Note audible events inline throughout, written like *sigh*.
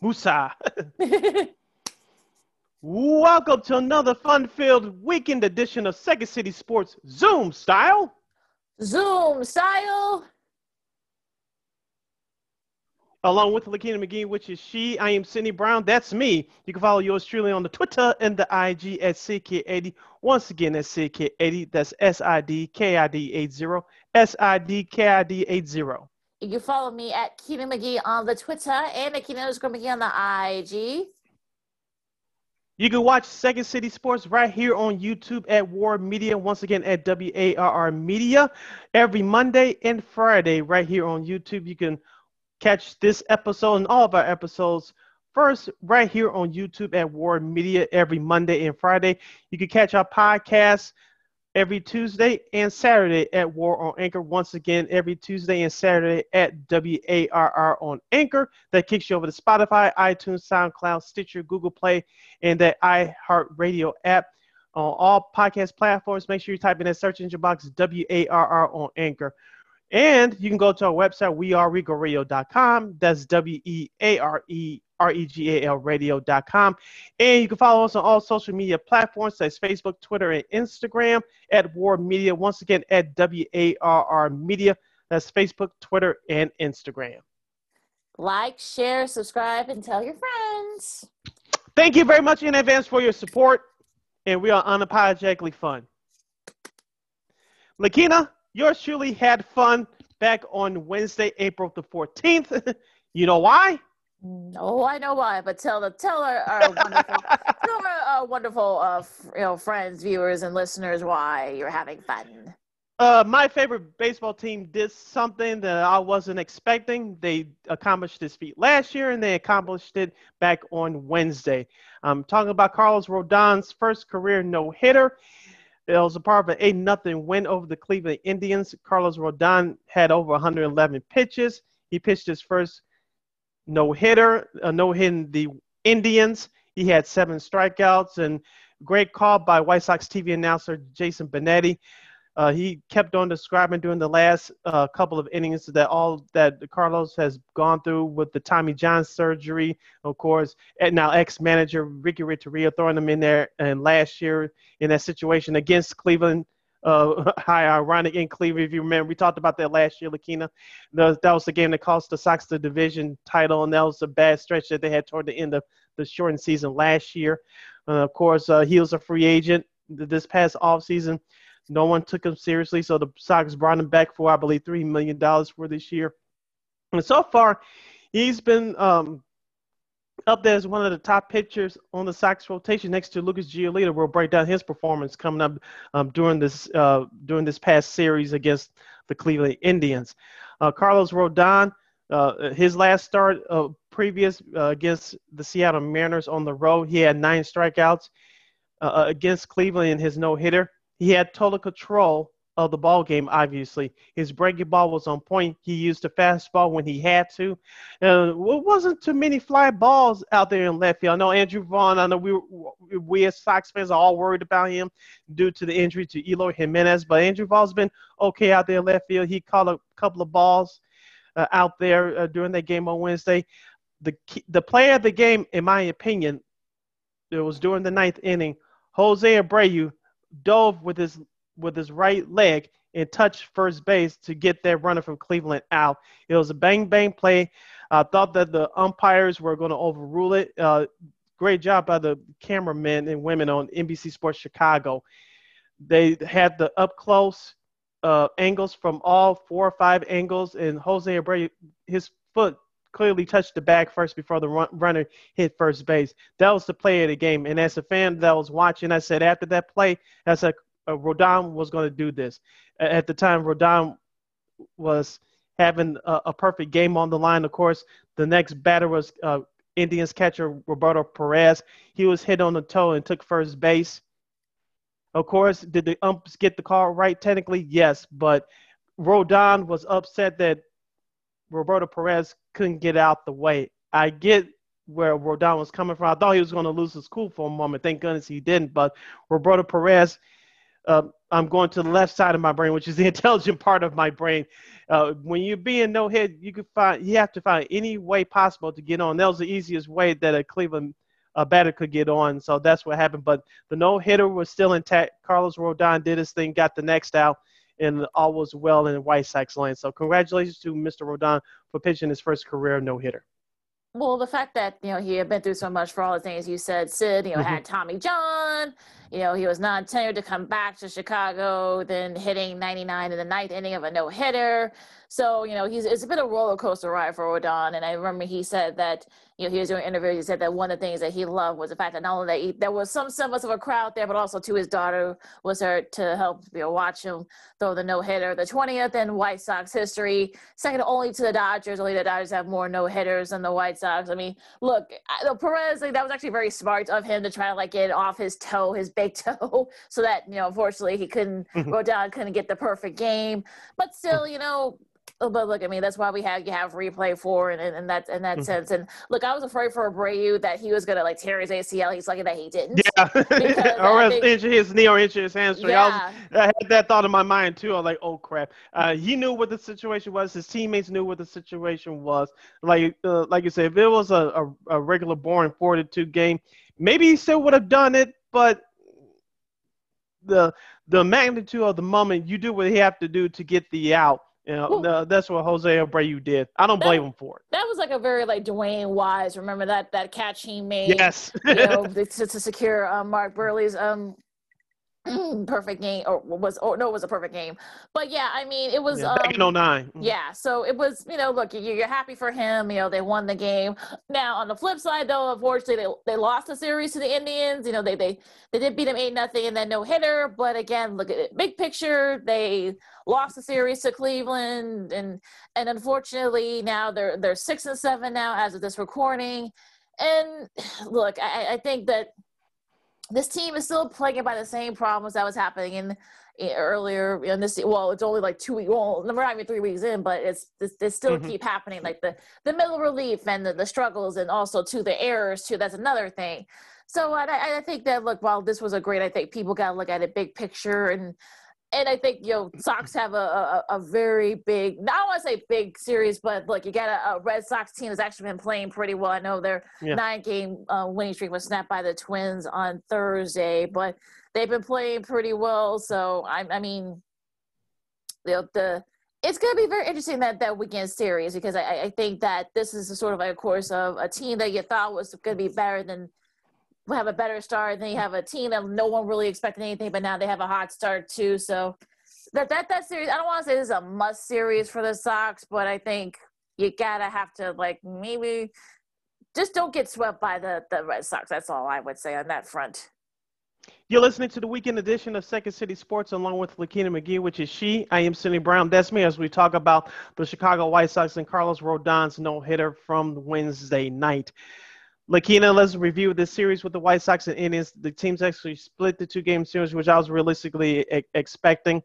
Musa. Welcome to another fun-filled weekend edition of Second City Sports Zoom style. Zoom style. Along with Lakina McGee, which is she. I am Cindy Brown. That's me. You can follow yours truly on the Twitter and the IG at CK80. Once again, that's CK80. That's S-I-D-K-I-D 80. S-I-D-K-I-D 80. You can follow me at Keenan McGee on the Twitter and at Keenan underscore McGee on the IG. You can watch Second City Sports right here on YouTube at WARR Media. Once again at WARR Media every Monday and Friday right here on YouTube. You can catch this episode and all of our episodes first right here on YouTube at WARR Media every Monday and Friday. You can catch our podcast every Tuesday and Saturday at WARR on Anchor. Once again, every Tuesday and Saturday at WARR on Anchor. That kicks you over to Spotify, iTunes, SoundCloud, Stitcher, Google Play, and that iHeartRadio app. On all podcast platforms, make sure you type in that search engine box WARR on Anchor. And you can go to our website, weareregalradio.com. That's W E A R E R E G A L radio.com. And you can follow us on all social media platforms, such as Facebook, Twitter, and Instagram at WARR Media. Once again, at W A R R Media. That's Facebook, Twitter, and Instagram. Like, share, subscribe, and tell your friends. Thank you very much in advance for your support. And we are unapologetically fun. Lakina, yours truly had fun back on Wednesday, April the 14th. *laughs* you know why? No, I know why, but tell the tell our, our wonderful, *laughs* tell our uh, wonderful, uh, f- you know, friends, viewers, and listeners why you're having fun. Uh, my favorite baseball team did something that I wasn't expecting. They accomplished this feat last year, and they accomplished it back on Wednesday. I'm talking about Carlos Rodon's first career no hitter. It was a part of an 8 nothing win over the Cleveland Indians. Carlos Rodon had over 111 pitches. He pitched his first no hitter, uh, no hitting the Indians. He had seven strikeouts and great call by White Sox TV announcer Jason Benetti. Uh, he kept on describing during the last uh, couple of innings that all that Carlos has gone through with the Tommy John surgery, of course, and now ex-manager Ricky Renteria throwing him in there, and last year in that situation against Cleveland uh, *laughs* high ironic in Cleveland. If you remember, we talked about that last year, Lakina. that was the game that cost the Sox the division title, and that was a bad stretch that they had toward the end of the shortened season last year. Uh, of course, uh, he was a free agent this past offseason. No one took him seriously, so the Sox brought him back for, I believe, $3 million for this year. And so far, he's been um, up there as one of the top pitchers on the Sox rotation next to Lucas Giolito. We'll break down his performance coming up um, during this uh, during this past series against the Cleveland Indians. Uh, Carlos Rodon, uh, his last start uh, previous uh, against the Seattle Mariners on the road, he had nine strikeouts uh, against Cleveland in his no hitter. He had total control of the ball game. Obviously, his breaking ball was on point. He used the fastball when he had to. Uh, wasn't too many fly balls out there in left field. I know Andrew Vaughn. I know we we as Sox fans are all worried about him due to the injury to Eloy Jimenez, but Andrew Vaughn's been okay out there in left field. He caught a couple of balls uh, out there uh, during that game on Wednesday. The the player of the game, in my opinion, it was during the ninth inning. Jose Abreu dove with his with his right leg and touched first base to get that runner from Cleveland out. It was a bang bang play. I thought that the umpires were going to overrule it. Uh, great job by the cameramen and women on NBC Sports Chicago. They had the up close uh, angles from all four or five angles, and Jose Abreu, his foot clearly touched the bag first before the run, runner hit first base. That was the play of the game. And as a fan that was watching, I said after that play, I said uh, Rodon was going to do this. At the time, Rodon was having a, a, perfect game on the line. Of course, the next batter was uh, Indians catcher Roberto Perez. He was hit on the toe and took first base. Of course, did the umps get the call right? Technically, yes, but Rodon was upset that Roberto Perez couldn't get out the way. I get where Rodon was coming from. I thought he was going to lose his cool for a moment. Thank goodness he didn't. But Roberto Perez, uh, I'm going to the left side of my brain, which is the *laughs* intelligent part of my brain. Uh, when you're being no hit, you can find you have to find any way possible to get on. That was the easiest way that a Cleveland batter could get on. So that's what happened. But the no hitter was still intact. Carlos Rodon did his thing, got the next out, and all was well in White Sox land. So congratulations to Mr. Rodon for pitching his first career no hitter. Well, the fact that you know he had been through so much for all the things you said, Sid, you know, mm-hmm. had Tommy John, you know, he was non-tendered to come back to Chicago, then hitting 99 in the ninth inning of a no-hitter. So, you know, he's it's been a roller coaster ride for Rodon. And I remember he said that, you know, he was doing interviews. He said that one of the things that he loved was the fact that not only that he, there was some semblance of a crowd there, but also to his daughter was there to help you know watch him throw the no hitter, the 20th in White Sox history, second only to the Dodgers. Only the Dodgers have more no hitters than the White Sox. I mean, look, I, Perez, like, that was actually very smart of him to try to like get off his toe, his big *laughs* toe, so that you know, unfortunately, he couldn't mm-hmm. go down, couldn't get the perfect game. But still, you know, Oh, but look, at me. that's why we have you have replay for and in that in that mm-hmm. sense. And look, I was afraid for Abreu that he was gonna like tear his ACL. He's lucky that he didn't. Yeah, *laughs* or think, injure his knee or injure his hamstring. Yeah. I, was, I had that thought in my mind too. I was like, oh crap. Uh, he knew what the situation was. His teammates knew what the situation was. Like uh, like you said, if it was a, a, a regular boring four to two game, maybe he still would have done it. But the the magnitude of the moment, you do what you have to do to get the out you know, well, that's what Jose Abreu did. I don't that, blame him for it. That was like a very like Dwayne Wise. Remember that that catch he made? Yes. you know, *laughs* to, to secure um, Mark Buehrle's um perfect game or was or no it was a perfect game. But yeah i mean it was yeah, um, in 09 mm-hmm. yeah so it was you know look you're happy for him you know they won the game. Now on the flip side though unfortunately they, they lost the series to the indians you know they they they did beat them 8 nothing and then no hitter but again look at it big picture they lost the series to cleveland and and unfortunately now they're they're six and seven now as of this recording. And *sighs* look i i think that this team is still plagued by the same problems that was happening in, in earlier in this well it's only like two weeks well we're not even three weeks in but it's they still mm-hmm. keep happening like the the middle relief and the, the struggles and also to the errors too that's another thing so I, I think that look while this was a great i think people got to look at it big picture and and I think you know Sox have a, a, a very big not I want to say big series, but look, you got a, a, Red Sox team that's actually been playing pretty well. I know their yeah. nine game uh, winning streak was snapped by the Twins on Thursday, but they've been playing pretty well. So I, I mean, the the it's going to be very interesting that that weekend series because I, I think that this is a sort of like a course of a team that you thought was going to be better than have a better start. Then you have a team that no one really expected anything, but now they have a hot start too. So that that that series, I don't want to say this is a must series for the Sox, but I think you gotta have to like maybe just don't get swept by the the Red Sox. That's all I would say on that front. You're listening to the weekend edition of Second City Sports along with Lakina McGee, which is she. I am Cindy Brown. That's me as we talk about the Chicago White Sox and Carlos Rodon's no hitter from Wednesday night. Lakina, let's review this series with the White Sox and Indians. The teams actually split the two game series, which I was realistically e- expecting.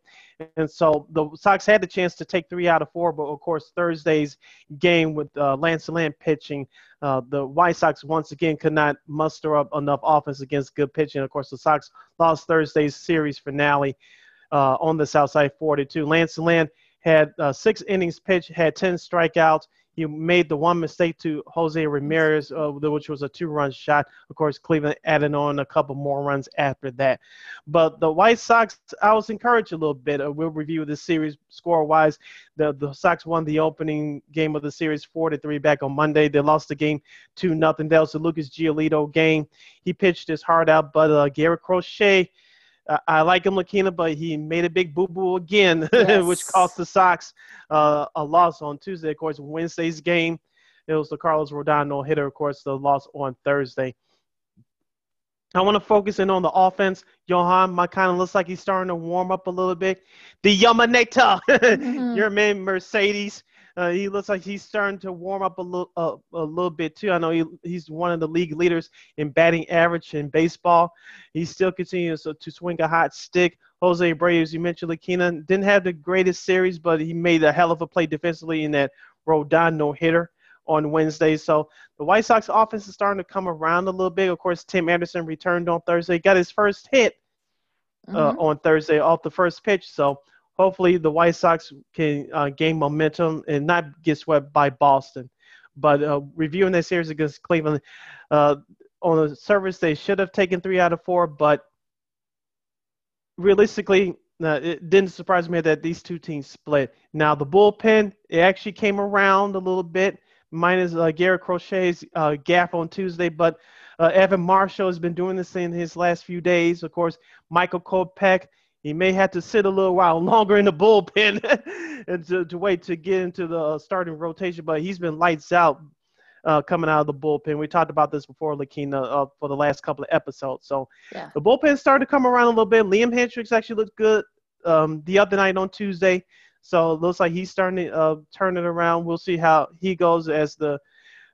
And so the Sox had the chance to take three out of four, but of course, Thursday's game with uh, Lance Lynn pitching, uh, the White Sox once again could not muster up enough offense against good pitching. Of course, the Sox lost Thursday's series finale uh, on the South Side 42. Lance Lynn had uh, six innings pitched, had 10 strikeouts you made the one mistake to Jose Ramirez, uh, which was a two-run shot. Of course, Cleveland added on a couple more runs after that. But the White Sox, I was encouraged a little bit. Uh, we'll review the series score-wise. The the Sox won the opening game of the series four to three back on Monday. They lost the game two nothing. That was the Lucas Giolito game. He pitched his heart out, but uh, Garrett Crochet – I like him, Lakina, but he made a big boo boo again, *laughs* yes. which cost the Sox uh, a loss on Tuesday. Of course, Wednesday's game, it was the Carlos Rodon no hitter. Of course, the loss on Thursday. I want to focus in on the offense. Johan, my kind of looks like he's starting to warm up a little bit. The Yamaneta, *laughs* mm-hmm. Yermin Mercedes. Uh, he looks like he's starting to warm up a little uh, a little bit too. I know he, he's one of the league leaders in batting average in baseball. He still continues to, to swing a hot stick. Jose Abreu, as you mentioned, Lakina didn't have the greatest series, but he made a hell of a play defensively in that Rodon no hitter on Wednesday. So the White Sox offense is starting to come around a little bit. Of course, Tim Anderson returned on Thursday, got his first hit uh, mm-hmm. on Thursday off the first pitch. So hopefully the White Sox can uh, gain momentum and not get swept by Boston. But uh, reviewing that series against Cleveland, uh, on the surface they should have taken three out of four, but realistically, uh, it didn't surprise me that these two teams split. Now the bullpen, it actually came around a little bit, minus uh, Garrett Crochet's uh, gap on Tuesday, but uh, Evan Marshall has been doing this in his last few days. Of course, Michael Kopech, he may have to sit a little while *laughs* longer in the bullpen *laughs* and to, to wait to get into the starting rotation, but he's been lights out uh, coming out of the bullpen. We talked about this before, Lakina, uh, for the last couple of episodes. So yeah. the bullpen started to come around a little bit. Liam Hendriks actually looked good um, the other night on Tuesday. So it looks like he's starting to uh, turn it around. We'll see how he goes as the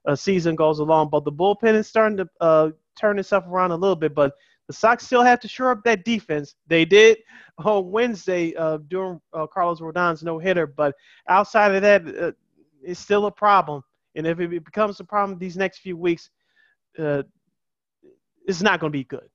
uh, season goes along. But the bullpen is starting to uh, turn itself around a little bit. But the Sox still have to shore up that defense. They did on Wednesday uh, during uh, Carlos Rodon's no hitter. But outside of that, uh, it's still a problem. And if it becomes a problem these next few weeks, uh, it's not going to be good.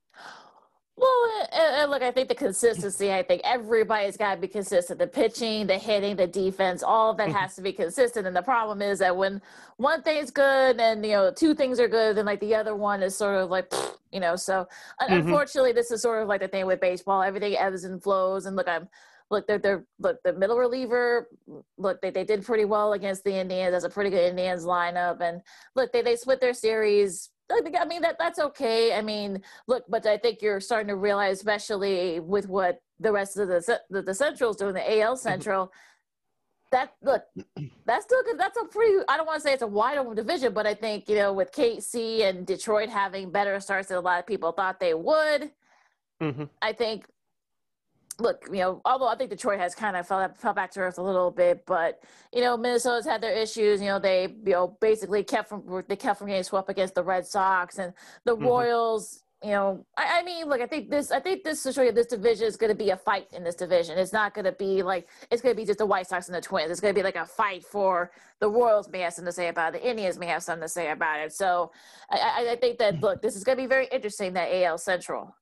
Well, look, I think the consistency. I think everybody's got to be consistent. The pitching, the hitting, the defense, all of that mm-hmm. has to be consistent. And the problem is that when one thing's good and you know two things are good, then like the other one is sort of like, you know. So mm-hmm. unfortunately, this is sort of like the thing with baseball. Everything ebbs and flows. And look, I'm look, they're, they're look the middle reliever. Look, they, they did pretty well against the Indians. That's a pretty good Indians lineup. And look, they they split their series. I mean that that's okay. I mean, look, but I think you're starting to realize, especially with what the rest of the the, the Central's doing, the AL mm-hmm. Central. That look, that's still good. That's a pretty. I don't want to say it's a wide open division, but I think you know with KC and Detroit having better starts than a lot of people thought they would. Mm-hmm. I think look, you know, although I think Detroit has kind of fell, fell back to earth a little bit, but you know, Minnesota's had their issues. You know, they you know basically kept from they kept from getting swept against the Red Sox and the mm-hmm. Royals. You know, I, I, mean, look, I think this, I think this to show you this division is going to be a fight in this division. It's not going to be like it's going to be just the White Sox and the Twins. It's going to be like a fight for the Royals may have something to say about it. The Indians may have something to say about it. So, I, I think that look, this is going to be very interesting. That AL Central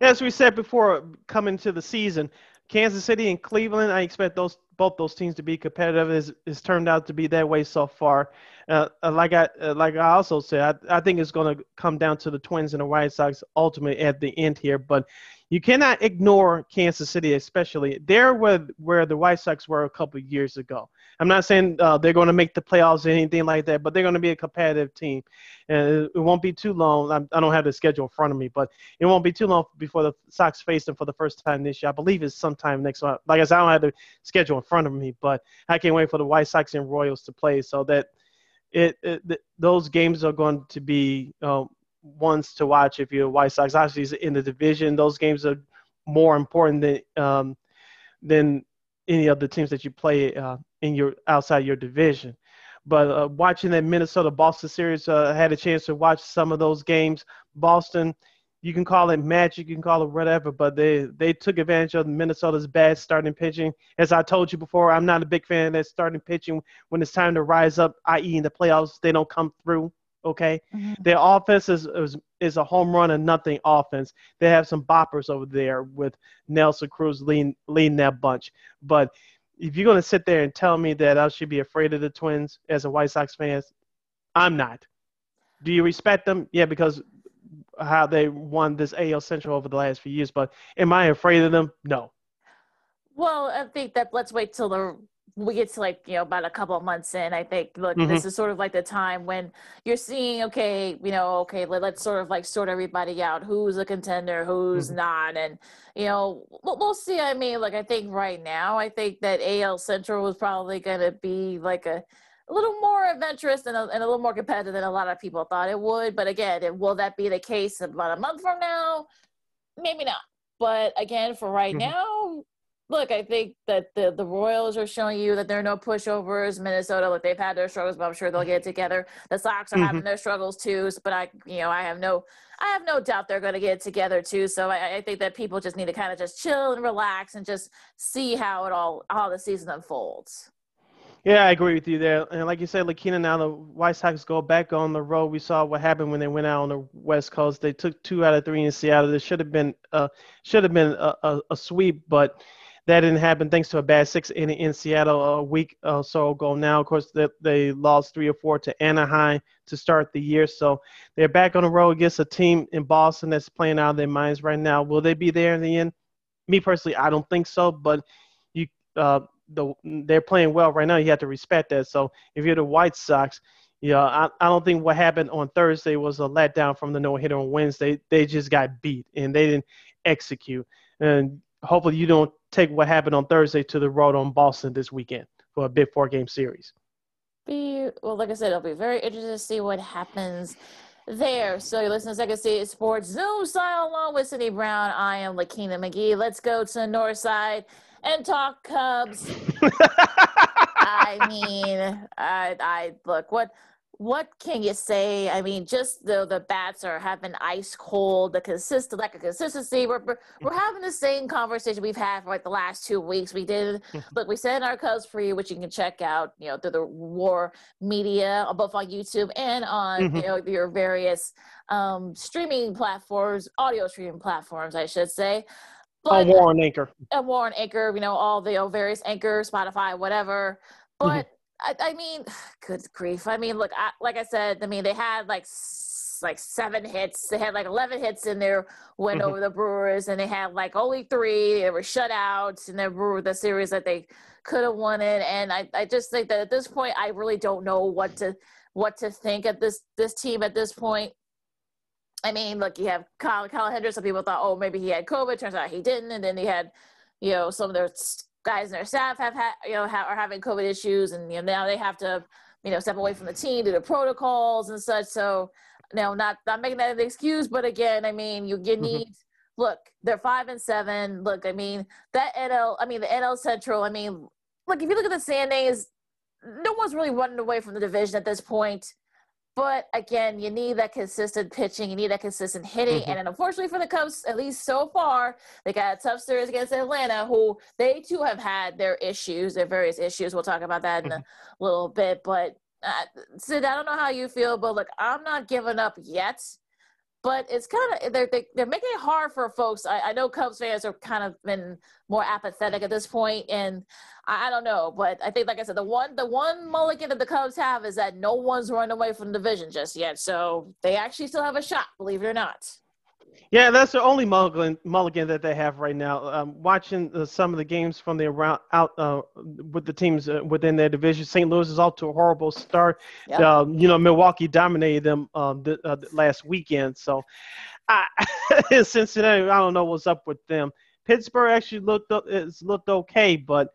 as we said before, coming to the season, Kansas City and Cleveland, I expect those both those teams to be competitive. It's, it's turned out to be that way so far. Uh, uh like I uh, like I also said, I, I think it's going to come down to the Twins and the White Sox ultimately at the end here. But you cannot ignore Kansas City, especially. They're where where the White Sox were a couple years ago. I'm not saying uh, they're going to make the playoffs or anything like that, but they're going to be a competitive team. And it won't be too long. I'm, I do not have the schedule in front of me, but it won't be too long before the Sox face them for the first time this year. I believe it's sometime next month. Like I said, I don't have the schedule in front of me, but I can't wait for the White Sox and Royals to play so that it, it those games are going to be uh, ones to watch if you're a White Sox. Obviously, in the division, those games are more important than um, than any of the teams that you play uh, in your outside your division. But uh, watching that Minnesota Boston series, uh, I had a chance to watch some of those games. Boston, you can call it magic, you can call it whatever, but they they took advantage of Minnesota's bad starting pitching. As I told you before, I'm not a big fan of that starting pitching when it's time to rise up, i.e., in the playoffs, they don't come through. Okay, mm-hmm. their offense is, is is a home run and nothing offense. They have some boppers over there with Nelson Cruz leading leading that bunch. But if you're gonna sit there and tell me that I should be afraid of the Twins as a White Sox fan, I'm not. Do you respect them? Yeah, because how they won this AL Central over the last few years. But am I afraid of them? No. Well, I think that let's wait till the we get to like you know about a couple of months in i think look mm-hmm. this is sort of like the time when you're seeing okay you know okay let, us sort of like sort everybody out who's a contender who's mm-hmm. not and you know we'll, we'll see i mean like i think right now i think that al central was probably going to be like a a little more adventurous and a, and a little more competitive than a lot of people thought it would. But again, will that be the case about a month from now? Maybe not. But again, for right mm-hmm. now, look, I think that the, the Royals are showing you that there are no pushovers. Minnesota, look, they've had their struggles, but I'm sure they'll get together. The Sox are mm-hmm. having their struggles too, but I, you know, I have no, I have no doubt they're going to get together too. So I, I think that people just need to kind of just chill and relax and just see how it all, how the season unfolds. Yeah, I agree with you there. And like you said, Lakina, now the White Sox go back on the road. We saw what happened when they went out on the West Coast. They took two out of three in Seattle. This should have been uh should have been a, a, a sweep, but that didn't happen thanks to a bad six inning in Seattle a week or so ago. Now, of course, they, they lost three or four to Anaheim to start the year, so they're back on the road against a team in Boston that's playing out of their minds right now. Will they be there in the end? Me personally, I don't think so, but you. Uh, the they're playing well right now. You have to respect that. So if you're the White Sox, yeah, I, I don't think what happened on Thursday was a letdown from the no hitter on Wednesday. They just got beat and they didn't execute. And hopefully you don't take what happened on Thursday to the road on Boston this weekend for a big four game series. Be well, like I said, it'll be very interesting to see what happens there. So you're listening to Second City Sports Zoom style along with Cindy Brown. I am Lakina McGee. Let's go to the north side and talk Cubs. *laughs* I mean, I, I look what what can you say? I mean, just the the bats are having ice cold, the consistent lack of consistency. We're, we're, we're having the same conversation we've had for like the last two weeks. We did *laughs* look, we sent our Cubs for you, which you can check out, you know, through the WARR Media, both on YouTube and on mm-hmm. you know your various um, streaming platforms, audio streaming platforms, I should say. But, WARR on Anchor. A WARR on Anchor, you know, all the you know, various Anchor, Spotify, whatever. Mm-hmm. But mm-hmm. I, I, mean, *sighs* good grief. I mean, look, I, like I said, I mean, they had like like seven hits. They had like 11 hits in their win mm-hmm. over the Brewers, and they had like only three. They were shutouts in their Brewer the series that they could have won it. And I, I just think that at this point, I really don't know what to what to think at this this team at this point. I mean, look, you have Kyle, Kyle Hendricks. Some people thought, oh, maybe he had COVID. Turns out he didn't. And then he had, you know, some of their guys in their staff have had, you know, ha- are having COVID issues, and you know now they have to, you know, step away from the team due to protocols and such. So, you know, not not making that an excuse, but again, I mean, you you mm-hmm. need. Look, they're five and seven. Look, I mean that NL. I mean the NL Central. I mean, look if you look at the standings, no one's really running away from the division at this point. But again, you need that consistent pitching. You need that consistent hitting. Mm-hmm. And unfortunately for the Cubs, at least so far, they got a tough series against Atlanta, who they too have had their issues, their various issues. We'll talk about that in a mm-hmm. little bit. But uh, Sid, I don't know how you feel, but look, I'm not giving up yet but it's kind of they're they, are they are making it hard for folks. I, I, know Cubs fans are kind of been more apathetic at this point, and I, I, don't know, but I think, like I said, the one the one mulligan that the Cubs have is that no one's run away from the division just yet, so they actually still have a shot, believe it or not. Yeah, that's the only mulligan, mulligan that they have right now. Um, watching uh, some of the games from the around out uh, with the teams uh, within their division, St. Louis is off to a horrible start. Yep. Um, you know, Milwaukee dominated them um, th- uh, last weekend. So, I, *laughs* Cincinnati, I don't know what's up with them. Pittsburgh actually looked it's looked okay, but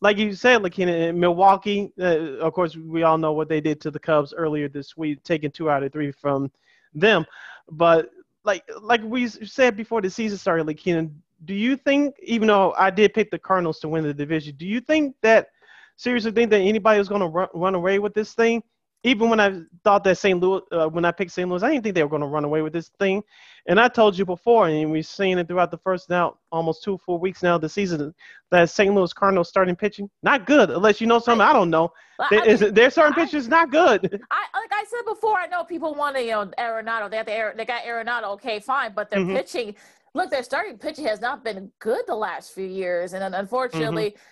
like you said, like in Milwaukee, uh, of course, we all know what they did to the Cubs earlier this week, taking two out of three from them. But like like we said before the season started, like Keenan, do you think even though I did pick the Cardinals to win the division, do you think that seriously think that anybody was going to run, run away with this thing? Even when I thought that St. Louis, uh, when I picked St. Louis, I didn't think they were going to run away with this thing. And I told you before, and we've seen it throughout the first now almost two full weeks now the season that St. Louis Cardinals starting pitching not good unless you know something I, I don't know. Well, there, I mean, their starting pitching is not good. *laughs* I like I said before, I know people want to you know Arenado. They have the they got Arenado, okay, fine, but their mm-hmm. pitching. Look, their starting pitching has not been good the last few years, and unfortunately. Mm-hmm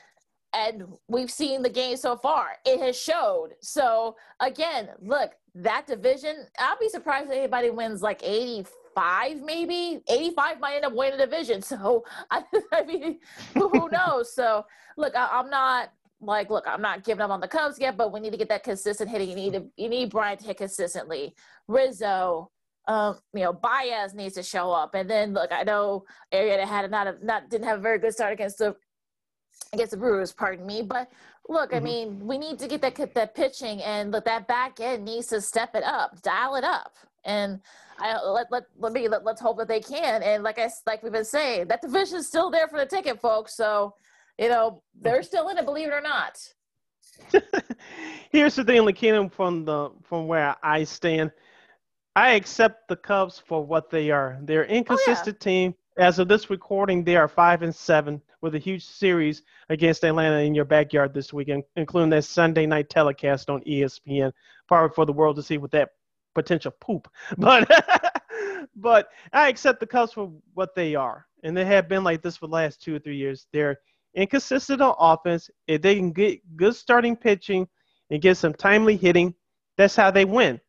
and we've seen the game so far. It has showed. So again, look, that division, I'll be surprised if anybody wins like 85, maybe 85 might end up winning the division. *laughs* So I, I mean, who knows? So look, I, am not like, look, I'm not giving up on the Cubs yet, but we need to get that consistent hitting. You need to, you need Bryant to hit consistently. Rizzo, um, you know, Baez needs to show up. And then look, I know Arrieta had not a, not didn't have a very good start against the against the Brewers, pardon me. But look, mm-hmm. I mean, we need to get that that pitching, and look, that back end needs to step it up, dial it up, and I let let let me let, let's hope that they can. And like I like we've been saying, that division is still there for the ticket, folks. So you know they're still in it, believe it or not. *laughs* Here's the thing, Lakina, from the from where I stand. I accept the Cubs for what they are. They're inconsistent oh, yeah. team. As of this recording, they are five and seven with a huge series against Atlanta in your backyard this weekend, including that Sunday night telecast on ESPN, probably for the world to see with that potential poop. *laughs* But but I accept the Cubs for what they are, and they have been like this for the last two or three years. They're inconsistent on offense. If they can get good starting pitching and get some timely hitting, that's how they win.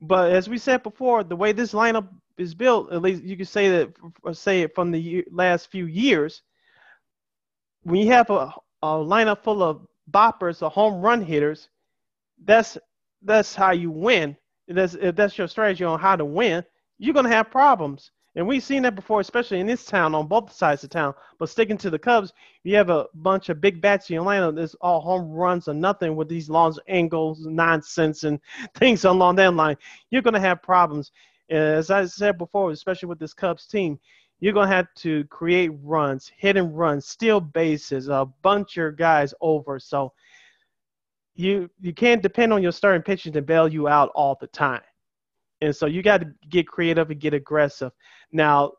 But as we said before, the way this lineup is built, at least you can say that say it from the last few years. When you have a, a lineup full of boppers or home run hitters, that's that's how you win. That's, if that's your strategy on how to win, you're gonna have problems. And we've seen that before, especially in this town on both sides of town. But sticking to the Cubs, you have a bunch of big bats in your lineup There's all home runs or nothing with these launch angles, nonsense, and *laughs* things along that line. You're to have problems. As I said before, especially with this Cubs team, you're going to have to create runs, hit and runs, steal bases, a bunch of guys over. So you you can't depend on your starting pitching to bail you out all the time. And so you got to get creative and get aggressive. Now, uh,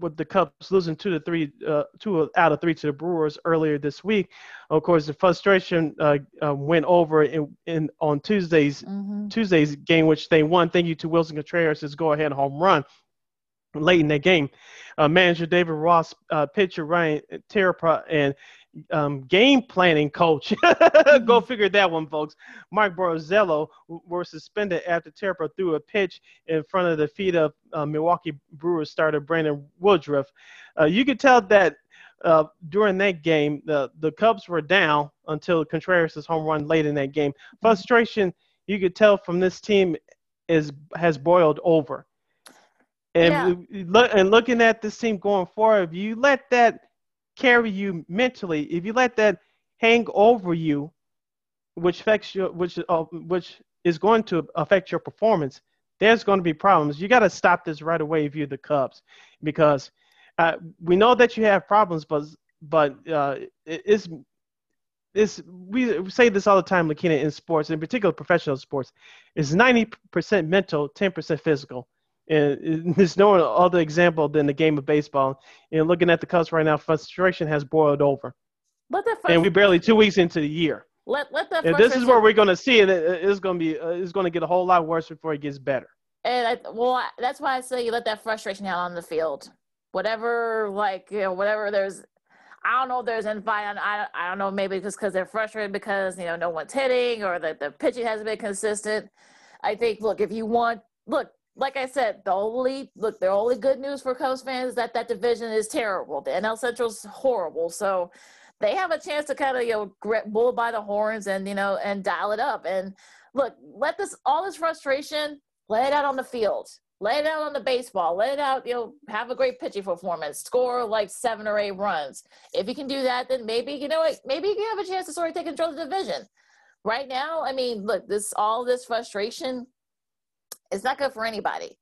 with the Cubs losing two to three, uh, two out of three to the Brewers earlier this week, of course, the frustration uh, uh, went over in, in on Tuesday's mm-hmm. Tuesday's game, which they won. Thank you to Willson Contreras' go ahead home run late in that game. Uh, manager David Ross, uh, pitcher Ryan Tepera, and um, game planning coach. *laughs* Go mm-hmm. figure that one, folks. Mike Borzello were suspended after Tepera threw a pitch in front of the feet of uh, Milwaukee Brewers starter Brandon Woodruff. Uh, you could tell that uh, during that game, the, the Cubs were down until Contreras' home run late in that game. Mm-hmm. Frustration, you could tell from this team, is has boiled over. And, yeah. and looking at this team going forward, if you let that – carry you mentally, if you let that hang over you, which affects your, which uh, which is going to affect your performance, there's going to be problems. You got to stop this right away if you're the Cubs, because uh, we know that you have problems, but but uh, it's it's we say this all the time, Lakina, in sports, in particular professional sports, is 90% mental, 10% physical. And there's no other example than the game of baseball. And looking at the Cubs right now, frustration has boiled over. Let that and we're barely two weeks into the year. Let let that. And this is where we're going to see it. It's going to be. Uh, it's going to get a whole lot worse before it gets better. And I, well, I, that's why I say you let that frustration out on the field. Whatever, like you know, whatever. There's, I don't know if there's invite. I I don't know. Maybe just because they're frustrated because you know no one's hitting or that the pitching hasn't been consistent. I think. Look, if you want, look, like I said, the only look, the only good news for Cubs fans is that that division is terrible. The NL Central's horrible, so they have a chance to kind of you know grip bull by the horns and you know and dial it up. And look, let this all this frustration lay it out on the field, lay it out on the baseball, lay it out. You know, have a great pitching performance, score like seven or eight runs. If you can do that, then maybe you know maybe you can have a chance to sort of take control of the division. Right now, I mean, look, this all this frustration it's not good for anybody.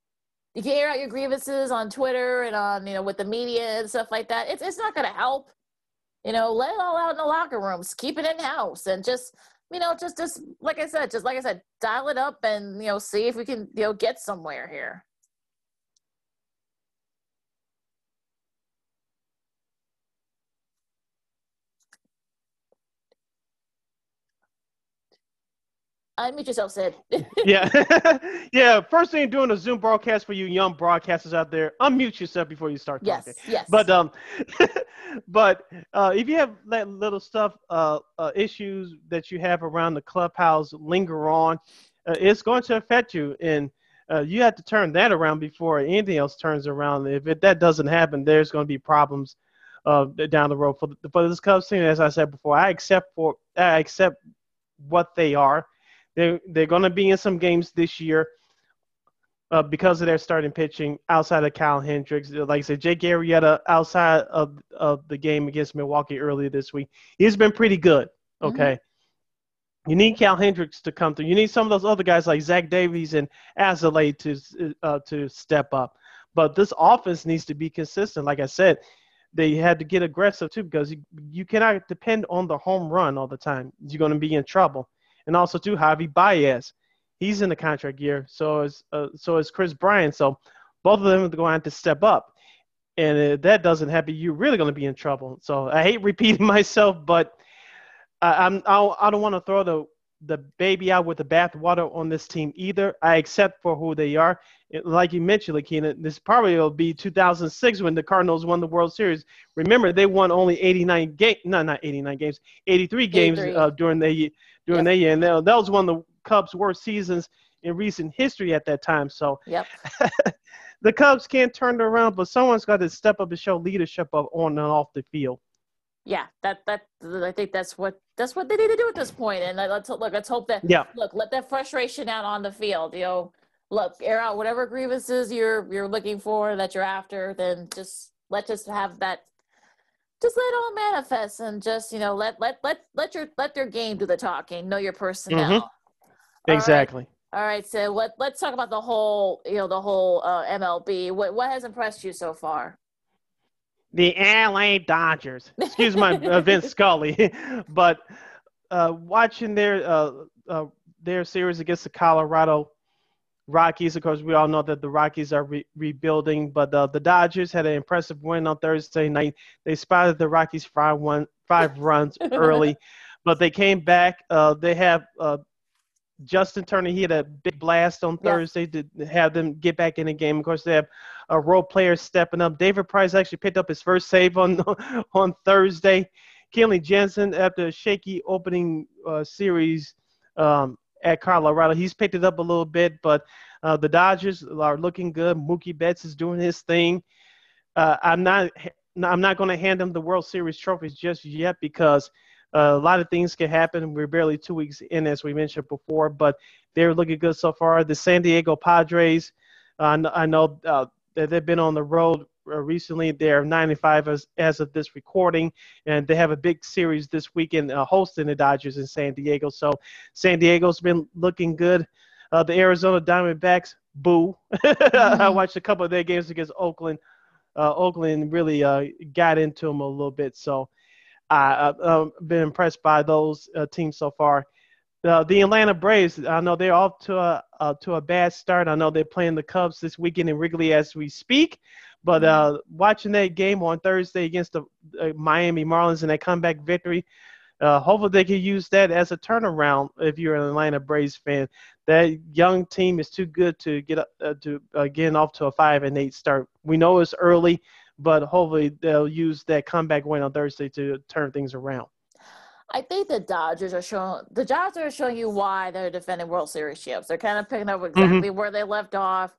You can air out your grievances on Twitter and on, you know, with the media and stuff like that. It's, it's not going to help. You know, let it all out in the locker rooms. Keep it in house and just, you know, just, just like I said, just like I said, dial it up and, you know, see if we can, you know, get somewhere here. Unmute yourself, Sid. *laughs* yeah. *laughs* yeah. First thing doing a Zoom broadcast for you young broadcasters out there, unmute yourself before you start yes, talking. Yes. But um *laughs* but uh, if you have that little stuff, uh, uh, issues that you have around the clubhouse linger on, uh, it's going to affect you. And uh, you have to turn that around before anything else turns around. If it, that doesn't happen, there's going to be problems uh, down the road for, the, for this Cubs team. As I said before, I accept for I accept what they are. They're, they're going to be in some games this year uh, because of their starting pitching outside of Cal Hendricks. Like I said, Jake Arrieta outside of, of the game against Milwaukee earlier this week, he's been pretty good. Mm-hmm. Okay. Mm-hmm. You need Cal Hendricks to come through. You need some of those other guys like Zach Davies and Alzolay to uh, to step up. But this offense needs to be consistent. Like I said, they had to get aggressive too because you, you cannot depend on the home run all the time. You're going to be in trouble and also too Javi Baez. He's in the contract year. So is uh, so is Kris Bryant. So both of them are going to to step up. and if that doesn't happen, you're really going to be in trouble. So I hate repeating *laughs* myself, but I, I'm I, I don't want to throw the the baby out with the bathwater on this team either. I accept for who they are. Like you mentioned, Lakina, this probably will be 2006 when the Cardinals won the World Series. Remember, they won only 89 games, no, not 89 games, 83 games 83. Uh, during the during yep. the year, and that, that was one of the Cubs' worst seasons in recent history at that time. So, yep. *laughs* the Cubs can't turn it around, but someone's got to step up and show leadership of on and off the field. Yeah, that that I think that's what that's what they need to do at this point. And let's look, let's hope that yeah. look, let that frustration out on the field. You know, look, air out whatever grievances you're you're looking for that you're after. Then just let just have that. Just let it all manifest and just you know let let let let your let your game do the talking. Know your personnel. Mm-hmm. Exactly. All right, so let let's talk about the whole, you know, the whole uh, MLB. What what has impressed you so far? The LA Dodgers. Excuse my uh, Vince *laughs* Scully, *laughs* but uh, watching their uh, uh, their series against the Colorado Rockies. Of course, we all know that the Rockies are re- rebuilding, but uh, the Dodgers had an impressive win on Thursday night. They spotted the Rockies five one five runs *laughs* early, but they came back. Uh, they have uh, Justin Turner, he had a big blast on Thursday yeah. to have them get back in the game. Of course, they have a role player stepping up. David Price actually picked up his first save on *laughs* on Thursday. Kenley Jansen, after a shaky opening uh, series um, at Colorado, he's picked it up a little bit, but uh, the Dodgers are looking good. Mookie Betts is doing his thing. Uh, I'm not I'm not going to hand them the World Series trophies just yet because – uh, a lot of things can happen. We're barely two weeks in, as we mentioned before, but they're looking good so far. The San Diego Padres, uh, I know uh, that they've been on the road uh, recently. They're 95 as, as of this recording, and they have a big series this weekend uh, hosting the Dodgers in San Diego. So San Diego's been looking good. Uh, the Arizona Diamondbacks, boo. *laughs* Mm-hmm. I watched a couple of their games against Oakland. Oakland really got into them a little bit. So I, have been impressed by those uh, teams so far. Uh, the Atlanta Braves, I know they're off to a uh, to a bad start. I know they're playing the Cubs this weekend in Wrigley as we speak. But uh, watching that game on Thursday against the uh, Miami Marlins and that comeback victory, uh, hopefully they can use that as a turnaround. If you're an Atlanta Braves fan, that young team is too good to get uh, to get off to a five and eight start. We know it's early, but hopefully they'll use that comeback win on Thursday to turn things around. I think the Dodgers are showing the Dodgers are showing you why they're defending World Series champs. They're kind of picking up mm-hmm. exactly mm-hmm. where they left off.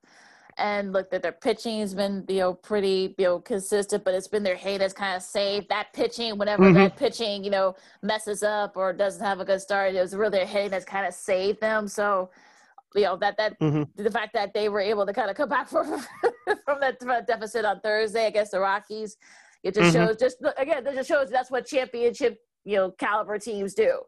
And look that their pitching's been you know pretty you know consistent, but it's been their hay that's kind of saved that pitching. Whenever mm-hmm. that pitching you know messes up or doesn't have a good start, it was really their hitting that's kind of saved them. So you know that that mm-hmm. the fact that they were able to kind of come back *laughs* from from that, deficit on Thursday against the Rockies, it just mm-hmm. shows just again it just shows that's what championship you know caliber teams do.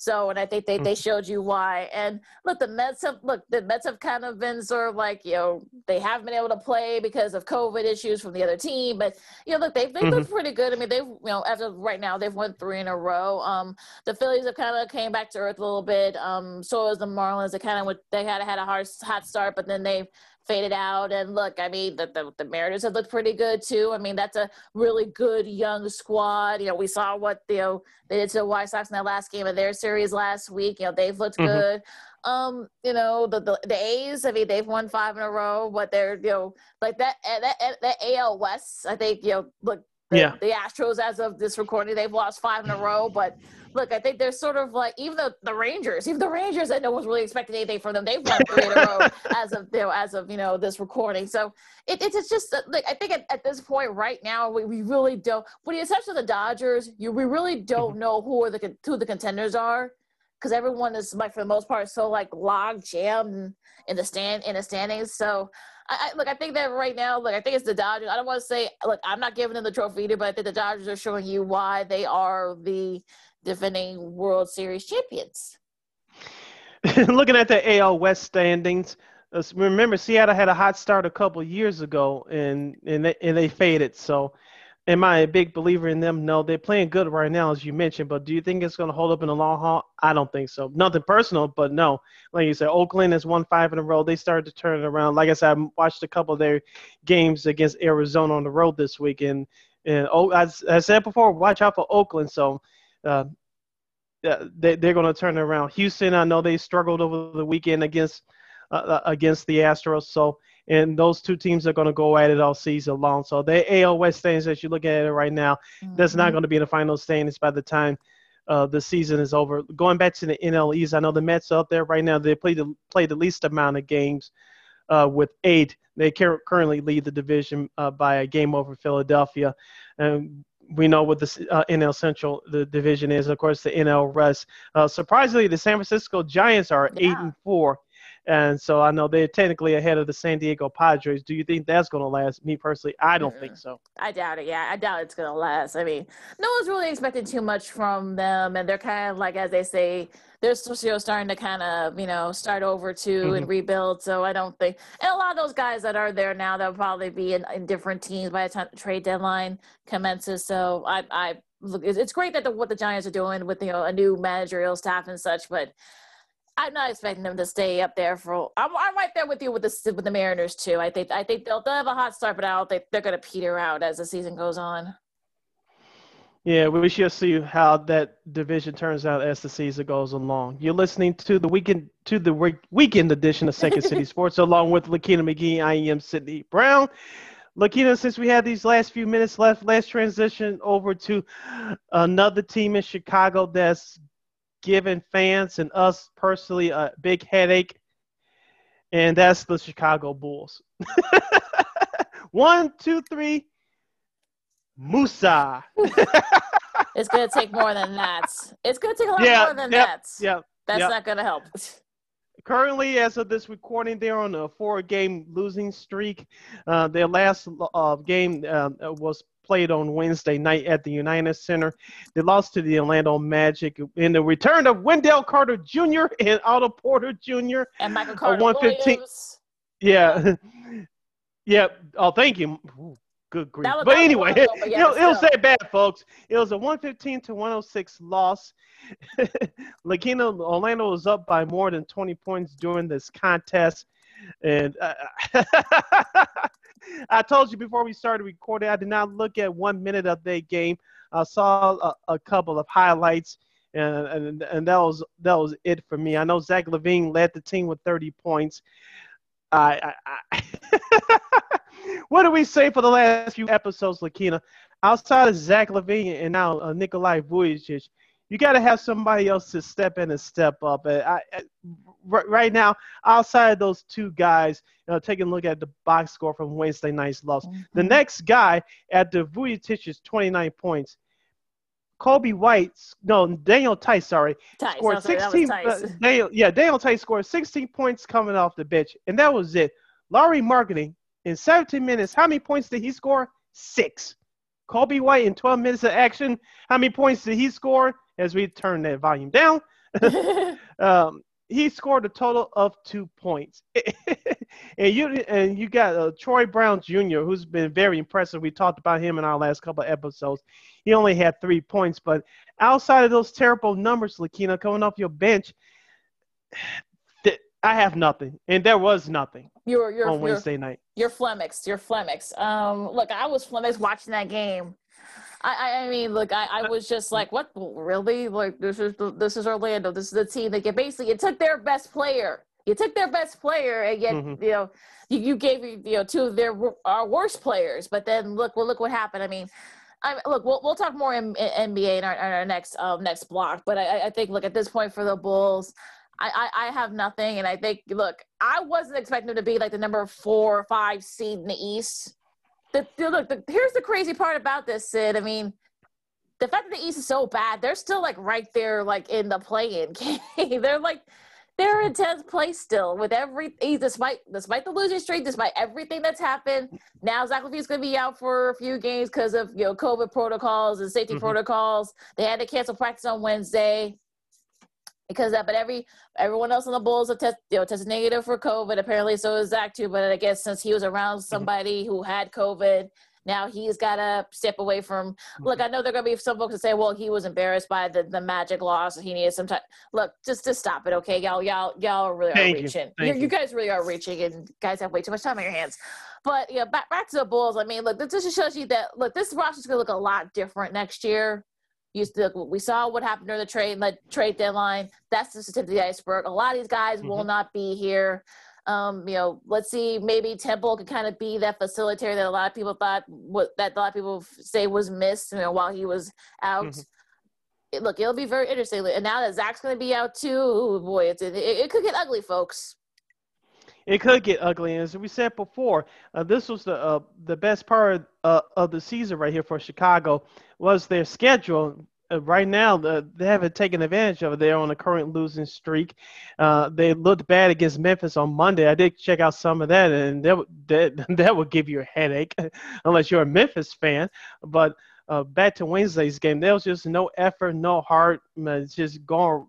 So, and I think they, they mm-hmm. showed you why. And look, the Mets have look, the Mets have kind of been sort of like, you know, they haven't been able to play because of COVID issues from the other team. But you know, look, they've they mm-hmm. looked pretty good. I mean, they've you know, as of right now, they've won three in a row. Um, the Phillies have kind of came back to earth a little bit. Um, so is the Marlins. They kind of they had had a hard hot start, but then they've faded out. And look, I mean, the, the, the, Mariners have looked pretty good too. I mean, that's a really good young squad. You know, we saw what you know they did to the White Sox in that last game of their series last week. You know, they've looked mm-hmm. good. Um, you know, the, the the A's. I mean, they've won five in a row, but they're you know like that that that AL West. I think you know look the, yeah. the Astros, as of this recording, they've lost five in a row. But look, I think they're sort of like even the, the Rangers, even the Rangers that no one's really expecting anything from them, they've won three in a row *laughs* as of you know, as of you know this recording. So it, it's it's just like I think at, at this point right now we, we really don't. With the exception of the Dodgers, you we really don't mm-hmm. know who are the who the contenders are because everyone is like for the most part so like log jammed in the stand in the standings. So I, I, look, I think that right now, look, I think it's the Dodgers. I don't want to say, look, I'm not giving them the trophy either, but I think the Dodgers are showing you why they are the defending World Series champions. *laughs* Looking at the AL West standings, uh, remember Seattle had a hot start a couple years ago, and and they, and they faded. So, am I a big believer in them? No, they're playing good right now, as you mentioned. But do you think it's going to hold up in the long haul? I don't think so. Nothing personal, but no. Like you said, Oakland has won five in a row. They started to turn it around. Like I said, I watched a couple of their games against Arizona on the road this week, and and oh, as I said before, watch out for Oakland. So. Uh, they, they're going to turn around. Houston, I know they struggled over the weekend against uh, uh against the Astros. So and those two teams are going to go at it all season long. So the AL West standings, as you look at it right now, mm-hmm. that's not mm-hmm. going to be in the final standings by the time uh, the season is over. Going back to the NL East, I know the Mets out there right now. They play the play the least amount of games uh, with eight. They currently lead the division uh, by a game over Philadelphia. And we know what the uh, NL Central the division is. Of course, the NL West. Uh, surprisingly, the San Francisco Giants are yeah. eight and four. And so I know they're technically ahead of the San Diego Padres. Do you think that's going to last? Me personally, I don't think so. I doubt it. Yeah, I doubt it's going to last. I mean, no one's really expecting too much from them, and they're kind of like, as they say, they're still starting to kind of, you know, start over too mm-hmm. and rebuild. So I don't think, and a lot of those guys that are there now, they'll probably be in, in different teams by the time the trade deadline commences. So I, I look, it's great that the, what the Giants are doing with you know a new managerial staff and such, but I'm not expecting them to stay up there for. I'm, I'm right there with you with the with the Mariners too. I think I think they'll, they'll have a hot start, but I don't think they're going to peter out as the season goes on. Yeah, we shall see how that division turns out as the season goes along. You're listening to the weekend to the weekend edition of Second City *laughs* Sports, along with Lakina McGee. I am Sidney Brown. Lakina, since we have these last few minutes left, let's transition over to another team in Chicago that's given fans and us personally a big headache, and that's the Chicago Bulls. *laughs* One, two, three. Musa. *laughs* it's to take more than that. It's to take a lot yeah, more than yep, that. Yeah. That's yep. not to help. *laughs* Currently, as of this recording, they're on a four-game losing streak. Uh, their last uh, game uh, was played on Wednesday night at the United Center. They lost to the Orlando Magic in the return of Wendell Carter Jr. and Otto Porter Jr. And Michael Carter 115. Williams. Yeah. *laughs* yeah. Oh, thank you. Ooh. Good grief. but anyway, it, yeah, it, was that bad, folks. It was a 115 to 106 loss. *laughs* Lakina Orlando was up by more than 20 points during this contest. And uh, *laughs* *laughs* I told you before we started recording, I did not look at one minute of that game. I saw a, a couple of highlights, and, and and that was that was it for me. I know Zach LaVine led the team with 30 points. I, I, I *laughs* what do we say for the last few episodes, Lakina? Outside of Zach LaVine and now uh, Nikolai Vucevic, you got to have somebody else to step in and step up. I, I, right now, outside of those two guys, you know, taking a look at the box score from Wednesday night's loss, mm-hmm. the next guy at the Vucevic 29 points. Coby White, no, Daniel Theis, sorry, Theis, scored sorry, 16. Uh, *laughs* Daniel, yeah, Daniel Theis scored 16 points coming off the bench, and that was it. Lauri Markkanen in 17 minutes, how many points did he score? Six. Coby White in 12 minutes of action, how many points did he score? As we turn that volume down, *laughs* um, he scored a total of two points. *laughs* and you and you got uh, Troy Brown Jr., who's been very impressive. We talked about him in our last couple of episodes. He only had three points, but outside of those terrible numbers, Lakina, coming off your bench, *sighs* I have nothing, and there was nothing. You're, you're on Wednesday you're, night. You're flummoxed. You're flummoxed. Um, look, I was flummoxed watching that game. I, I mean, look, I, I was just like, what, really? Like, this is this is Orlando. This is the team that get basically it took their best player. You took their best player, and yet mm-hmm. you know you, you gave you know two of their our worst players. But then look, well, look what happened. I mean, I mean, look, we'll we'll talk more in, in NBA in our, in our next um, next block. But I, I think look at this point for the Bulls. I, I, I have nothing. And I think, look, I wasn't expecting them to be like the number four or five seed in the East. The, the, look, the, here's the crazy part about this, Sid. I mean, the fact that the East is so bad, they're still like right there, like in the play-in *laughs* game. they're like they're in tenth place still with every despite despite the losing streak, despite everything that's happened. Now Zach LaVine's going to be out for a few games because of you know COVID protocols and safety mm-hmm. protocols. They had to cancel practice on Wednesday because that. But every everyone else on the Bulls have test, you know, tested negative for COVID. Apparently, so is Zach too. But I guess since he was around mm-hmm. somebody mm-hmm. who had COVID, Now he's got to step away from. Look, mm-hmm. I know there are going to be some folks that say, "Well, he was embarrassed by the, the Magic loss. He needed some time." Look, just just stop it, okay, y'all, y'all, y'all really Thank are reaching. You. You, you. guys really are reaching, and guys have way too much time on your hands. But yeah, back back to the Bulls. I mean, look, this just shows you that look, this roster's going to look a lot different next year. You still, we saw what happened during the trade, the trade deadline. That's the tip of the iceberg. A lot of these guys mm-hmm. will not be here. Um, you know, let's see, maybe Temple could kind of be that facilitator that a lot of people thought what that a lot of people say was missed, you know, while he was out. Mm-hmm. It, look, it'll be very interesting. And now that Zach's going to be out too, boy, it's, it, it could get ugly, folks. It could get ugly, and as we said before, uh, this was the uh, the best part uh, of the season right here for Chicago was their schedule uh, right now the, they haven't taken advantage of it. They're on a current losing streak. Uh, they looked bad against Memphis on Monday. I did check out some of that, and that that, *laughs* that would give you a headache *laughs* unless you're a Memphis fan. But uh, back to Wednesday's game, there was just no effort, no heart. It's just gone.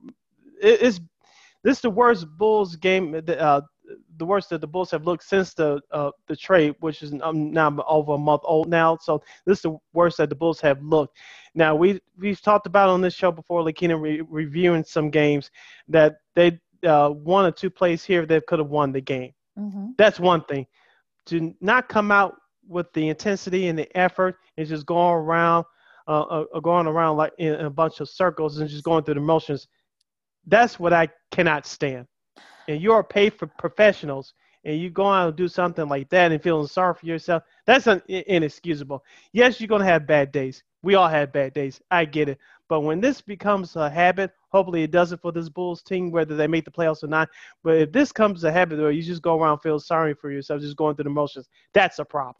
It, it's this is the worst Bulls game uh, the worst that the Bulls have looked since the uh, the trade, which is um, now over a month old now. So this is the worst that the Bulls have looked. Now we we've talked about on this show before, Lakina re- reviewing some games that they uh, one or two plays here they could have won the game. Mm-hmm. That's one thing. To not come out with the intensity and the effort and just going around, uh, uh, uh going around like in a bunch of circles and just going through the motions. That's what I cannot stand and you're paid for professionals and you go out and do something like that and feeling sorry for yourself, that's un- inexcusable. Yes, you're going to have bad days. We all have bad days. I get it. But when this becomes a habit, hopefully it doesn't for this Bulls team, whether they make the playoffs or not. But if this comes a habit where you just go around feel sorry for yourself, just going through the motions, that's a problem.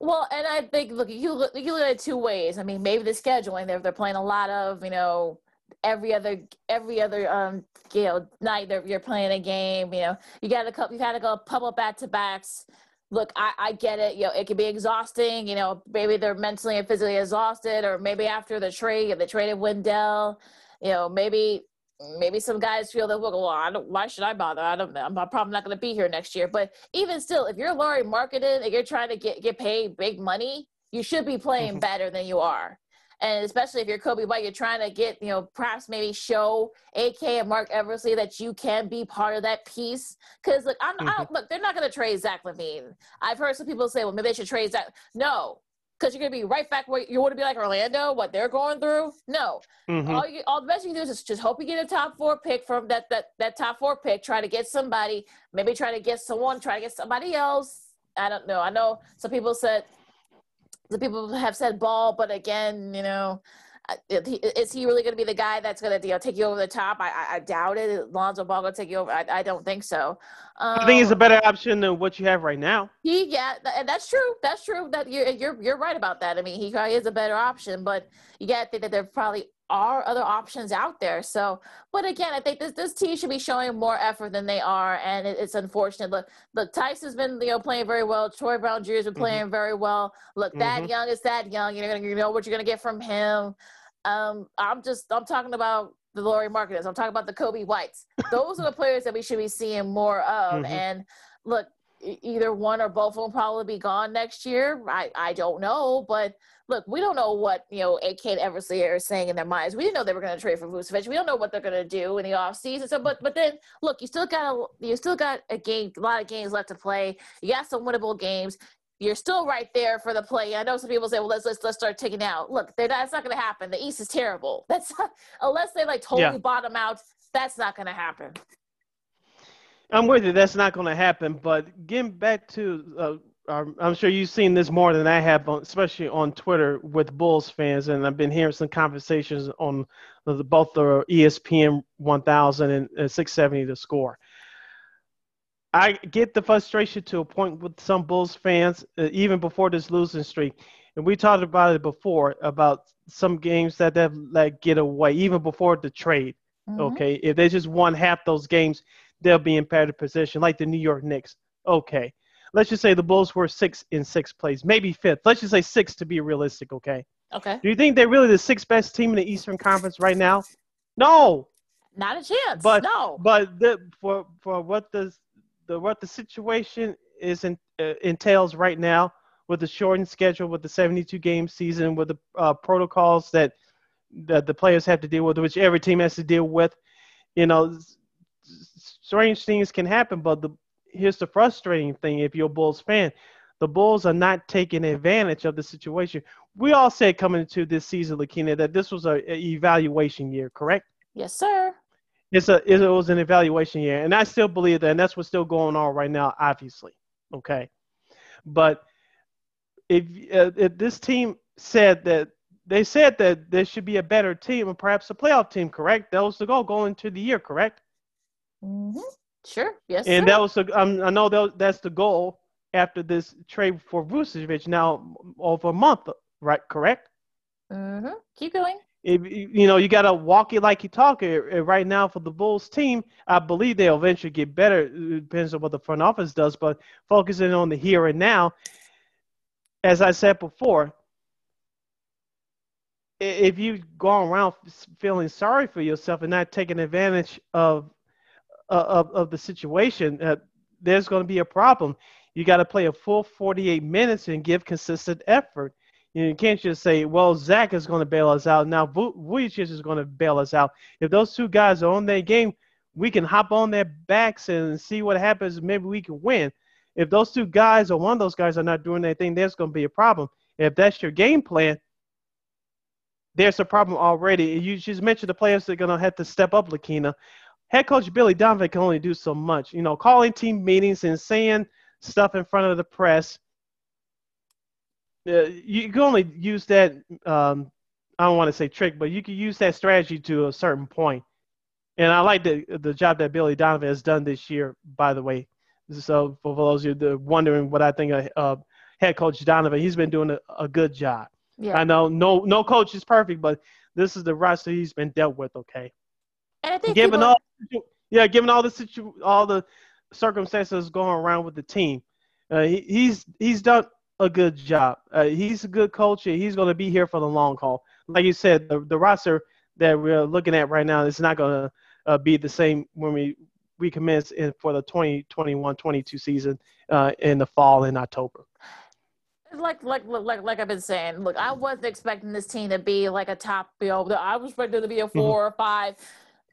Well, and I think look, you look, you look at it two ways. I mean, maybe the scheduling they're they're playing a lot of you know every other every other um you know night that you're playing a game you know. You got to you've had to go couple back to backs. Look I, I get it you know it can be exhausting you know maybe they're mentally and physically exhausted or maybe after the trade they traded wendell you know maybe maybe some guys feel that well I don't, why should i bother? I don't i'm probably not going to be here next year. But even still if you're Lauri Markkanen and you're trying to get get paid big money you should be playing *laughs* better than you are and especially if you're Coby White, you're trying to get, you know, perhaps maybe show AK and Marc Eversley that you can be part of that piece. Because look, I'm, mm-hmm. look, they're not going to trade Zach LaVine. I've heard some people say, well, maybe they should trade Zach. No, because you're going to be right back where you want to be like Orlando, what they're going through. No, mm-hmm. all you, all the best you can do is just hope you get a top four pick from that that that top four pick. Try to get somebody, maybe try to get someone, try to get somebody else. I don't know. I know some people said the people have said ball, but again, you know, is he really going to be the guy that's going to you know take you over the top? I, I, doubt it. Lonzo Ball going to take you over? I, I don't think so. Um, I think he's a um, better option than what you have right now. He yeah, and that's true. That's true. That you're you're you're right about that. I mean, he probably is a better option, but you got to think that they're probably are other options out there. So, but again, I think this this team should be showing more effort than they are, and it, it's unfortunate. Look, look, Theis's been you know playing very well. Troy Brown Jr. has been mm-hmm. playing mm-hmm. very well. Look, that mm-hmm. young is that young. You're gonna you know what you're gonna get from him. Um, I'm just I'm talking about the Lauri Markkanens. I'm talking about the Coby Whites. Those are the players that we should be seeing more of. Mm-hmm. And look, either one or both will probably be gone next year. I, I don't know, but look, we don't know what you know AK and Eversley are saying in their minds. We didn't know they were going to trade for Vucevic. We don't know what they're going to do in the offseason. So, but but then look, you still got a you still got a game, a lot of games left to play. You got some winnable games. You're still right there for the play. I know some people say, "Well, let's let's let's start taking out." Look, that's not going to happen. The East is terrible. That's *laughs* unless they like totally yeah. bottom out. That's not going to happen. I'm with you. That's not going to happen. But getting back to, uh, I'm sure you've seen this more than I have, especially on Twitter with Bulls fans, and I've been hearing some conversations on the, both the ESPN 1000 and 670 The Score. I get the frustration to a point with some Bulls fans, uh, even before this losing streak. And we talked about it before about some games that they've let get away, even before the trade. Mm-hmm. Okay, if they just won half those games, they'll be in better position, like the New York Knicks. Okay. Let's just say the Bulls were six in sixth place, maybe fifth. Let's just say six to be realistic, okay? Okay. Do you think they're really the sixth best team in the Eastern Conference right now? No. Not a chance. But no. But the, for for what the the what the situation is in, uh, entails right now with the shortened schedule, with the 72 game season, with the uh, protocols that that the players have to deal with, which every team has to deal with. You know, strange things can happen, but the here's the frustrating thing: if you're a Bulls fan, the Bulls are not taking advantage of the situation. We all said coming into this season, Lakina, that this was a, a evaluation year, correct? Yes, sir. It's a it was an evaluation year, and I still believe that, and that's what's still going on right now, obviously. Okay, but if uh, if this team said that they said that there should be a better team and perhaps a playoff team, correct? That was the goal going into the year, correct? Mm-hmm. Sure. Yes. And sir. that was the um, I know that that's the goal after this trade for Vucevic now over a month, right? Correct. Mm-hmm. Keep going. If, you know, you got to walk it like you talk it. Right now, for the Bulls team, I believe they'll eventually get better. It depends on what the front office does, but focusing on the here and now, as I said before, if you go around feeling sorry for yourself and not taking advantage of of, of the situation, uh, there's going to be a problem. You got to play a full 48 minutes and give consistent effort. You, can't just say, "Well, Zach is going to bail us out." Now, Vucevic is going to bail us out. If those two guys are on their game, we can hop on their backs and see what happens. Maybe we can win. If those two guys or one of those guys are not doing anything, there's going to be a problem. If that's your game plan, there's a problem already. You just mentioned the players that are going to have to step up, Lakina. Head coach Billy Donovan can only do so much. You know, calling team meetings and saying stuff in front of the press. Uh, you can only use that. Um, I don't want to say trick, but you can use that strategy to a certain point. And I like the the job that Billy Donovan has done this year. By the way, so for those of you wondering what I think of uh, head coach Donovan, he's been doing a, a good job. Yeah. I know no no coach is perfect, but this is the roster he's been dealt with. Okay. And I think given people... all yeah, given all the situ all the circumstances going around with the team, uh, he, he's he's done a good job. Uh, he's a good coach. And he's going to be here for the long haul. Like you said, the, the roster that we're looking at right now is not going to uh, be the same when we we commence in for the 2021-22 season uh, in the fall in October like like like like I've been saying, look, I wasn't expecting this team to be like a top, you know, I was expecting to be a mm-hmm. 4 mm-hmm. or five.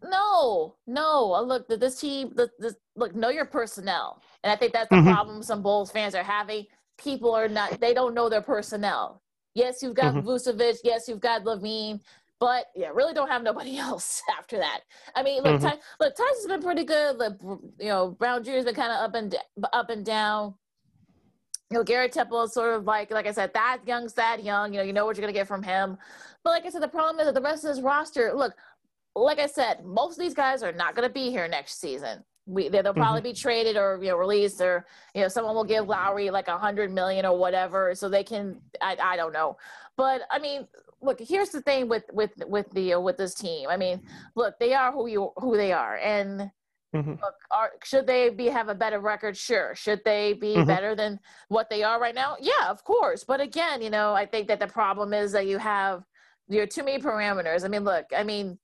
No, no. Uh, look, this team, this, this, look, know your personnel, and I think that's the mm-hmm. problem some Bulls fans are having. People are not, they don't know their personnel. Yes, you've got mm-hmm. Vucevic. Yes, you've got LaVine. But yeah, really don't have nobody *laughs* else after that. I mean, look, mm-hmm. Ty, look, Theis's been pretty good. Look, you know, Brown Jr.'s been kind of up and up and down you know, Garrett Temple is sort of like, like I said, that young's that young. You know, you know what you're gonna get from him. But like I said, the problem is that the rest of his roster. Look, like I said, most of these guys are not gonna be here next season. We they'll probably mm-hmm. be traded or you know released or you know someone will give Lauri like a hundred million or whatever so they can. I I don't know, but I mean, look. Here's the thing with with with the uh, with this team. I mean, look, they are who you who they are, and Mm-hmm. Look, are, should they be have a better record? Sure. Should they be mm-hmm. better than what they are right now? Yeah, of course. But again, you know, I think that the problem is that you have you know too many parameters. I mean, look, I mean,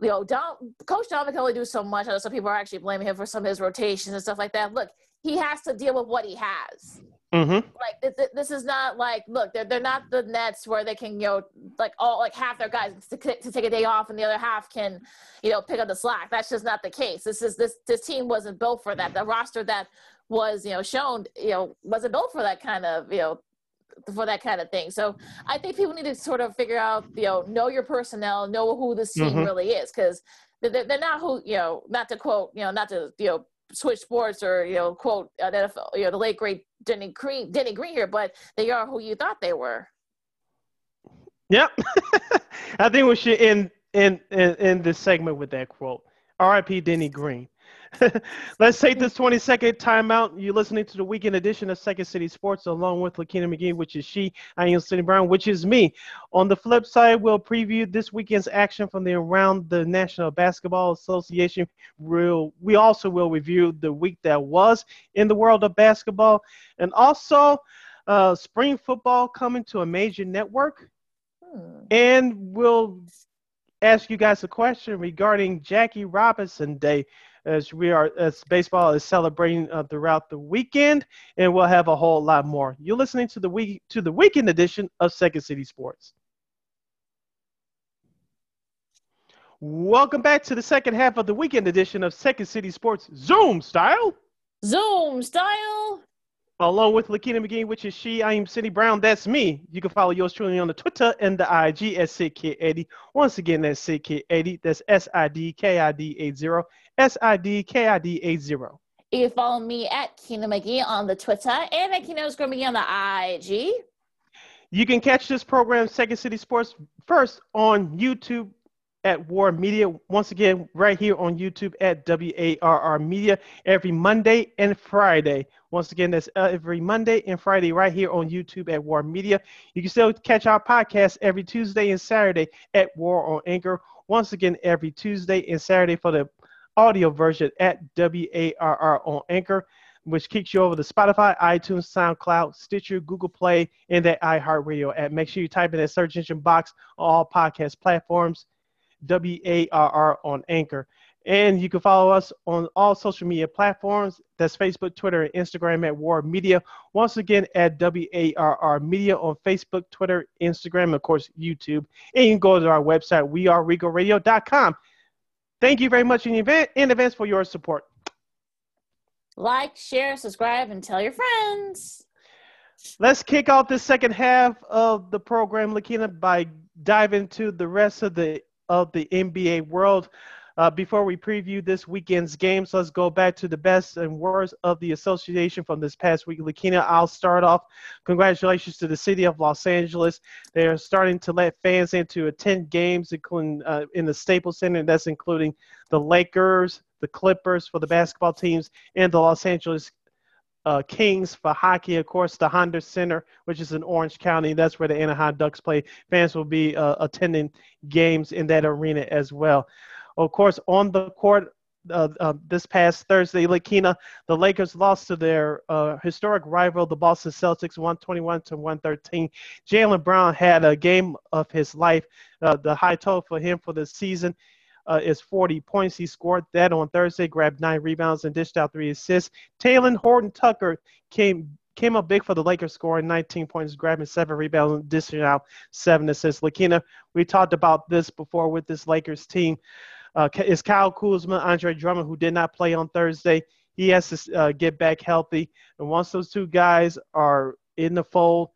you know, Dom, Coach Donovan can only do so much. I know some people are actually blaming him for some of his rotations and stuff like that. Look, he has to deal with what he has. Mm-hmm. Like th- th- this is not like look they're they're not the Nets where they can you know like all like half their guys to, to take a day off and the other half can you know pick up the slack. That's just not the case. This is this this team wasn't built for that. The roster that was you know shown you know wasn't built for that kind of you know for that kind of thing. So I think people need to sort of figure out you know know your personnel, know who this team mm-hmm. really is because they're, they're not who you know not to quote you know not to you know switch sports or you know quote uh, NFL, you know the late great Denny Green Denny Green here, but they are who you thought they were. Yep, *laughs* I think we should end in in in this segment with that quote. R.I.P. Denny Green. *laughs* Let's take this 20 second timeout. You're listening to the weekend edition of Second City Sports along with Lakina McGee, which is she. I am Cindy Brown, which is me. On the flip side, we'll preview this weekend's action from the around the National Basketball Association. We'll, we also will review the week that was in the world of basketball and also uh, spring football coming to a major network. Hmm. And we'll ask you guys a question regarding Jackie Robinson Day as we are as baseball is celebrating uh, throughout the weekend, and we'll have a whole lot more. You're listening to the week to the weekend edition of Second City Sports. Welcome back to the second half of the weekend edition of Second City Sports Zoom style. Zoom style. Along with Lakina McGee, which is she, I am Cindy Brown. That's me. You can follow yours truly on the Twitter and the IG at SidKid80. Once again, that's SidKid80. That's S I D K I D 80. S I D K I D 80. You can follow me at Kina McGee on the Twitter and at Kina McGee on the IG. You can catch this program, Second City Sports, first on YouTube at WARR Media. Once again, right here on YouTube at WARR Media every Monday and Friday. Once again, that's uh, every Monday and Friday right here on YouTube at WARR Media. You can still catch our podcast every Tuesday and Saturday at WARR on Anchor. Once again, every Tuesday and Saturday for the audio version at WARR on Anchor which kicks you over to Spotify, iTunes, SoundCloud, Stitcher, Google Play, and that iHeartRadio app. Make sure you type in that search engine box on all podcast platforms. W A R R on Anchor. And you can follow us on all social media platforms. That's Facebook, Twitter, and Instagram at WARR Media. Once again, at WARR Media on Facebook, Twitter, Instagram, and of course, YouTube. And you can go to our website, weareregalradio.com. Thank you very much in, event, in advance for your support. Like, share, subscribe, and tell your friends. Let's kick off the second half of the program, Lakina, by diving into the rest of the of the NBA world. Uh, before we preview this weekend's games, let's go back to the best and worst of the association from this past week. Lakina, I'll start off. Congratulations to the city of Los Angeles. They are starting to let fans in to attend games, including uh, in the Staples Center. That's including the Lakers, the Clippers for the basketball teams, and the Los Angeles uh, Kings for hockey. Of course, the Honda Center, which is in Orange County, that's where the Anaheim Ducks play. Fans will be uh, attending games in that arena as well. Of course, on the court uh, uh, this past Thursday, Lakina, the Lakers lost to their uh, historic rival, the Boston Celtics, 121 to 113. Jaylen Brown had a game of his life, uh, the high total for him for the season uh, is 40 points. He scored that on Thursday, grabbed nine rebounds and dished out three assists. Talen Horton Tucker came came up big for the Lakers, scoring 19 points, grabbing seven rebounds, and dishing out seven assists. Lakina, we talked about this before with this Lakers team. Uh, is Kyle Kuzma, Andre Drummond, who did not play on Thursday. He has to uh, get back healthy, and once those two guys are in the fold,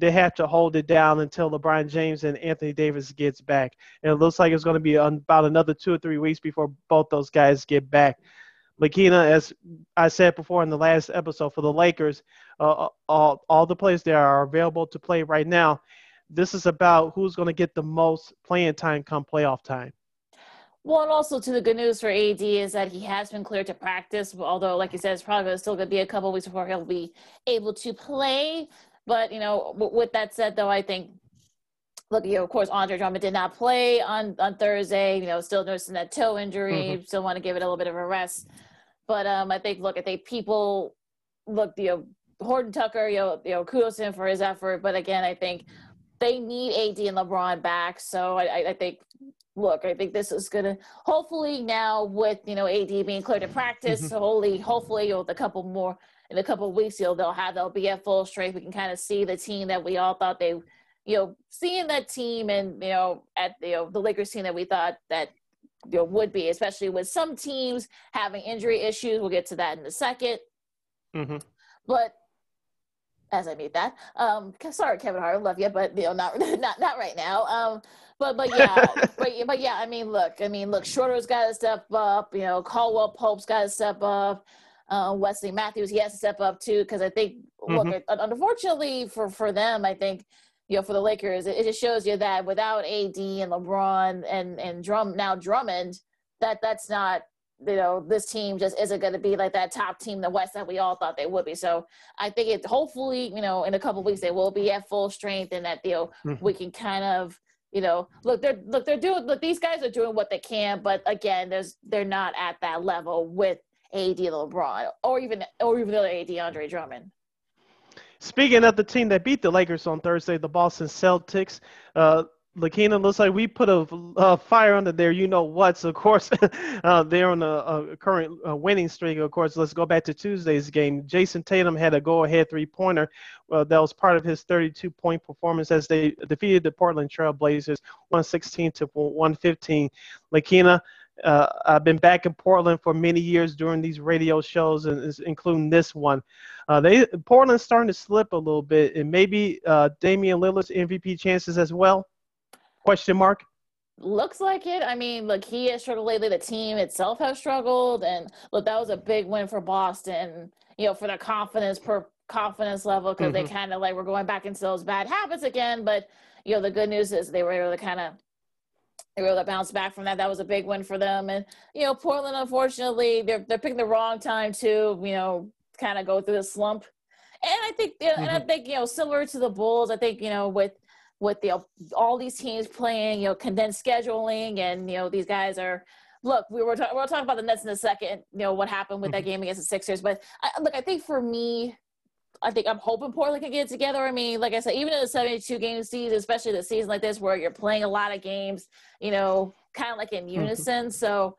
they have to hold it down until LeBron James and Anthony Davis gets back. And it looks like it's going to be about another two or three weeks before both those guys get back. Lakina, as I said before in the last episode, for the Lakers, uh, all, all the players there are available to play right now. This is about who's going to get the most playing time come playoff time. Well, and also to the good news for AD is that he has been cleared to practice. Although, like you said, it's probably still going to be a couple weeks before he'll be able to play. But you know, w- with that said, though, I think look, you know, of course, Andre Drummond did not play on on Thursday. You know, still nursing that toe injury. Mm-hmm. Still want to give it a little bit of a rest. But um, I think, look, I think people look, you know, Horton Tucker, you know, you know, kudos to him for his effort. But again, I think they need AD and LeBron back. So I, I think, look, I think this is gonna hopefully now with you know AD being cleared to practice, mm-hmm. hopefully, hopefully with a couple more in a couple of weeks, you know, they'll have they'll be at full strength. We can kind of see the team that we all thought they, you know, seeing that team and you know at you know the Lakers team that we thought that you know would be, especially with some teams having injury issues. We'll get to that in a 2nd mm-hmm. But as I made that, um, sorry, Kevin Hart, I love you, but you know, not *laughs* not not right now. Um, but but yeah, *laughs* but but yeah, I mean, look, I mean, look, Schroeder's got to step up. You know, Caldwell Pope's got to step up uh, Wesley Matthews, he has to step up too because I think, mm-hmm. look, unfortunately for for them, I think you know for the Lakers, it, it, just shows you that without AD and LeBron and and Drum now Drummond, that that's not you know this team just isn't going to be like that top team the West that we all thought they would be. So I think it hopefully you know in a couple weeks they will be at full strength and that you know mm-hmm. we can kind of you know look they're look they're doing look these guys are doing what they can but again there's they're not at that level with AD LeBron or even or even the other AD Andre Drummond. Speaking of the team that beat the Lakers on Thursday, the Boston Celtics, uh, Lakina, looks like we put a, a, fire under there. You know what? So of course, *laughs* uh, they're on a, a current uh, winning streak. Of course, let's go back to Tuesday's game. Jayson Tatum had a go-ahead three-pointer uh, that was part of his 32-point performance as they defeated the Portland Trail Blazers 116 to 115. Lakina, uh, I've been back in Portland for many years during these radio shows, and including this one. Uh, they Portland's starting to slip a little bit, and maybe uh, Damian Lillard's MVP chances as well. Question mark. Looks like it. I mean, look, he has struggled lately. The team itself has struggled, and look, that was a big win for Boston. You know, for their confidence per confidence level, because mm-hmm. they kind of like were going back into those bad habits again. But you know, the good news is they were able to kind of they were able to bounce back from that. That was a big win for them. And you know, Portland, unfortunately, they're they're picking the wrong time to you know kind of go through the slump. And I think, mm-hmm. and I mm-hmm. think you know, similar to the Bulls, I think you know with with the all these teams playing, you know, condensed scheduling, and you know these guys are. Look, we were ta- we'll talk about the Nets in a second. You know what happened with mm-hmm. that game against the Sixers, but I, look, I think for me, I think I'm hoping Portland can get together. I mean, like I said, even in a 72 game season, especially the season like this where you're playing a lot of games, you know, kind of like in mm-hmm. unison. so,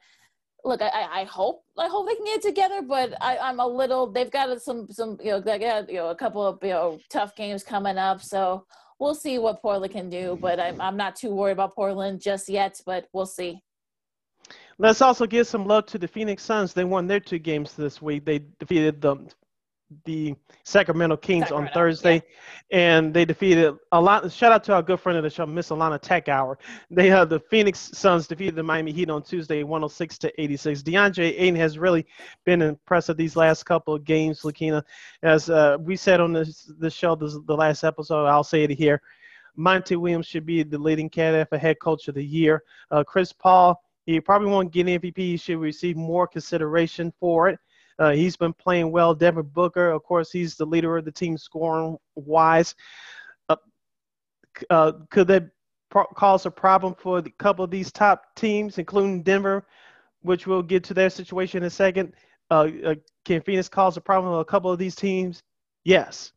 look, I, I hope I hope they can get together, but I, I'm a little. They've got some some you know they got you know a couple of you know tough games coming up, so we'll see what Portland can do, but I'm, I'm not too worried about Portland just yet, but we'll see. Let's also give some love to the Phoenix Suns. They won their two games this week. They defeated the the Sacramento Kings Sacramento, on Thursday, yeah. and they defeated a lot. Shout out to our good friend of the show, Miss Alana Tech Hour. They have the Phoenix Suns defeated the Miami Heat on Tuesday, 106 to 86. DeAndre Ayton has really been impressive these last couple of games, Lakina. As uh, we said on this the show, this, the last episode, I'll say it here. Monty Williams should be the leading candidate for head coach of the year. Uh, Chris Paul, he probably won't get MVP. He should receive more consideration for it. Uh, he's been playing well. Devin Booker, of course, he's the leader of the team scoring wise. Uh, uh, could that pro- cause a problem for a couple of these top teams, including Denver, which we'll get to their situation in a second? Uh, uh, can Phoenix cause a problem with a couple of these teams? Yes.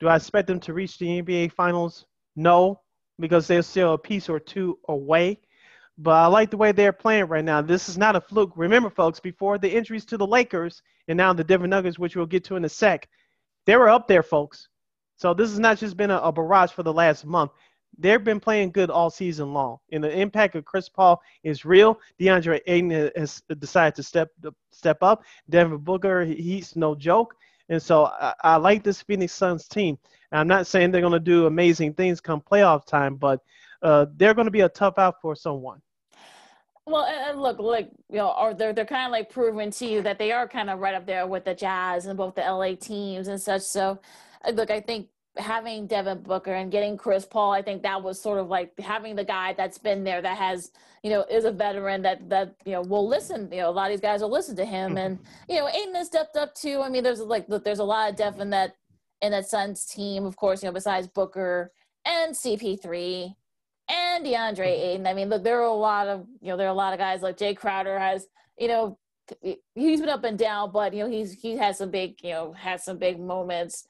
Do I expect them to reach the NBA Finals? No, because they're still a piece or two away. But I like the way they're playing right now. This is not a fluke. Remember, folks, before the injuries to the Lakers and now the Denver Nuggets, which we'll get to in a sec, they were up there, folks. So this has not just been a, a barrage for the last month. They've been playing good all season long, and the impact of Chris Paul is real. DeAndre Ayton has decided to step step up. Devin Booker, he's no joke, and so I, I like this Phoenix Suns team. And I'm not saying they're going to do amazing things come playoff time, but uh, they're going to be a tough out for someone. Well, and look, like you know, or they're they're kind of like proving to you that they are kind of right up there with the Jazz and both the LA teams and such. So, uh, look, I think having Devin Booker and getting Chris Paul, I think that was sort of like having the guy that's been there that has, you know, is a veteran that that you know will listen. You know, a lot of these guys will listen to him, mm-hmm. and you know, Ayton has stepped up too. I mean, there's like look, there's a lot of depth in that in that Suns team, of course. You know, besides Booker and CP3 and DeAndre mm-hmm. Ayton. I mean, look, there are a lot of you know there are a lot of guys like Jay Crowder has you know he's been up and down, but you know he's he has some big you know has some big moments.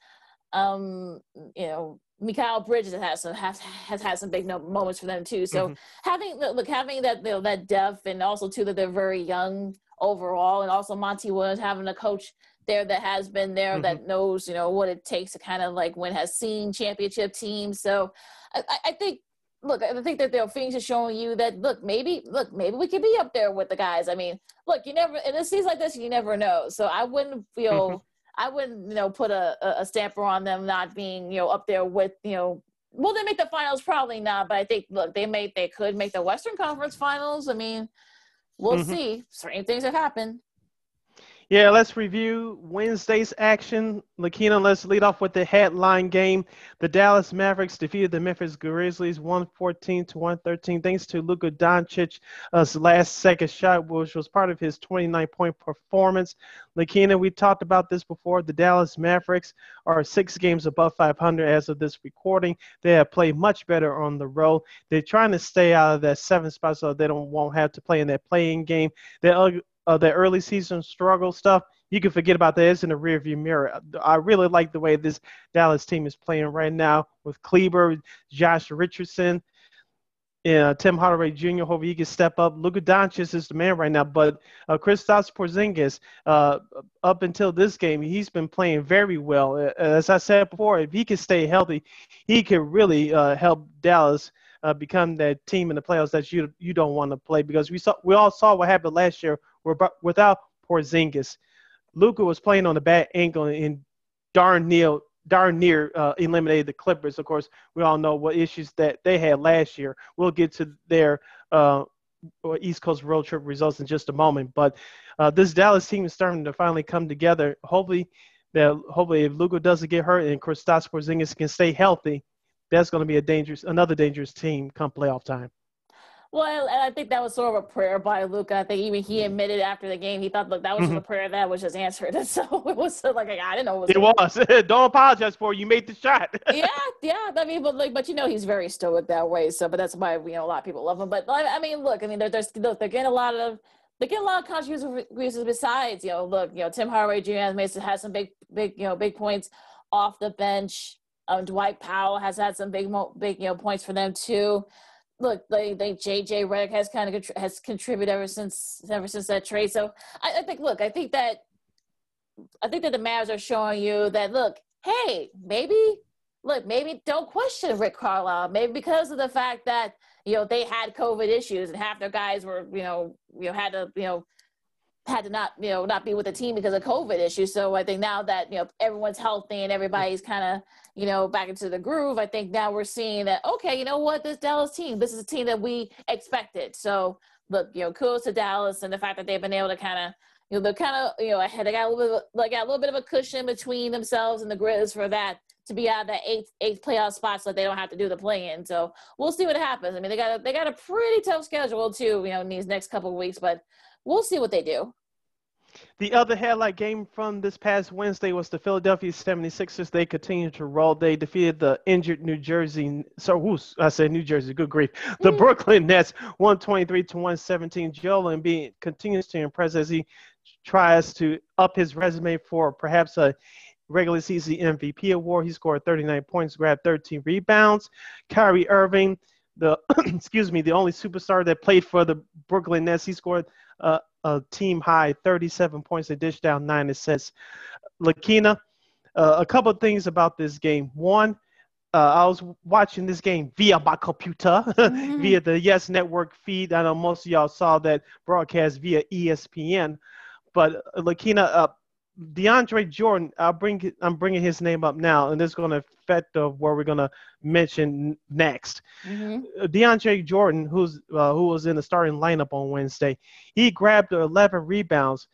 Um, you know, Mikal Bridges has some has has had some big moments for them too. So mm-hmm. having look having that you know, that depth and also too that they're very young overall, and also Monty Williams having a coach there that has been there mm-hmm. that knows you know what it takes to kind of like win has seen championship teams. So I, I think look, I think that the Phoenix is showing you that look, maybe look, maybe we could be up there with the guys. I mean, look, you never in a season like this, you never know. So I wouldn't feel mm-hmm. I wouldn't, you know, put a, a stamper on them not being, you know, up there with, you know, will they make the finals? Probably not, but I think look, they may they could make the Western Conference finals. I mean, we'll mm-hmm. see. Certain things have happened. Yeah, let's review Wednesday's action. Lakina, let's lead off with the headline game. The Dallas Mavericks defeated the Memphis Grizzlies 114 to 113 thanks to Luka Doncic's last second shot, which was part of his 29 point performance. Lakina, we talked about this before. The Dallas Mavericks are six games above 500 as of this recording. They have played much better on the road. They're trying to stay out of that seventh spot so they don't won't have to play in that playing game. They're uh, the early season struggle stuff, you can forget about that. It's in the rearview mirror. I really like the way this Dallas team is playing right now with Kleber, Josh Richardson. Yeah, Tim Hardaway Jr. Hope he can step up. Luka Doncic is the man right now, but uh, Kristaps Porzingis, uh, up until this game, he's been playing very well. As I said before, if he can stay healthy, he can really uh, help Dallas uh, become that team in the playoffs that you you don't want to play because we saw we all saw what happened last year without Porzingis. Luka was playing on a bad ankle and darn near darn near uh, eliminated the Clippers. Of course, we all know what issues that they had last year. We'll get to their uh, East Coast road trip results in just a moment. But uh, this Dallas team is starting to finally come together. Hopefully, that hopefully if Luka doesn't get hurt and Kristaps Porzingis can stay healthy, that's going to be a dangerous another dangerous team come playoff time. Well, and I think that was sort of a prayer by Luka. I think even he admitted after the game he thought, look, that was mm-hmm. a prayer that was just answered. *laughs* And so it was like I didn't know it was. It was. *laughs* Don't apologize for it. you made the shot. *laughs* yeah, yeah. I mean, but like, but you know, he's very stoic that way. So, but that's why you know a lot of people love him. But I mean, look, I mean, they're, they're look, they're getting a lot of they get a lot of contributions besides you know, look, you know, Tim Hardaway Jr. has has some big, big, you know, big points off the bench. Um, Dwight Powell has had some big, big, you know, points for them too look, they they JJ Redick has kind of has contributed ever since ever since that trade. So I, I, think, look, I think that I think that the Mavs are showing you that look, hey, maybe look, maybe don't question Rick Carlisle, maybe because of the fact that you know they had COVID issues and half their guys were you know you know had to you know had to not you know not be with the team because of COVID issues. So I think now that you know everyone's healthy and everybody's kind of you know back into the groove, I think now we're seeing that okay, you know what, this Dallas team, this is a team that we expected. So look, you know, kudos to Dallas and the fact that they've been able to kind of you know they're kind of you know ahead. They got a little bit of, like got a little bit of a cushion between themselves and the Grizz for that to be out of that eighth eighth playoff spot so they don't have to do the play in. So we'll see what happens. I mean, they got a, they got a pretty tough schedule too, you know, in these next couple of weeks, but we'll see what they do. The other highlight game from this past Wednesday was the Philadelphia 76ers. They continued to roll. They defeated the injured New Jersey, so who's, I said New Jersey, good grief. The mm. Brooklyn Nets 123 to 117. Joel Embiid continues to impress as he tries to up his resume for perhaps a regular season MVP award. He scored 39 points, grabbed 13 rebounds. Kyrie Irving, the *clears throat* excuse me, the only superstar that played for the Brooklyn Nets, he scored uh, a team high 37 points. They dished down nine assists. Lakina, uh, a couple of things about this game. One, uh, I was watching this game via my computer, *laughs* mm-hmm. via the Yes Network feed. I know most of y'all saw that broadcast via ESPN. But uh, Lakina, uh, DeAndre Jordan, I'll bring I'm bringing his name up now, and this is going to affect of where we're going to mention next. Mm-hmm. Uh, DeAndre Jordan, who's uh, who was in the starting lineup on Wednesday, he grabbed 11 rebounds.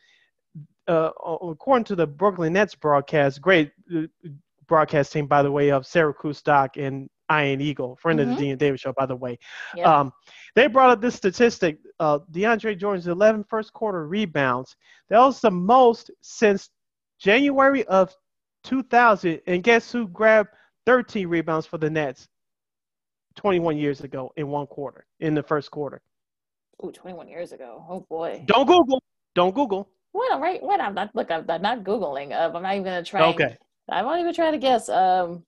Uh, according to the Brooklyn Nets broadcast, great uh, broadcast team by the way of Sarah Kustok and Ian Eagle, friend mm-hmm. of the mm-hmm. Dean Davis show, by the way. Um, they brought up this statistic: uh, DeAndre Jordan's 11 first quarter rebounds. That was the most since January of 2000. And guess who grabbed 13 rebounds for the Nets 21 years ago in one quarter, in the first quarter? Oh, 21 years ago. Oh, boy. Don't Google. Don't Google. What? I'm right. What? I'm not. Look, I'm, not Googling. Uh, I'm not even going to try. Okay. And, I won't even try to guess. Um,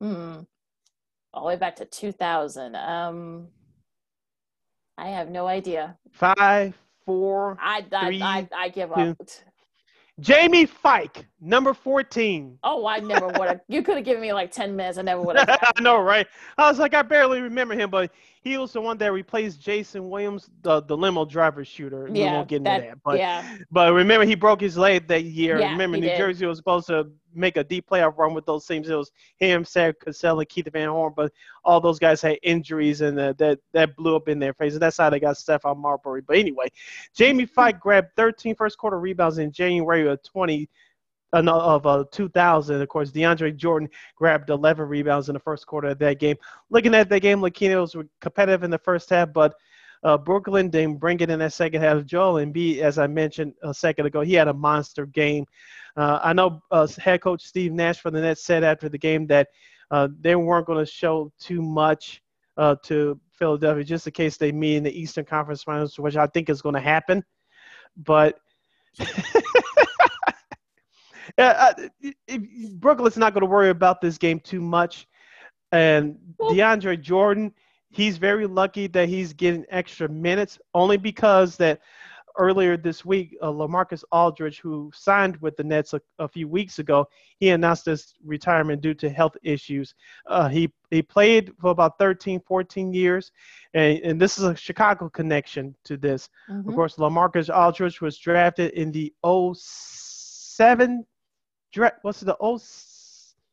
hmm. All the way back to 2000. Um, I have no idea. Five, four, I, I, three, I, I, give two. up. Jamie Feick, number 14. Oh, I never would have. *laughs* You could have given me like 10 minutes. I never would have. *laughs* I know, right? I was like, I barely remember him, but he was the one that replaced Jayson Williams, the, the limo driver shooter. Yeah, we won't get into that. that. But, yeah. but remember, he broke his leg that year. Yeah, remember, New did. Jersey was supposed to make a deep playoff run with those teams. It was him, Sam Cassell, and Keith Van Horn, but all those guys had injuries, and uh, that that blew up in their faces. That's how they got Stephon Marbury. But anyway, Jamie Feick grabbed 13 first quarter rebounds in January of 20- of uh, 2000. Of course, DeAndre Jordan grabbed 11 rebounds in the first quarter of that game. Looking at that game, Lakina was competitive in the first half, but uh, Brooklyn didn't bring it in that second half. Joel Embiid, as I mentioned a second ago, he had a monster game. Uh, I know uh, head coach Steve Nash for the Nets said after the game that uh, they weren't going to show too much uh, to Philadelphia, just in case they meet in the Eastern Conference Finals, which I think is going to happen. But *laughs* uh, Brooklyn's not going to worry about this game too much. And DeAndre Jordan, he's very lucky that he's getting extra minutes only because that earlier this week, uh, LaMarcus Aldridge, who signed with the Nets a, a, few weeks ago, he announced his retirement due to health issues. Uh, he he played for about 13, 14 years, and, and this is a Chicago connection to this. Mm-hmm. Of course, LaMarcus Aldridge was drafted in the 07 draft. What's the 0?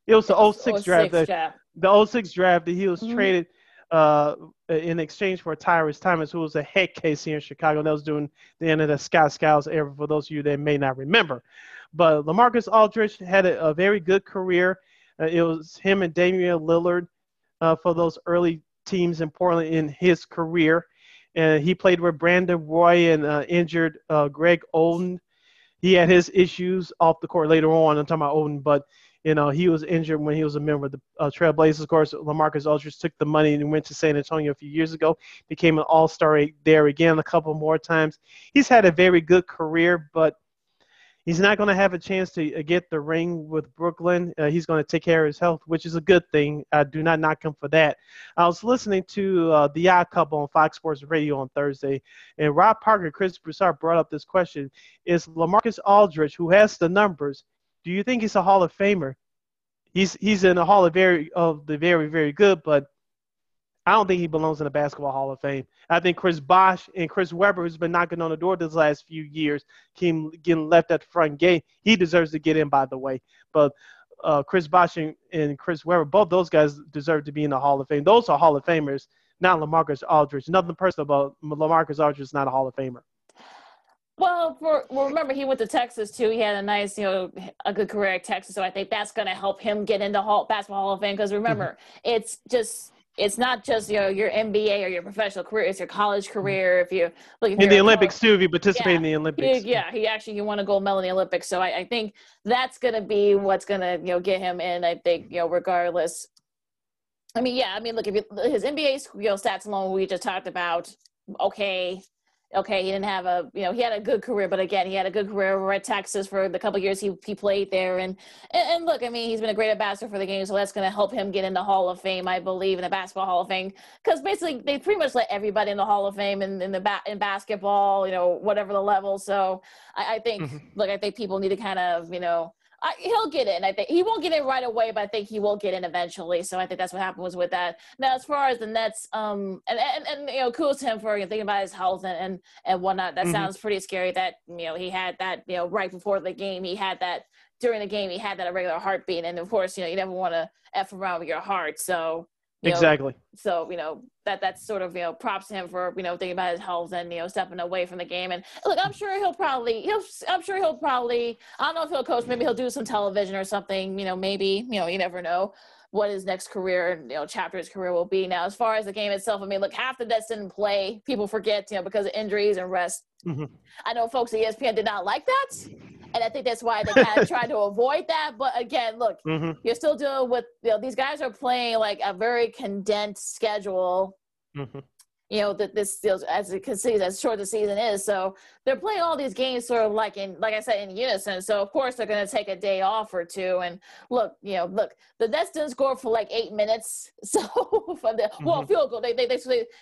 It was the 06, 06 draft. The, the 06 draft that he was mm-hmm. traded uh, in exchange for Tyrus Thomas, who was a head case here in Chicago. That was during the end of the Scott Skiles era, for those of you that may not remember. But Lamarcus Aldridge had a, a very good career. Uh, it was him and Damian Lillard uh, for those early teams in Portland in his career. And he played with Brandon Roy and uh, injured uh, Greg Oden. He had his issues off the court later on. I'm talking about Oden, but you know, he was injured when he was a member of the uh, Trailblazers. Of course, Lamarcus Aldridge took the money and went to San Antonio a few years ago, became an All Star there again a couple more times. He's had a very good career, but he's not going to have a chance to uh, get the ring with Brooklyn. Uh, he's going to take care of his health, which is a good thing. I do not knock him for that. I was listening to uh, The Odd Couple on Fox Sports Radio on Thursday, and Rob Parker, Chris Broussard brought up this question: Is Lamarcus Aldridge, who has the numbers, do you think he's a Hall of Famer? He's he's in the Hall of very of the very very good, but I don't think he belongs in the Basketball Hall of Fame. I think Chris Bosh and Chris Webber, who's been knocking on the door this last few years, came getting left at the front gate. He deserves to get in, by the way. But uh, Chris Bosh and, and, Chris Webber, both those guys deserve to be in the Hall of Fame. Those are Hall of Famers, not Lamarcus Aldridge. Nothing personal about Lamarcus Aldridge is not a Hall of Famer. Well, for well, remember he went to Texas too. He had a nice, you know, a good career at Texas. So I think that's going to help him get into Hall, basketball Hall of Fame. Because remember, mm-hmm. *laughs* it's just it's not just you know your NBA or your professional career; it's your college mm-hmm. career. If you look in the Olympics too, if you participate yeah, in the Olympics, he, yeah, he actually you want a gold medal in the Olympics. So I, I think that's going to be what's going to you know get him in. I think you know regardless. I mean, yeah, I mean, look if you, his NBA you know stats alone we just talked about, okay, okay, he didn't have a, you know, he had a good career, but again, he had a good career over at Texas for the couple years he, he played there. And, and, and look, I mean, he's been a great ambassador for the game, so that's going to help him get in the Hall of Fame, I believe, in the Basketball Hall of Fame, because basically they pretty much let everybody in the Hall of Fame in, in the ba- in basketball, you know, whatever the level. So I, I think, mm-hmm. look, I think people need to kind of, you know, I, he'll get in. I think he won't get in right away, but I think he will get in eventually. So I think that's what happened was with that. Now, as far as the Nets, um, and and, and you know, kudos to him for thinking about his health and and, and whatnot. That mm-hmm. sounds pretty scary. That you know he had that you know right before the game. He had that during the game. He had that irregular heartbeat, and of course, you know, you never want to f around with your heart. So you exactly. Know, so you know that that's sort of you know props to him for you know thinking about his health and you know stepping away from the game. And look, I'm sure he'll probably he'll I'm sure he'll probably I don't know if he'll coach. Maybe he'll do some television or something. You know, maybe you know you never know what his next career and you know chapter his career will be. Now, as far as the game itself, I mean, look, half the Nets didn't play. People forget you know because of injuries and rest. Mm-hmm. I know folks at ESPN did not like that and I think that's why they kind of try to avoid that. But again, look, mm-hmm. you're still dealing with you know these guys are playing like a very condensed schedule. Mm-hmm you know that this still as you can see as short the season is. So they're playing all these games sort of like in like i said in unison. So of course they're going to take a day off or two. And look you know look the nets didn't score for like eight minutes. *laughs* So for the mm-hmm. well field goal they, they they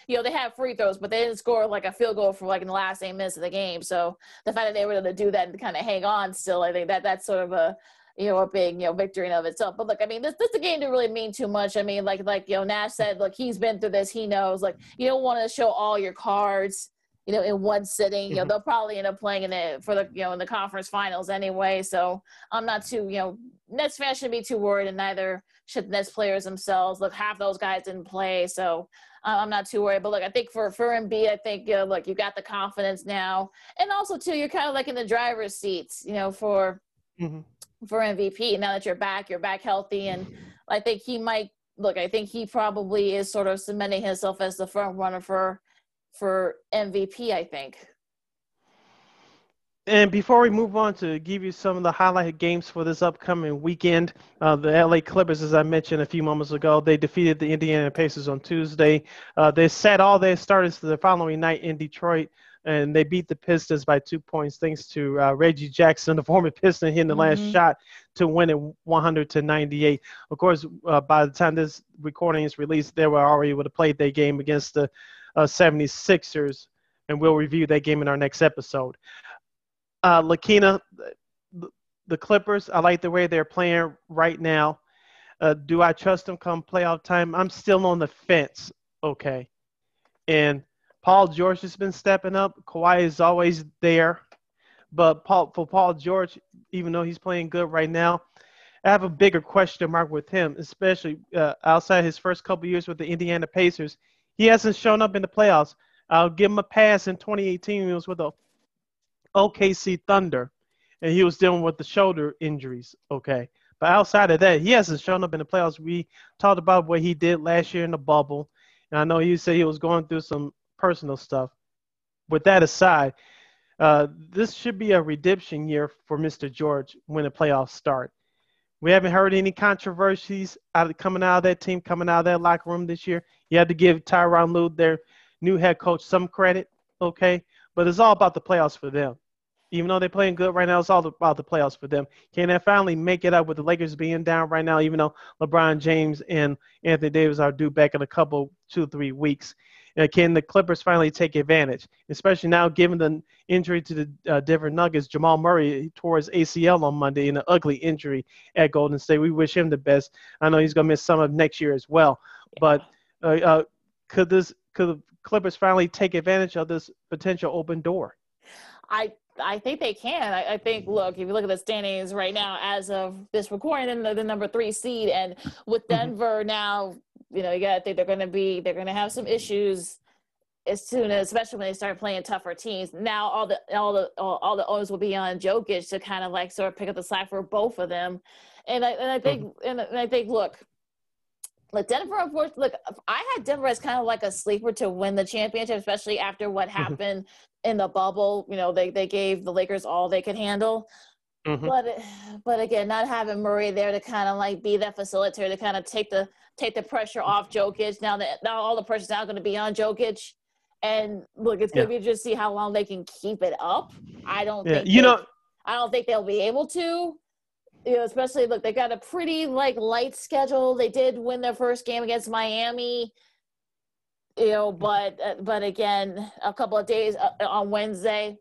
you know they have free throws but they didn't score like a field goal for like in the last eight minutes of the game. So the fact that they were able to do that and kind of hang on still i think that that's sort of a you know, a big, you know, victory in of itself. But look, I mean, this this the game didn't really mean too much. I mean, like like you know, Nash said, look, he's been through this. He knows. Like, you don't want to show all your cards, you know, in one sitting. You know, mm-hmm. they'll probably end up playing in it for the you know in the conference finals anyway. So I'm not too you know, Nets fans shouldn't be too worried, and neither should Nets players themselves. Look, half those guys didn't play, so. I'm not too worried, but look, I think for for Embiid, I think you know, look, you got the confidence now, and also too, you're kind of like in the driver's seats, you know, for mm-hmm for MVP. Now that you're back, you're back healthy, and I think he might look. I think he probably is sort of cementing himself as the front runner for for MVP. I think. And before we move on to give you some of the highlighted games for this upcoming weekend, uh, the LA Clippers, as I mentioned a few moments ago, they defeated the Indiana Pacers on Tuesday. Uh, they set all their starters the following night in Detroit and they beat the Pistons by two points thanks to uh, Reggie Jackson, *laughs* the former Piston, hitting the mm-hmm. last shot to win it 100 to 98. Of course, uh, by the time this recording is released, they were already able to play their game against the uh, 76ers, and we'll review that game in our next episode. Uh, Lakina, the, Clippers, I like the way they're playing right now. Uh, do I trust them come playoff time? I'm still on the fence. Okay, and Paul George has been stepping up. Kawhi is always there, but Paul for Paul George, even though he's playing good right now, I have a bigger question mark with him, especially uh, outside his first couple years with the Indiana Pacers. He hasn't shown up in the playoffs. I'll give him a pass in 2018. He was with the OKC Thunder, and he was dealing with the shoulder injuries. Okay, but outside of that, he hasn't shown up in the playoffs. We talked about what he did last year in the bubble, and I know you said he was going through some personal stuff. With that aside, uh, this should be a redemption year for Mr. George when the playoffs start. We haven't heard any controversies out of, coming out of that team, coming out of that locker room this year. You have to give Tyronn Lue, their new head coach, some credit, okay? But it's all about the playoffs for them. Even though they're playing good right now, it's all about the playoffs for them. Can they finally make it up with the Lakers being down right now, even though LeBron James and Anthony Davis are due back in a couple, two, three weeks? Uh, can the Clippers finally take advantage, especially now given the injury to the uh, Denver Nuggets? Jamal Murray tore his ACL on Monday in an ugly injury at Golden State. We wish him the best. I know he's going to miss some of next year as well. But uh, uh, could this could the Clippers finally take advantage of this potential open door? I I think they can. I, I, think, look, if you look at the standings right now, as of this recording, then the, the number three seed, and with mm-hmm. Denver now you know, you got to think they're going to be, they're going to have some issues as soon as, especially when they start playing tougher teams. Now all the all the all, all the owners will be on Jokic to kind of like sort of pick up the slack for both of them. And I and I think mm-hmm. and, and I think look, like Denver, unfortunately, look, I had Denver as kind of like a sleeper to win the championship, especially after what mm-hmm. happened in the bubble. You know, they they gave the Lakers all they could handle. Mm-hmm. But but again, not having Murray there to kind of like be that facilitator to kind of take the take the pressure off Jokic. Now that now all the pressure's now going to be on Jokic, and look, it's going to yeah. be just see how long they can keep it up. I don't yeah. think you they, know. I don't think they'll be able to. You know, especially look, they got a pretty like light schedule. They did win their first game against Miami. You know, but uh, but again, a couple of days uh, on Wednesday,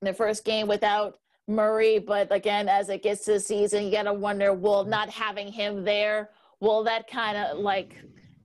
their first game without Murray, but again, as it gets to the season, you got to wonder, will not having him there, will that kind of like,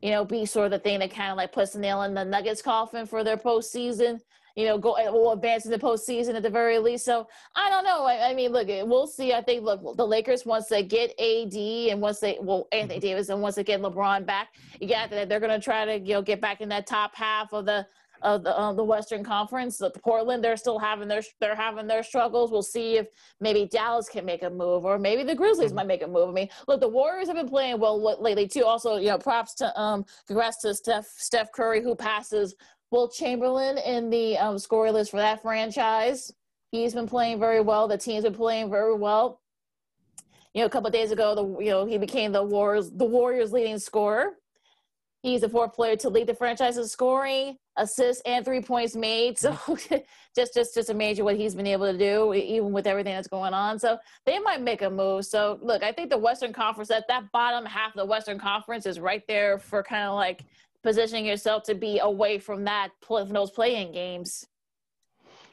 you know, be sort of the thing that kind of like puts the nail in the Nuggets coffin for their postseason? You know, go will advance in the postseason at the very least. So I don't know. I, I, mean, look, we'll see. I think look, the Lakers once they get AD and once they well Anthony mm-hmm. Davis and once they get LeBron back, you got that they're going to try to you know get back in that top half of the of the, uh, the Western Conference. The Portland, they're still having their they're having their struggles. We'll see if maybe Dallas can make a move, or maybe the Grizzlies mm-hmm. might make a move. I mean, look, the Warriors have been playing well lately too. Also, you know, props to um, congrats to Steph Steph Curry who passes Wilt Chamberlain in the um, score list for that franchise. He's been playing very well. The team's been playing very well. You know, a couple days ago, the you know he became the Warriors the Warriors leading scorer. He's the fourth player to lead the franchise in scoring, assists, and three points made. *laughs* So just just just amazing what he's been able to do, even with everything that's going on. So they might make a move. So look, I think the Western Conference, that that bottom half of the Western Conference is right there for kind of like positioning yourself to be away from that from those play-in games.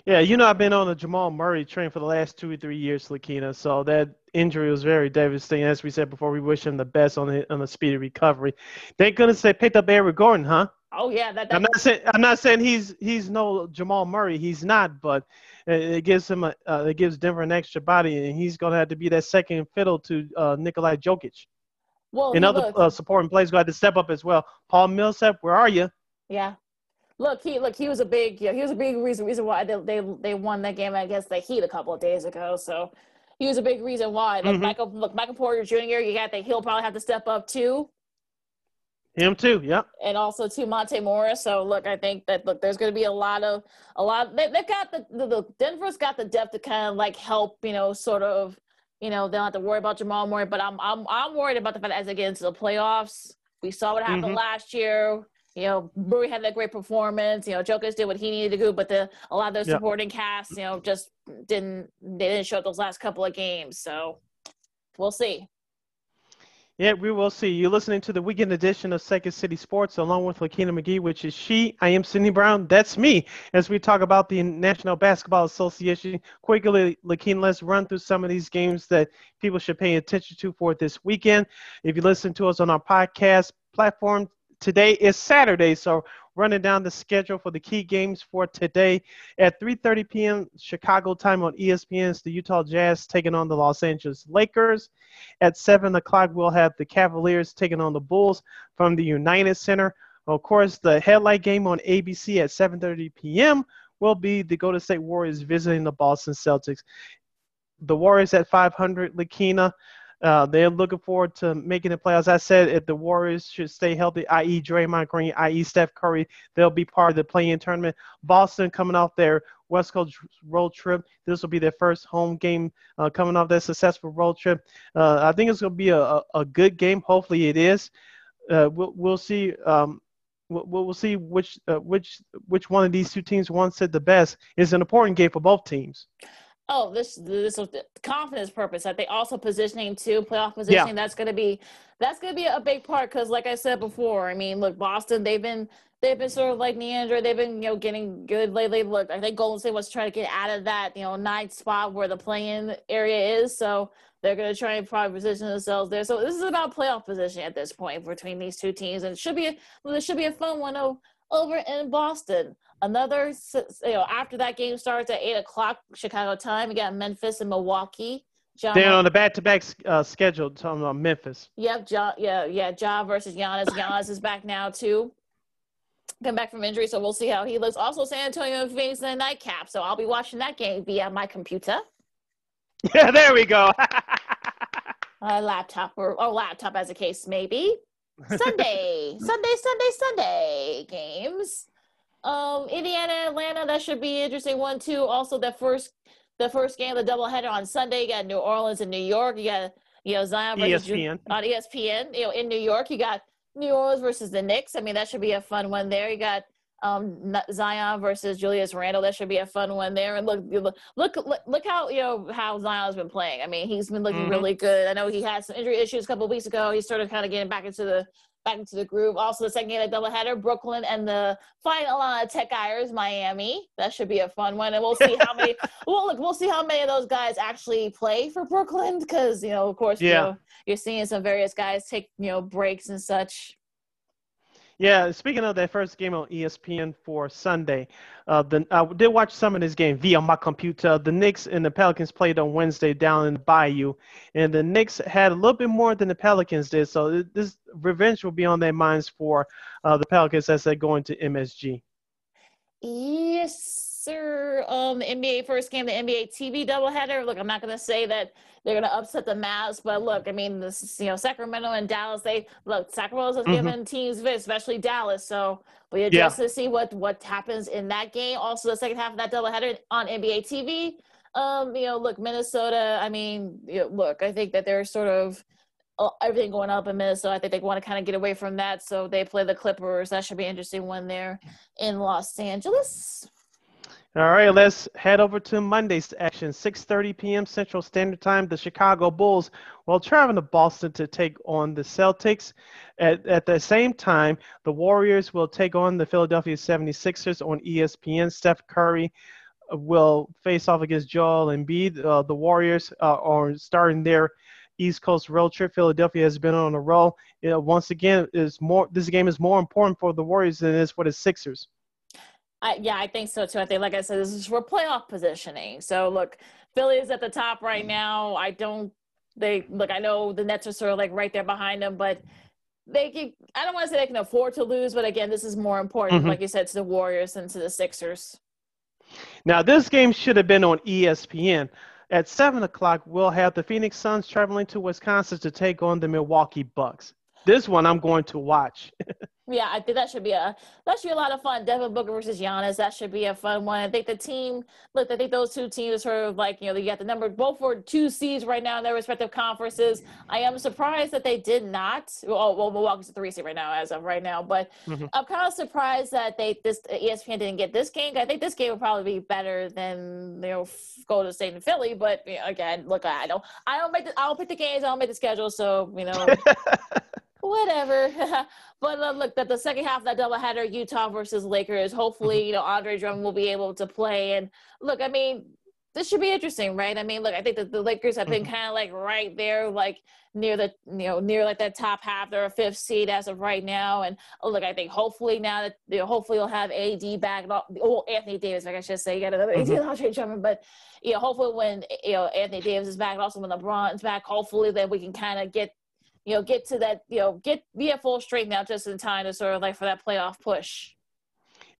Yeah, you know I've been on the Jamal Murray train for the last two or three years, Lakina. So that injury was very devastating. As we said before, we wish him the best on the, on a speedy recovery. Thank goodness they picked up Eric Gordon, huh? Oh yeah, that, I'm not saying I'm not saying he's he's no Jamal Murray. He's not, but it, it gives him a uh, it gives Denver an extra body, and he's gonna have to be that second fiddle to uh, Nikolai Jokic. Well, and other uh, supporting players going to step up as well. Paul Millsap, where are you? Yeah, look, he look he was a big yeah, he was a big reason reason why they they, they won that game against the Heat a couple of days ago. So he was a big reason why. Look, mm-hmm. Michael, look, Michael Porter Jr. You got that he'll probably have to step up too. Him too, yep. And also to Monte Morris. So look, I think that look, there's going to be a lot of a lot. They, have got the, the, the Denver's got the depth to kind of like help, you know, sort of, you know, they don't have to worry about Jamal Murray. But I'm I'm I'm worried about the fact that as they get into the playoffs, we saw what happened mm-hmm. last year. you know, Rui had that great performance. You know, Jokic did what he needed to do, but the a lot of those Yep. supporting casts, you know, just didn't they didn't show up those last couple of games. So we'll see. Yeah, we will see. You're listening to the weekend edition of Second City Sports along with Lakina McGee, which is she. I am Sidney Brown. That's me. As we talk about the National Basketball Association, quickly, Lakina, let's run through some of these games that people should pay attention to for this weekend. If you listen to us on our podcast platform, today is Saturday, so running down the schedule for the key games for today at 3:30 p.m. Chicago time on E ESPN. The Utah Jazz taking on the Los Angeles Lakers. At 7 o'clock, we'll have the Cavaliers taking on the Bulls from the United Center. Of course, the headlight game on ABC at 7:30 p.m. will be the Golden State Warriors visiting the Boston Celtics. The Warriors at 500, Lakina. Uh, they're looking forward to making the playoffs. I said if the Warriors should stay healthy, i.e. Draymond Green, i.e. Steph Curry, they'll be part of the play-in tournament. Boston coming off their West Coast road trip. This will be their first home game uh, coming off their successful road trip. Uh, I think it's going to be a, a, a good game. Hopefully, it is. Uh, we'll, we'll see. Um, we'll, we'll see which uh, which which one of these two teams wants it the best. It's an important game for both teams. Oh, this this was the confidence purpose. I think also positioning too, playoff positioning. That's going to be that's going to be a big part because, like I said before, I mean, look, Boston they've been they've been sort of like Neander. They've been you know getting good lately. Look, I think Golden State was trying to get out of that you know ninth spot where the play-in area is. So they're going to try and probably position themselves there. So this is about playoff position at this point between these two teams, and it should be a, well, this should be a fun one over in Boston. Another, you know, after that game starts at eight o'clock Chicago time, we got Memphis and Milwaukee. John, They're on the back-to-back uh, schedule. Talking about Memphis. Yep, ja, yeah, yeah, Ja versus Giannis. Giannis is back now too. Come back from injury, so we'll see how he looks. Also, San Antonio and Phoenix in the nightcap, so I'll be watching that game via my computer, *laughs* Yeah, there we go. *laughs* my laptop, or, or laptop as a case maybe. Sunday, *laughs* Sunday, Sunday, Sunday games. Um, Indiana, Atlanta, that should be an interesting one too. Also, the first, the first game, the doubleheader on Sunday. You got New Orleans and New York. You got you know Zion versus Ju- on ESPN. You know, in New York, you got New Orleans versus the Knicks. I mean, that should be a fun one there. You got um Zion versus Julius Randle. That should be a fun one there. And look, look, look, look, how you know how Zion's been playing. I mean, he's been looking Mhm. really good. I know he had some injury issues a couple weeks ago. He's sort of kind of getting back into the back into the groove. Also, the second game of the doubleheader, Brooklyn and the final on Tech Irish, Miami. That should be a fun one, and we'll see how many. *laughs* well, look, we'll see how many of those guys actually play for Brooklyn, because you know, of course, you Yeah. know, you're seeing some various guys take you know breaks and such. Yeah, speaking of that first game on ESPN for Sunday, uh, the, I did watch some of this game via my computer. The Knicks and the Pelicans played on Wednesday down in the Bayou, and the Knicks had a little bit more than the Pelicans did. So this revenge will be on their minds for uh, the Pelicans as they go into MSG. Yes, sir. Um, the NBA first game, the NBA TV doubleheader. Look, I'm not going to say that they're going to upset the Mavs, but look, I mean, this is, you know, Sacramento and Dallas. They look, Sacramento's has Mhm. given teams, especially Dallas. So we Yeah. just to see what what happens in that game. Also, the second half of that doubleheader on NBA TV. Um, you know, look, Minnesota. I mean, you know, look, I think that they're sort of uh, everything going up in Minnesota. I think they want to kind of get away from that, so they play the Clippers. That should be interesting one there in Los Angeles. All right, let's head over to Monday's action. 6:30 p.m. Central Standard Time. The Chicago Bulls will travel to Boston to take on the Celtics. At, at the same time, the Warriors will take on the Philadelphia 76ers on ESPN. Steph Curry uh, will face off against Joel Embiid. Uh, the Warriors uh, are starting their East Coast road trip. Philadelphia has been on a roll. You know, once again, is more. This game is more important for the Warriors than it is for the Sixers. I, yeah, I think so too. I think, like I said, this is for playoff positioning. So look, Philly is at the top right now. I don't. They look. I know the Nets are sort of like right there behind them, but they can. I don't want to say they can afford to lose, but again, this is more important, Mhm. like you said, to the Warriors than to the Sixers. Now, this game should have been on ESPN. At 7 o'clock, we'll have the Phoenix Suns traveling to Wisconsin to take on the Milwaukee Bucks. This one I'm going to watch. *laughs* Yeah, I think that should be a that should be a lot of fun. Devin Booker versus Giannis. That should be a fun one. I think the team look. I think those two teams sort of like you know you got the number both for two seeds right now in their respective conferences. I am surprised that they did not. Well, well Milwaukee's a three seed right now as of right now, but mm-hmm. I'm kind of surprised that they this ESPN didn't get this game. I think this game would probably be better than you know Golden State and Philly. But you know, again, look, I don't I don't make the I don't pick the games. I don't make the schedule. So you know. *laughs* whatever. *laughs* but uh, look, that the second half of that doubleheader, Utah versus Lakers. Hopefully, mm-hmm. you know Andre Drummond will be able to play. And look, I mean, this should be interesting, right? I mean, look, I think that the Lakers have been mm-hmm. kind of like right there, like near the you know near like that top half. They're a fifth seed as of right now. And oh, look, I think hopefully now that you know, hopefully you'll have AD back. Oh, Anthony Davis, like I should say, you got another mm-hmm. AD *laughs* Andre Drummond, but you know, hopefully when you know Anthony Davis is back, and also when LeBron's back, hopefully then we can kind of get you know, get to that, you know, get be at full strength now just in time to sort of like for that playoff push.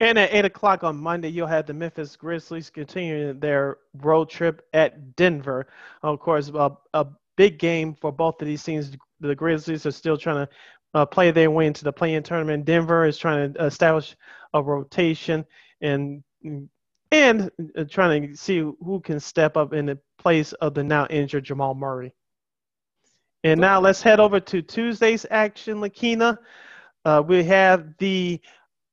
And at eight o'clock on Monday, you'll have the Memphis Grizzlies continuing their road trip at Denver. Of course, a, a big game for both of these teams. The Grizzlies are still trying to uh, play their way into the play-in tournament. Denver is trying to establish a rotation and and uh, trying to see who can step up in the place of the now injured Jamal Murray. And now let's head over to Tuesday's action, Lakina. Uh, we have the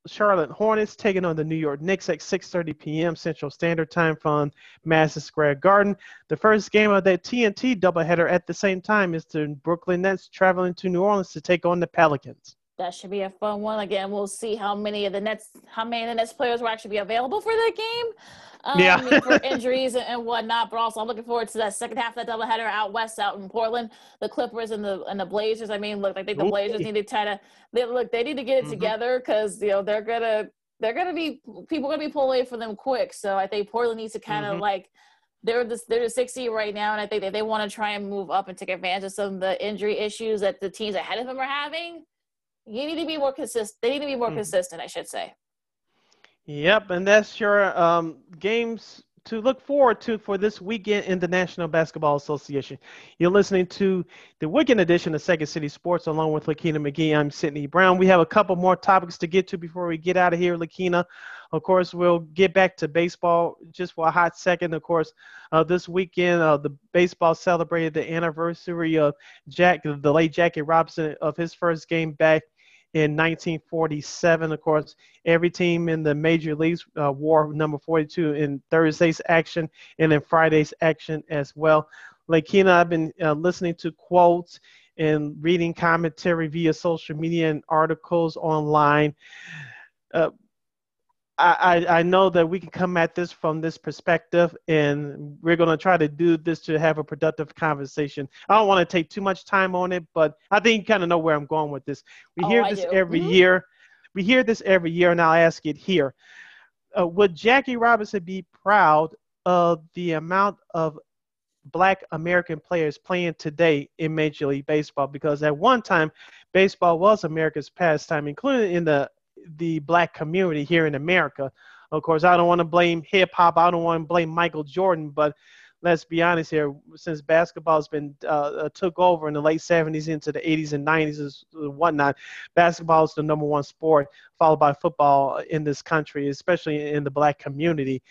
Charlotte Hornets taking on the New York Knicks at 6:30 p.m. Central Standard Time from Madison Square Garden. The first game of that TNT doubleheader at the same time is the Brooklyn Nets traveling to New Orleans to take on the Pelicans that should be a fun one. Again, we'll see how many of the Nets, how many of the Nets players will actually be available for that game. Um, yeah. for *laughs* injuries and, and, whatnot. But also, I'm looking forward to that second half of that doubleheader out west, out in Portland. The Clippers and the and the Blazers. I mean, look, I think the Blazers need to try to. They look, they need to get it mm-hmm. together because you know they're gonna they're gonna be people gonna be pulling away from them quick. So I think Portland needs to kind of mm-hmm. like they're the they're the 60 right now, and I think that they want to try and move up and take advantage of some of the injury issues that the teams ahead of them are having you need to be more consistent. They need to be more mm-hmm. consistent, I should say. Yep, and that's your um, games to look forward to for this weekend in the National Basketball Association. You're listening to the weekend edition of Second City Sports along with Lakina McGee. I'm Sidney Brown. We have a couple more topics to get to before we get out of here, Lakina. Of course, we'll get back to baseball just for a hot second. Of course, uh, this weekend, uh, the baseball celebrated the anniversary of Jack, the late Jackie Robinson, of his first game back in 1947. Of course, every team in the major leagues uh, wore number 42 in Thursday's action and in Friday's action as well. Lakina, I've been uh, listening to quotes and reading commentary via social media and articles online. Uh, I, I know that we can come at this from this perspective, and we're going to try to do this to have a productive conversation. I don't want to take too much time on it, but I think you kind of know where I'm going with this. We oh, hear this every mm-hmm. year. We hear this every year, and I'll ask it here. Uh, would Jackie Robinson be proud of the amount of black American players playing today in Major League Baseball? Because at one time, baseball was America's pastime, including in the the black community here in America. Of course, I don't want to blame hip hop. I don't want to blame Michael Jordan, but let's be honest here. Since basketball has been uh, uh took over in the late 70s into the 80s and 90s and whatnot, basketball is the number one sport, followed by football in this country, especially in the black community.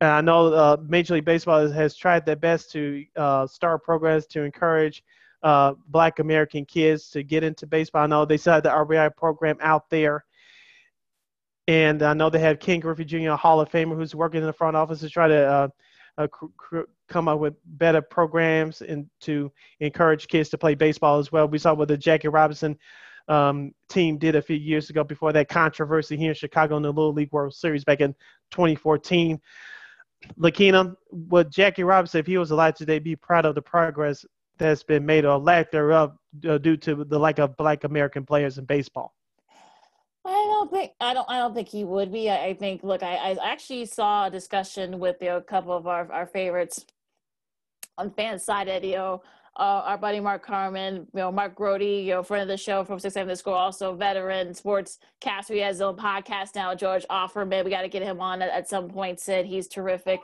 And I know uh, Major League Baseball has tried their best to uh, start programs to encourage uh, Black American kids to get into baseball. I know they still have the RBI program out there and I know they have Ken Griffey Jr., a Hall of Famer, who's working in the front office to try to uh, uh, cr- cr- come up with better programs and to encourage kids to play baseball as well. We saw what the Jackie Robinson um, team did a few years ago before that controversy here in Chicago in the Little League World Series back in 2014. Lakina, would Jackie Robinson, if he was alive today, be proud of the progress that's been made or lack thereof uh, due to the lack of black American players in baseball? I don't think I don't I don't think he would be. I, I think look, I, I actually saw a discussion with you know, a couple of our, our favorites on fan side you know uh, our buddy Mark Carman, you know, Mark Grote, you know, friend of the show from 6 7 The Score, also veteran sports caster. He has his own podcast now, George Ofman. We got to get him on at, at some point, Sid. He's terrific.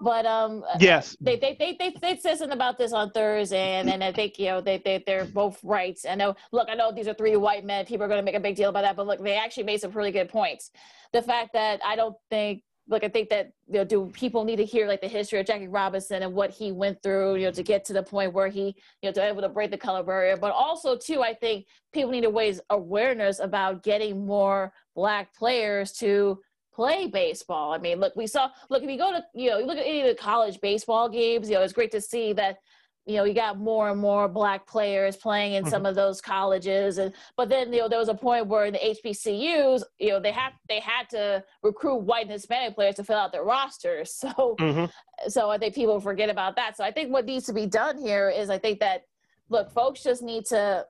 But um, yes, they they they they, they said something about this on Thursday, and, and I think you know they they they're both right. I know. Look, I know these are three white men. People are going to make a big deal about that, but look, they actually made some really good points. The fact that I don't think like I think that you know, do people need to hear like the history of Jackie Robinson and what he went through, you know, to get to the point where he, you know, to able to break the color barrier. But also too, I think people need to raise awareness about getting more black players to play baseball. I mean, look, we saw look if you go to you know, you look at any of the college baseball games, you know, it's great to see that you know, you got more and more black players playing in mm-hmm. some of those colleges, and but then you know there was a point where the HBCUs, you know, they had they had to recruit white and Hispanic players to fill out their rosters. *laughs* So, mm-hmm. so I think people forget about that. So I think what needs to be done here is I think that look, folks just need to.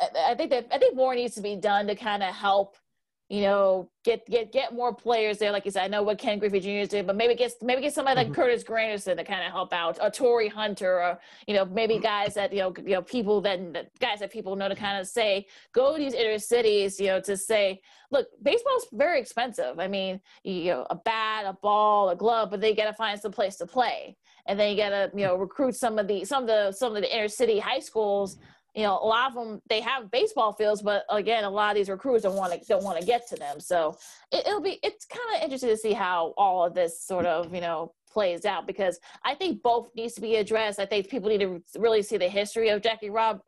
I think that I think more needs to be done to kind of help you know, get get get more players there. Like you said, I know what Ken Griffey Jr. is doing, but maybe get maybe get somebody like mm-hmm. Curtis Granderson to kind of help out, a Torii Hunter, or you know, maybe mm-hmm. guys that you know, you know, people that guys that people know to kind of say, go to these inner cities, you know, to say, look, baseball's very expensive. I mean, you know, a bat, a ball, a glove, but they got to find some place to play, and then you got to you know recruit some of the some of the some of the inner city high schools you know, a lot of them they have baseball fields, but again, a lot of these recruits don't want to don't want to get to them. So it, will be it's kind of interesting to see how all of this sort of you know plays out because I think both needs to be addressed. I think people need to really see the history of Jackie Rob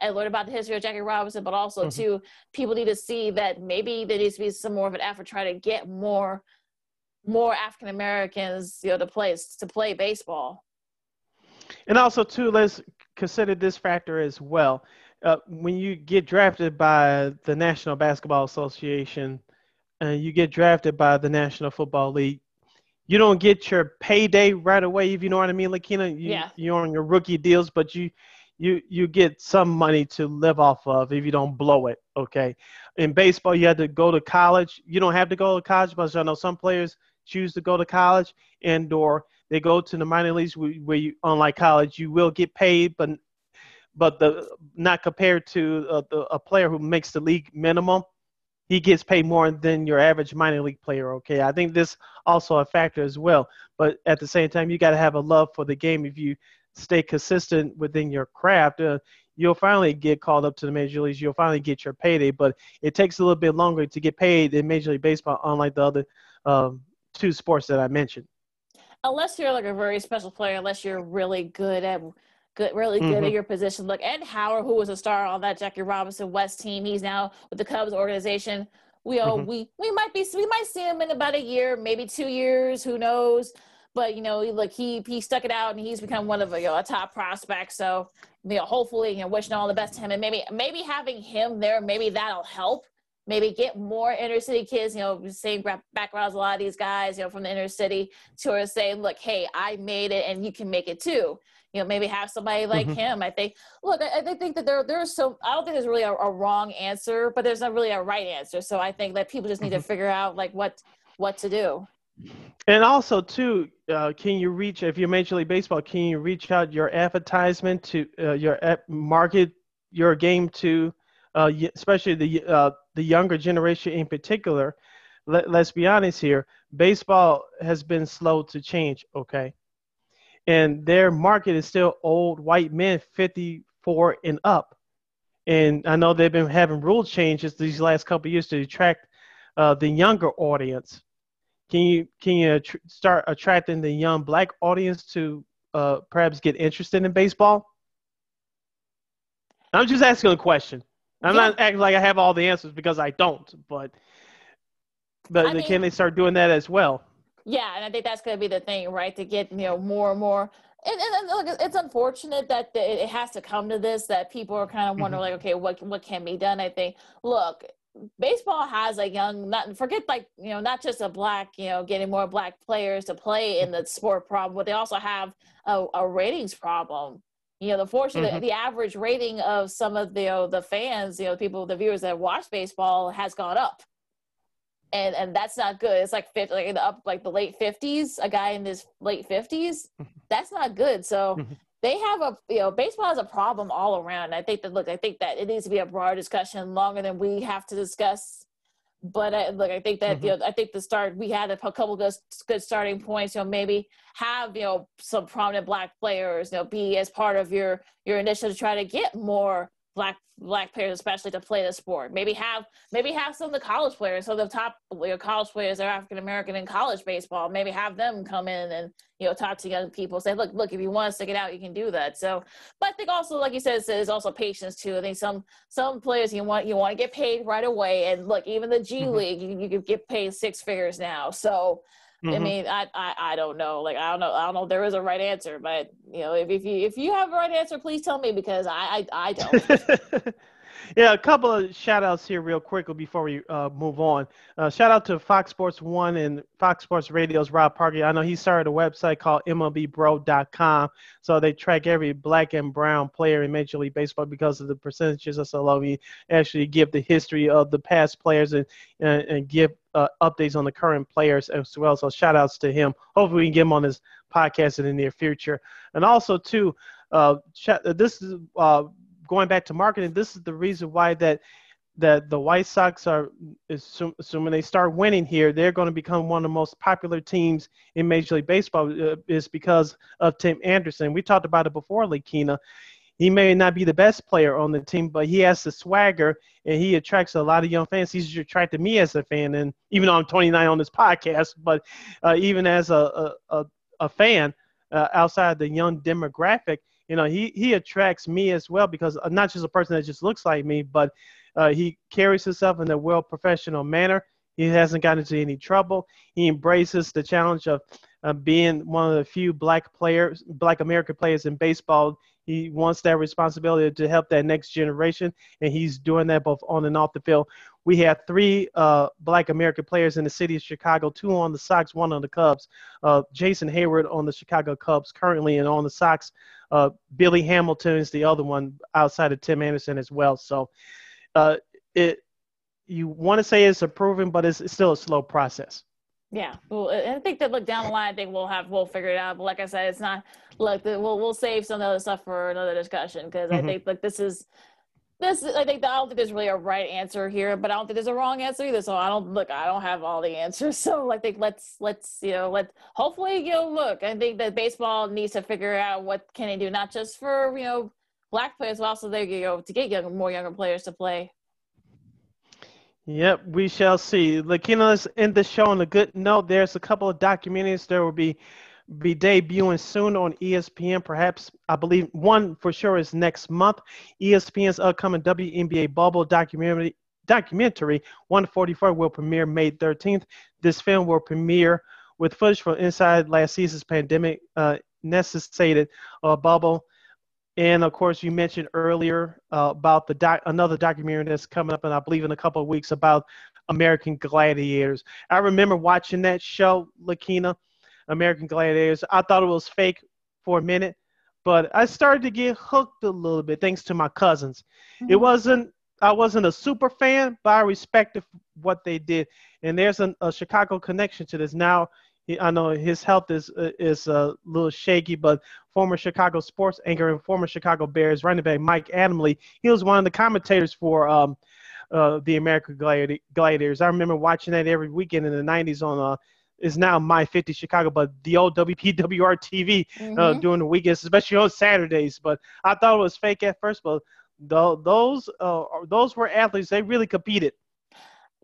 and learn about the history of Jackie Robinson, but also mm-hmm. too people need to see that maybe there needs to be some more of an effort trying to get more more African Americans you know to play to play baseball. And also too, let's consider this factor as well. Uh, when you get drafted by the National Basketball Association and you get drafted by the National Football League, you don't get your payday right away, if you know what I mean, Lakina. You, yeah. You're on your rookie deals, but you you you get some money to live off of if you don't blow it. Okay. In baseball, you had to go to college. You don't have to go to college, but I know some players choose to go to college and or they go to the minor leagues where you, unlike college, you will get paid, but but the not compared to uh, the, a player who makes the league minimum, he gets paid more than your average minor league player. Okay, I think this also a factor as well. But at the same time, you got to have a love for the game. If you stay consistent within your craft, uh, you'll finally get called up to the major leagues. You'll finally get your payday. But it takes a little bit longer to get paid in Major League Baseball, unlike the other um, two sports that I mentioned unless you're like a very special player, unless you're really good at good, really good mm-hmm. at your position. Look, Ed Howard, who was a star on that Jackie Robinson West team, he's now with the Cubs organization. We mm-hmm. we we might be we might see him in about a year, maybe two years, who knows? But you know, like he he stuck it out and he's become one of a, you know, a top prospect. So you know, hopefully, you know, wishing all the best to him, and maybe maybe having him there, maybe that'll help maybe get more inner city kids, you know, same backgrounds, a lot of these guys, you know, from the inner city to are saying, look, hey, I made it and you can make it too. You know, maybe have somebody like mm-hmm. him. I think, look, I, I, think that there, there's so, I don't think there's really a, a, wrong answer, but there's not really a right answer. So I think that people just need mm-hmm. to figure out like what, what to do. And also, too, uh, can you reach if you're Major League Baseball? Can you reach out your advertisement to uh, your market your game to, uh, especially the uh, the younger generation in particular, let, let's be honest here, baseball has been slow to change, okay? And their market is still old white men 54 and up. And I know they've been having rule changes these last couple years to attract uh, the younger audience. Can you can you start attracting the young black audience to uh, perhaps get interested in baseball? I'm just asking a question. I'm yeah. not acting like I have all the answers because I don't, but but I mean, can they start doing that as well? Yeah, and I think that's going to be the thing, right? To get you know more and more. And, and, and look, it's unfortunate that the, it has to come to this. That people are kind of wondering, mm-hmm. like, okay, what what can be done? I think, look, baseball has a young not forget like you know not just a black you know getting more black players to play in the sport problem but they also have a, a ratings problem you know, the fortune, mm-hmm. the, average rating of some of the you know, the fans, you know, people, the viewers that watch baseball has gone up, and and that's not good. It's like 50, like in the up like the late fifties, a guy in his late fifties, mm-hmm. that's not good. So. Mm-hmm. they have a you know baseball has a problem all around. I think that look, I think that it needs to be a broader discussion, longer than we have to discuss. But I, look, I think that mm-hmm. you know, I think the start we had a couple good good starting points. You know, maybe have you know some prominent black players. You know, be as part of your your initiative to try to get more black black players especially to play the sport. Maybe have maybe have some of the college players so the top your college players are african american in college baseball maybe have them come in and you know talk to young people say look look if you want to stick it out you can do that. So but i think also like you said there's also patience too. I think some some players you want you want to get paid right away. And look even the g mm-hmm. league you, you can get paid six figures now. So Mm-hmm. I mean, I, I I don't know. Like I don't know. I don't know if there is a right answer, but you know, if, if you if you have a right answer, please tell me because I I, I don't. *laughs* yeah, a couple of shout outs here real quickly before we uh, move on. Uh, shout out to Fox Sports One and Fox Sports Radio's Rob Parker. I know he started a website called MLBBro.com, so they track every black and brown player in Major League Baseball because of the percentages of so low. Actually give the history of the past players and and, and give uh, updates on the current players as well. So shout outs to him. Hopefully we can get him on this podcast in the near future. And also too, uh, this is uh, going back to marketing. This is the reason why that that the White Sox are assuming they start winning here, they're going to become one of the most popular teams in Major League Baseball. Uh, is because of Tim Anderson. We talked about it before, Lakina he may not be the best player on the team, but he has the swagger and he attracts a lot of young fans. He's attracted me as a fan, and even though I'm 29 on this podcast, but uh, even as a a, a fan uh, outside the young demographic, you know, he he attracts me as well because uh, not just a person that just looks like me, but uh, he carries himself in a well professional manner. He hasn't gotten into any trouble. He embraces the challenge of uh, being one of the few black players, black American players in baseball he wants that responsibility to help that next generation, and he's doing that both on and off the field. We have three uh, Black American players in the city of Chicago, two on the Sox, one on the Cubs. Uh, Jason Heyward on the Chicago Cubs currently, and on the Sox, uh, Billy Hamilton is the other one outside of Tim Anderson as well. So, uh, it you want to say it's improving, but it's, it's still a slow process. Yeah, well, I think that look down the line, I think we'll have we'll figure it out. But like I said, it's not look. we'll we'll save some other stuff for another discussion because mm-hmm. I think like this is this I think I don't think there's really a right answer here, but I don't think there's a wrong answer either. So I don't look, I don't have all the answers. *laughs* So I think let's let's you know let hopefully you know look. I think that baseball needs to figure out what can they do, not just for you know black players, but also they you know to get young, more younger players to play. Yep, we shall see. Lakina, let's end the show on a good note. There's a couple of documentaries that will be be debuting soon on ESPN. Perhaps I believe one for sure is next month. ESPN's upcoming WNBA bubble documentary documentary 144 will premiere May 13th. This film will premiere with footage from inside last season's pandemic uh, necessitated uh, bubble and of course, you mentioned earlier uh, about the doc- another documentary that's coming up, and I believe in a couple of weeks about American Gladiators. I remember watching that show, Lakina, American Gladiators. I thought it was fake for a minute, but I started to get hooked a little bit thanks to my cousins. Mm-hmm. It wasn't I wasn't a super fan, but I respected what they did. And there's an, a Chicago connection to this. Now he, I know his health is uh, is a little shaky, but former Chicago sports anchor and former Chicago Bears running back Mike Adamle, he was one of the commentators for um, uh, the American Gladi- Gladiators. I remember watching that every weekend in the '90s on uh, is now My 50 Chicago, but the old *laughs* WPWR TV uh, mm-hmm. uh, during the weekends, especially on Saturdays. But I thought it was fake at first, but the, those uh, those were athletes. They really competed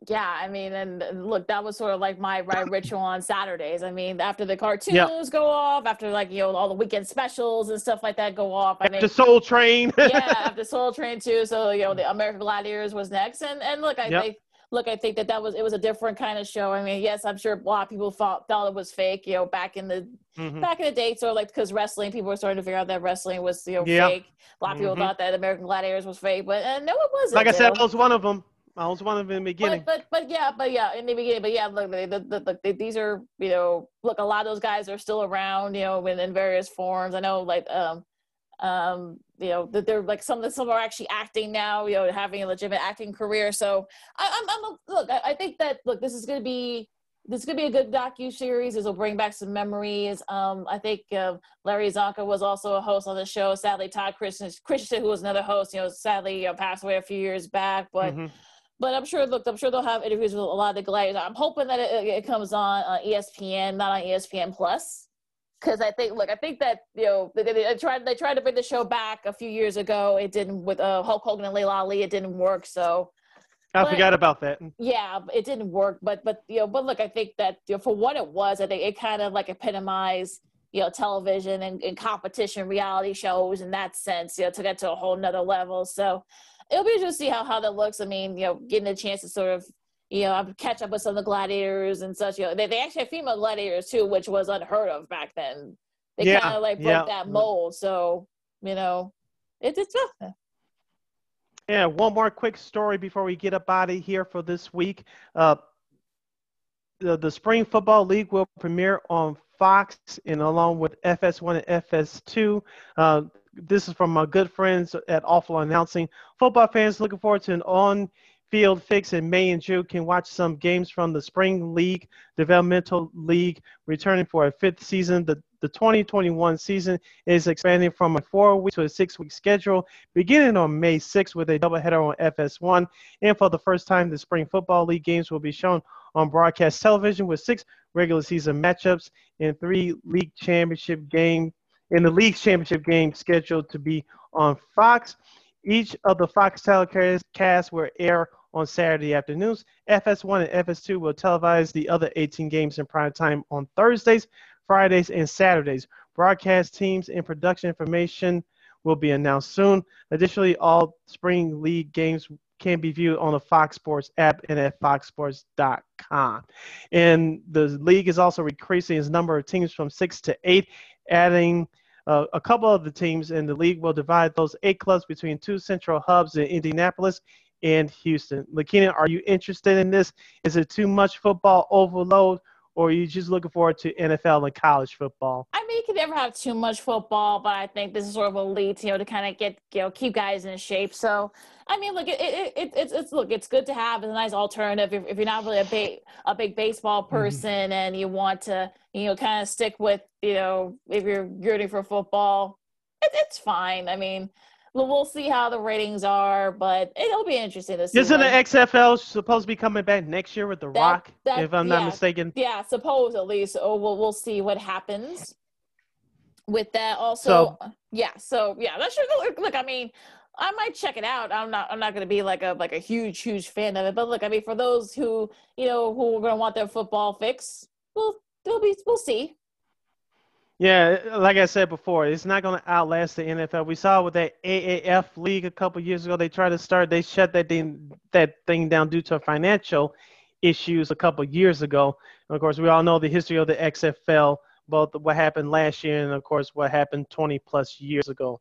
yeah, I mean, and look, that was sort of like my right ritual on Saturdays. I mean, after the cartoons yep. go off, after like you know all the weekend specials and stuff like that go off. I mean, the Soul Train. yeah, *laughs* after Soul Train too. So you know, the American Gladiators was next, and and look, I yep. look, I think that that was it was a different kind of show. I mean, yes, I'm sure a lot of people thought thought it was fake. You know, back in the mm-hmm. back in the day, of like because wrestling, people were starting to figure out that wrestling was you know yep. fake. A lot of people mm-hmm. thought that American Gladiators was fake, but uh, no, it wasn't. Like I said, I was one of them. I was one of them in the beginning. But, but, but yeah, but yeah, in the beginning, but yeah, look, the, the, the, these are you know, look, a lot of those guys are still around, you know, in, in various forms. I know, like, um, um, you know, that they're like some of some are actually acting now, you know, having a legitimate acting career. So I, am I'm, I'm look, I, I think that look, this is going to be this could be a good docu series. This will bring back some memories. Um, I think uh, Larry Csonka was also a host on the show. Sadly, Todd Christensen, who was another host, you know, sadly you know, passed away a few years back. But mm-hmm. But I'm sure. Look, I'm sure they'll have interviews with a lot of the gladiators. I'm hoping that it, it comes on uh, ESPN, not on ESPN Plus. Because I think, look, I think that you know they, they, tried they tried to bring the show back a few years ago. It didn't with uh, Hulk Hogan and Laila Ali. It didn't work. So I but, forgot about that. Yeah, it didn't work. But but you know, but look, I think that you know, for what it was, I think it kind of like epitomized you know television and, and competition reality shows in that sense. You know, took it to a whole nother level. So it'll be interesting to see how how that looks. I mean, you know, getting a chance to sort of you know catch up with some of the gladiators and such. You know, they they actually have female gladiators too, which was unheard of back then. They yeah, kind of like broke yeah. that mold. So you know, it's it's. Yeah, one more quick story before we get up out of here for this week. Uh, the, the Spring Football League will premiere on Fox and along with FS1 and FS2. Uh, this is from my good friends at Awful Announcing. Football fans looking forward to an on field fix in May and June can watch some games from the Spring League, Developmental League, returning for a fifth season. The the 2021 season is expanding from a four week to a six week schedule beginning on May 6th with a doubleheader on FS1. And for the first time, the Spring Football League games will be shown on broadcast television with six regular season matchups and three league championship game in the league's championship game scheduled to be on Fox. Each of the Fox telecasts will air on Saturday afternoons. FS1 and FS2 will televise the other 18 games in prime time on Thursdays. Fridays, and Saturdays. Broadcast teams and production information will be announced soon. Additionally, all spring league games can be viewed on the Fox Sports app and at foxsports.com. And the league is also increasing its number of teams from six to eight, adding uh, a couple of the teams in the league will divide those eight clubs between two central hubs in Indianapolis and Houston. Lakina, are you interested in this? Is it too much football overload? Or are you just looking forward to NFL and college football? I mean, you can never have too much football, but I think this is sort of a lead, you know, to kind of get, you know, keep guys in shape. So, I mean, look, it, it, it it's, it's, look, it's good to have a nice alternative if, if you're not really a big, a big baseball *laughs* mm-hmm. person mm-hmm. and you want to, you know, kind of stick with, you know, if you're rooting for football, it, it's fine. I mean, well, we'll see how the ratings are, but it'll be interesting to see. Isn't the XFL supposed to be coming back next year with The that, Rock, that, if I'm yeah, not mistaken? Yeah, supposedly. So oh, we'll we'll see what happens with that. Also, so, yeah. So yeah, that's sure. Look, look, I mean, I might check it out. I'm not. I'm not going to be like a like a huge huge fan of it. But look, I mean, for those who you know who are going to want their football fix, we'll we'll be we'll see. Yeah, like I said before, it's not going to outlast the NFL. We saw with that AAF league a couple years ago. They tried to start, they shut that thing that thing down due to financial issues a couple years ago. And of course, we all know the history of the XFL, both what happened last year and of course what happened 20 plus years ago.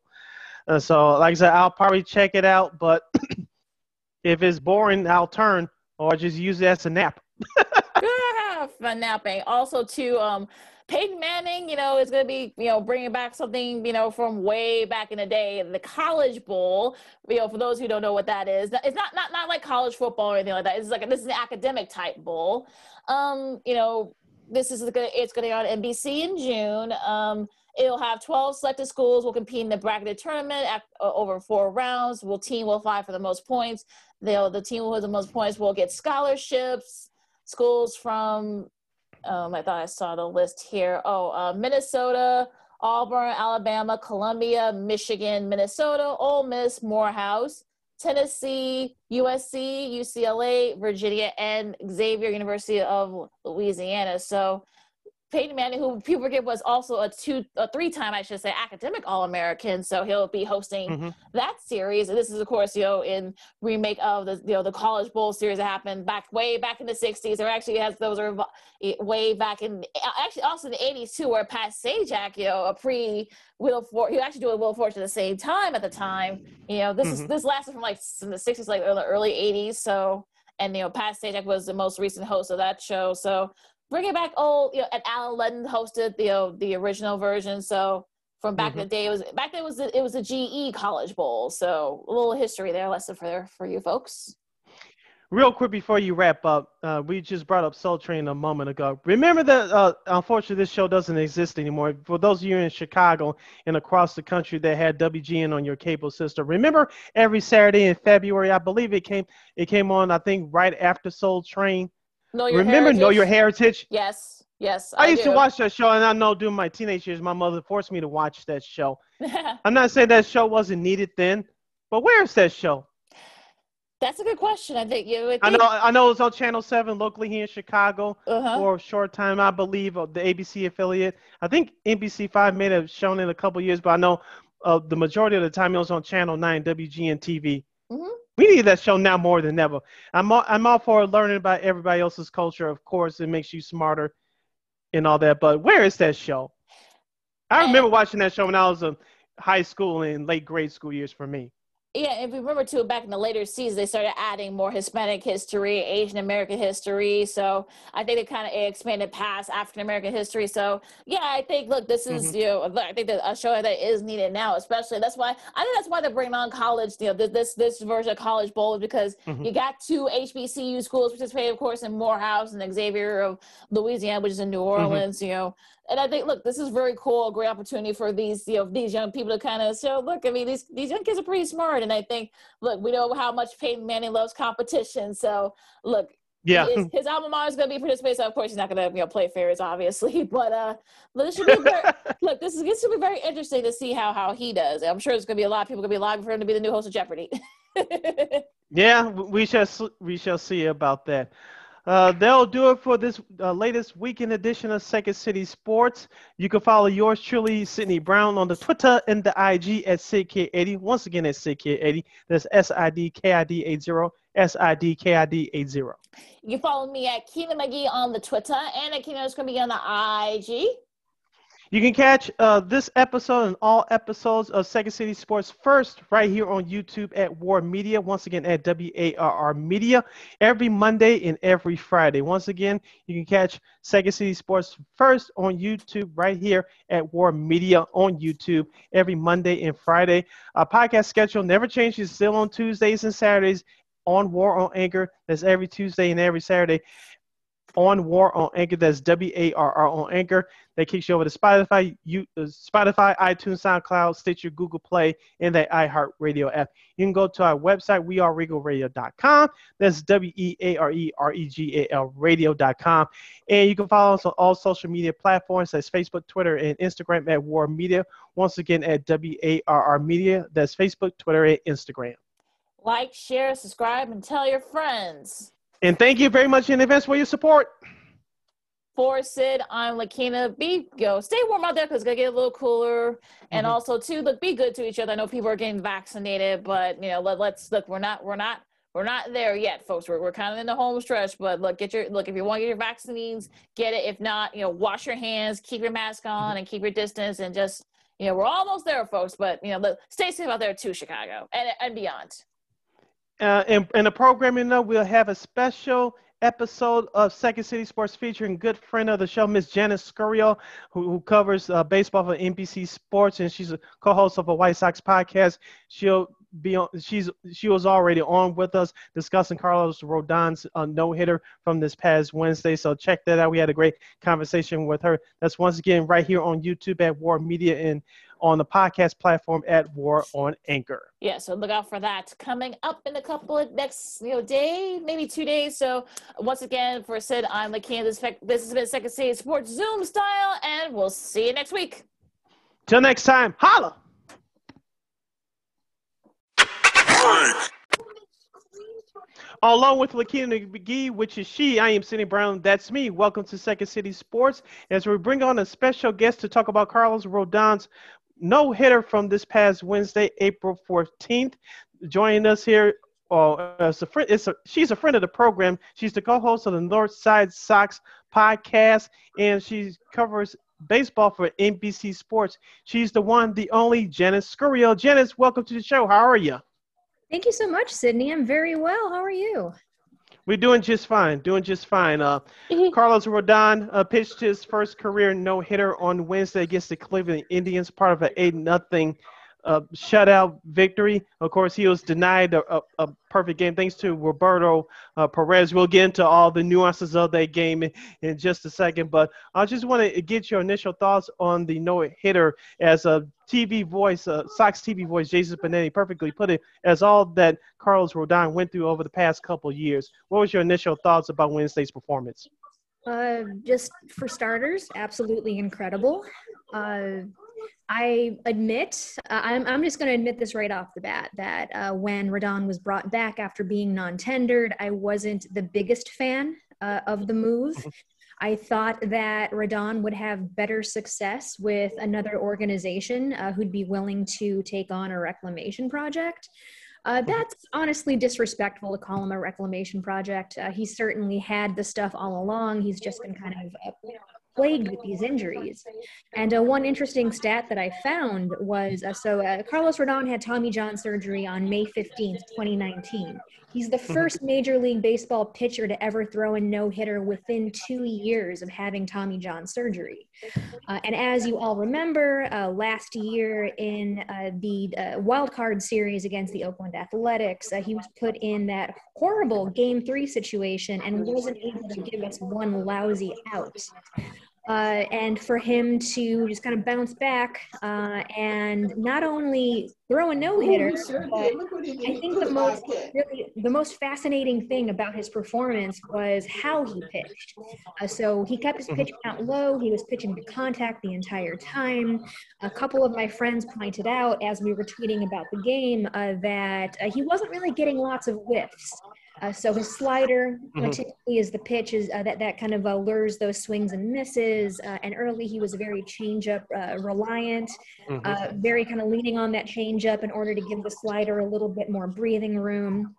Uh, so, like I said, I'll probably check it out, but *clears throat* if it's boring, I'll turn or just use it as a nap. *laughs* Fun napping. Also, too, um, Peyton Manning, you know, is going to be, you know, bringing back something, you know, from way back in the day, the College Bowl. You know, for those who don't know what that is, it's not not not like college football or anything like that. It's like this is an academic type bowl. Um, you know, this is going it's going to be on NBC in June. Um, it'll have 12 selected schools will compete in the bracketed tournament at, uh, over four rounds. Will team will fight for the most points. They'll the team with the most points will get scholarships. Schools from um, I thought I saw the list here. Oh, uh, Minnesota, Auburn, Alabama, Columbia, Michigan, Minnesota, Ole Miss, Morehouse, Tennessee, USC, UCLA, Virginia, and Xavier University of Louisiana. So Peyton Manning, who people forget was also a two, a three-time, I should say, academic All-American. So he'll be hosting mm-hmm. that series. And this is, of course, you know, in remake of the, you know, the College Bowl series that happened back way back in the '60s, or actually has those are way back in, actually also in the '80s too, where Pat Sajak, you know, a pre of Fortune, he actually doing Wheel of Fortune at the same time at the time. You know, this mm-hmm. is this lasted from like in the '60s, like the early '80s. So and you know Pat Sajak was the most recent host of that show. So bringing back old, you know, and Allen Ludden hosted the you know, the original version. So from back mm-hmm. in the day, it was back then it was it was a GE College Bowl. So a little history there, lesson for for you folks. Real quick before you wrap up, uh, we just brought up Soul Train a moment ago. Remember that, uh, unfortunately, this show doesn't exist anymore. For those of you in Chicago and across the country that had WGN on your cable system, remember every Saturday in February, I believe it came it came on. I think right after Soul Train. Know your remember heritage? Know Your Heritage? Yes, yes. I, used do. to watch that show, and I know during my teenage years, my mother forced me to watch that show. *laughs* I'm not saying that show wasn't needed then, but where is that show? That's a good question. I think you. I know. I know it's on Channel Seven locally here in Chicago Uh-huh. for a short time. I believe the ABC affiliate. I think NBC Five may have shown it a couple years, but I know uh, the majority of the time it was on Channel Nine WGN TV. Mhm. We need that show now more than ever. I'm all, I'm all for learning about everybody else's culture. Of course, it makes you smarter and all that. But where is that show? I remember watching that show when I was in high school and late grade school years for me. Yeah, if you remember too, back in the later seasons, they started adding more Hispanic history, Asian American history. So I think they kind of expanded past African American history. So yeah, I think look, this is you know, I think that a show that is needed now, especially that's why I think that's why they're bringing on college. You know, this this, this version of College Bowl is because Mhm. you got two HBCU schools participating, of course, in Morehouse and Xavier of Louisiana, which is in New Orleans. You know, and I think, look, this is very cool, a great opportunity for these, you know, these young people to kind of show, look, I mean, these these young kids are pretty smart, and I think, look, we know how much Peyton Manning loves competition, so look, Yeah. his, his alma mater is going to be participating. So of course, he's not going to, you know, play fairs, obviously, *laughs* but uh, but this should be very, *laughs* look, this is this should be very interesting to see how how he does. I'm sure there's going to be a lot of people going to be lobbying for him to be the new host of Jeopardy. *laughs* Yeah, we shall we shall see about that. Uh, that'll do it for this uh, latest weekend edition of Second City Sports. You can follow yours truly, Sidney Brown, on the Twitter and the IG at SidKid80. Once again, at SidKid80. That's S I D K I D 80, S I D K I D 80. You follow me at Keena McGee on the Twitter and at underscore McGee on the IG. You can catch uh, this episode and all episodes of Second City Sports first right here on YouTube at WARR Media. Once again, at W A R R Media every Monday and every Friday. Once again, you can catch Second City Sports first on YouTube right here at WARR Media on YouTube every Monday and Friday. Our podcast schedule never changes, still on Tuesdays and Saturdays on WARR on Anchor. That's every Tuesday and every Saturday on WARR on Anchor. That's W A R R on Anchor. That kicks you over to Spotify, you, uh, Spotify, iTunes, SoundCloud, Stitcher, Google Play, and the iHeartRadio app. You can go to our website, weareregalradio.com. That's W E A R E R E G A L radio.com. And you can follow us on all social media platforms. That's Facebook, Twitter, and Instagram at WARR Media. Once again, at W A R R Media. That's Facebook, Twitter, and Instagram. Like, share, subscribe, and tell your friends. And thank you very much in advance for your support. For Sid, I'm Lakina. Be go, stay warm out there because it's gonna get a little cooler. And Mhm. also, too, look, be good to each other. I know people are getting vaccinated, but you know, let, let's look. We're not, we're not, we're not there yet, folks. We're, we're kind of in the home stretch. But look, get your look. If you want to get your vaccines, get it. If not, you know, wash your hands, keep your mask on, and keep your distance, and just you know, we're almost there, folks. But you know, look, stay safe out there too, Chicago and and beyond. Uh, in, in the programming note, we'll have a special episode of Second City Sports featuring good friend of the show, Miss Janice Scurio, who, who covers uh, baseball for NBC Sports, and she's a co-host of a White Sox podcast. She'll be on. She's she was already on with us discussing Carlos Rodon's uh, no hitter from this past Wednesday. So check that out. We had a great conversation with her. That's once again right here on YouTube at WARR Media and on the podcast platform at WARR on Anchor. Yeah, so look out for that coming up in a couple of next, you know, day, maybe two days. So once again, for Sid, I'm Lakina. This, this has been Second City Sports Zoom style, and we'll see you next week. Till next time, holla! Along with Lakina McGee, which is she, I am Sidney Brown. That's me. Welcome to Second City Sports. As we bring on a special guest to talk about Carlos Rodon's no hitter from this past Wednesday, April 14th. Joining us here, uh, as a friend, it's a, she's a friend of the program. She's the co-host of the North Side Sox podcast, and she covers baseball for NBC Sports. She's the one, the only Janice Scurio. Janice, welcome to the show. How are you? Thank you so much, Sidney. I'm very well. How are you? We're doing just fine. Doing just fine. Uh, Carlos Rodon uh, pitched his first career no hitter on Wednesday against the Cleveland Indians, part of an eight nothing a shutout victory. Of course, he was denied a, a, a perfect game thanks to Roberto uh, Perez. We'll get into all the nuances of that game in, in just a second, but I just want to get your initial thoughts on the no hitter as a TV voice, uh, Sox TV voice, Jason Benetti perfectly put it as all that Carlos Rodon went through over the past couple years. What was your initial thoughts about Wednesday's performance? Uh, just for starters, absolutely incredible. Uh, I admit, uh, I'm, I'm just going to admit this right off the bat that uh, when Rodon was brought back after being non tendered, I wasn't the biggest fan uh, of the move. Mm-hmm. I thought that Rodon would have better success with another organization uh, who'd be willing to take on a reclamation project. Uh, mm-hmm. that's honestly disrespectful to call him a reclamation project. Uh, he certainly had the stuff all along. He's just been kind of uh, plagued with these injuries. And uh, one interesting stat that I found was uh, so uh, Carlos Rodon had Tommy John surgery on May 15th, 2019. He's the first *laughs* Major League Baseball pitcher to ever throw a no hitter within two years of having Tommy John surgery. Uh, and as you all remember, uh, last year in uh, the wild card series against the Oakland Athletics, he was put in that horrible game three situation and wasn't able to give us one lousy out uh, and for him to just kind of bounce back uh, and not only throw a no hitter, but I think the most really the most fascinating thing about his performance was how he pitched. Uh, so he kept his pitch count low. He was pitching to contact the entire time. A couple of my friends pointed out as we were tweeting about the game uh, that uh, he wasn't really getting lots of whiffs. Uh, so his slider mm-hmm. is the pitch is uh, that that kind of uh, lures those swings and misses. Uh, and early he was very changeup uh, reliant, mm-hmm. Uh, very kind of leaning on that changeup in order to give the slider a little bit more breathing room.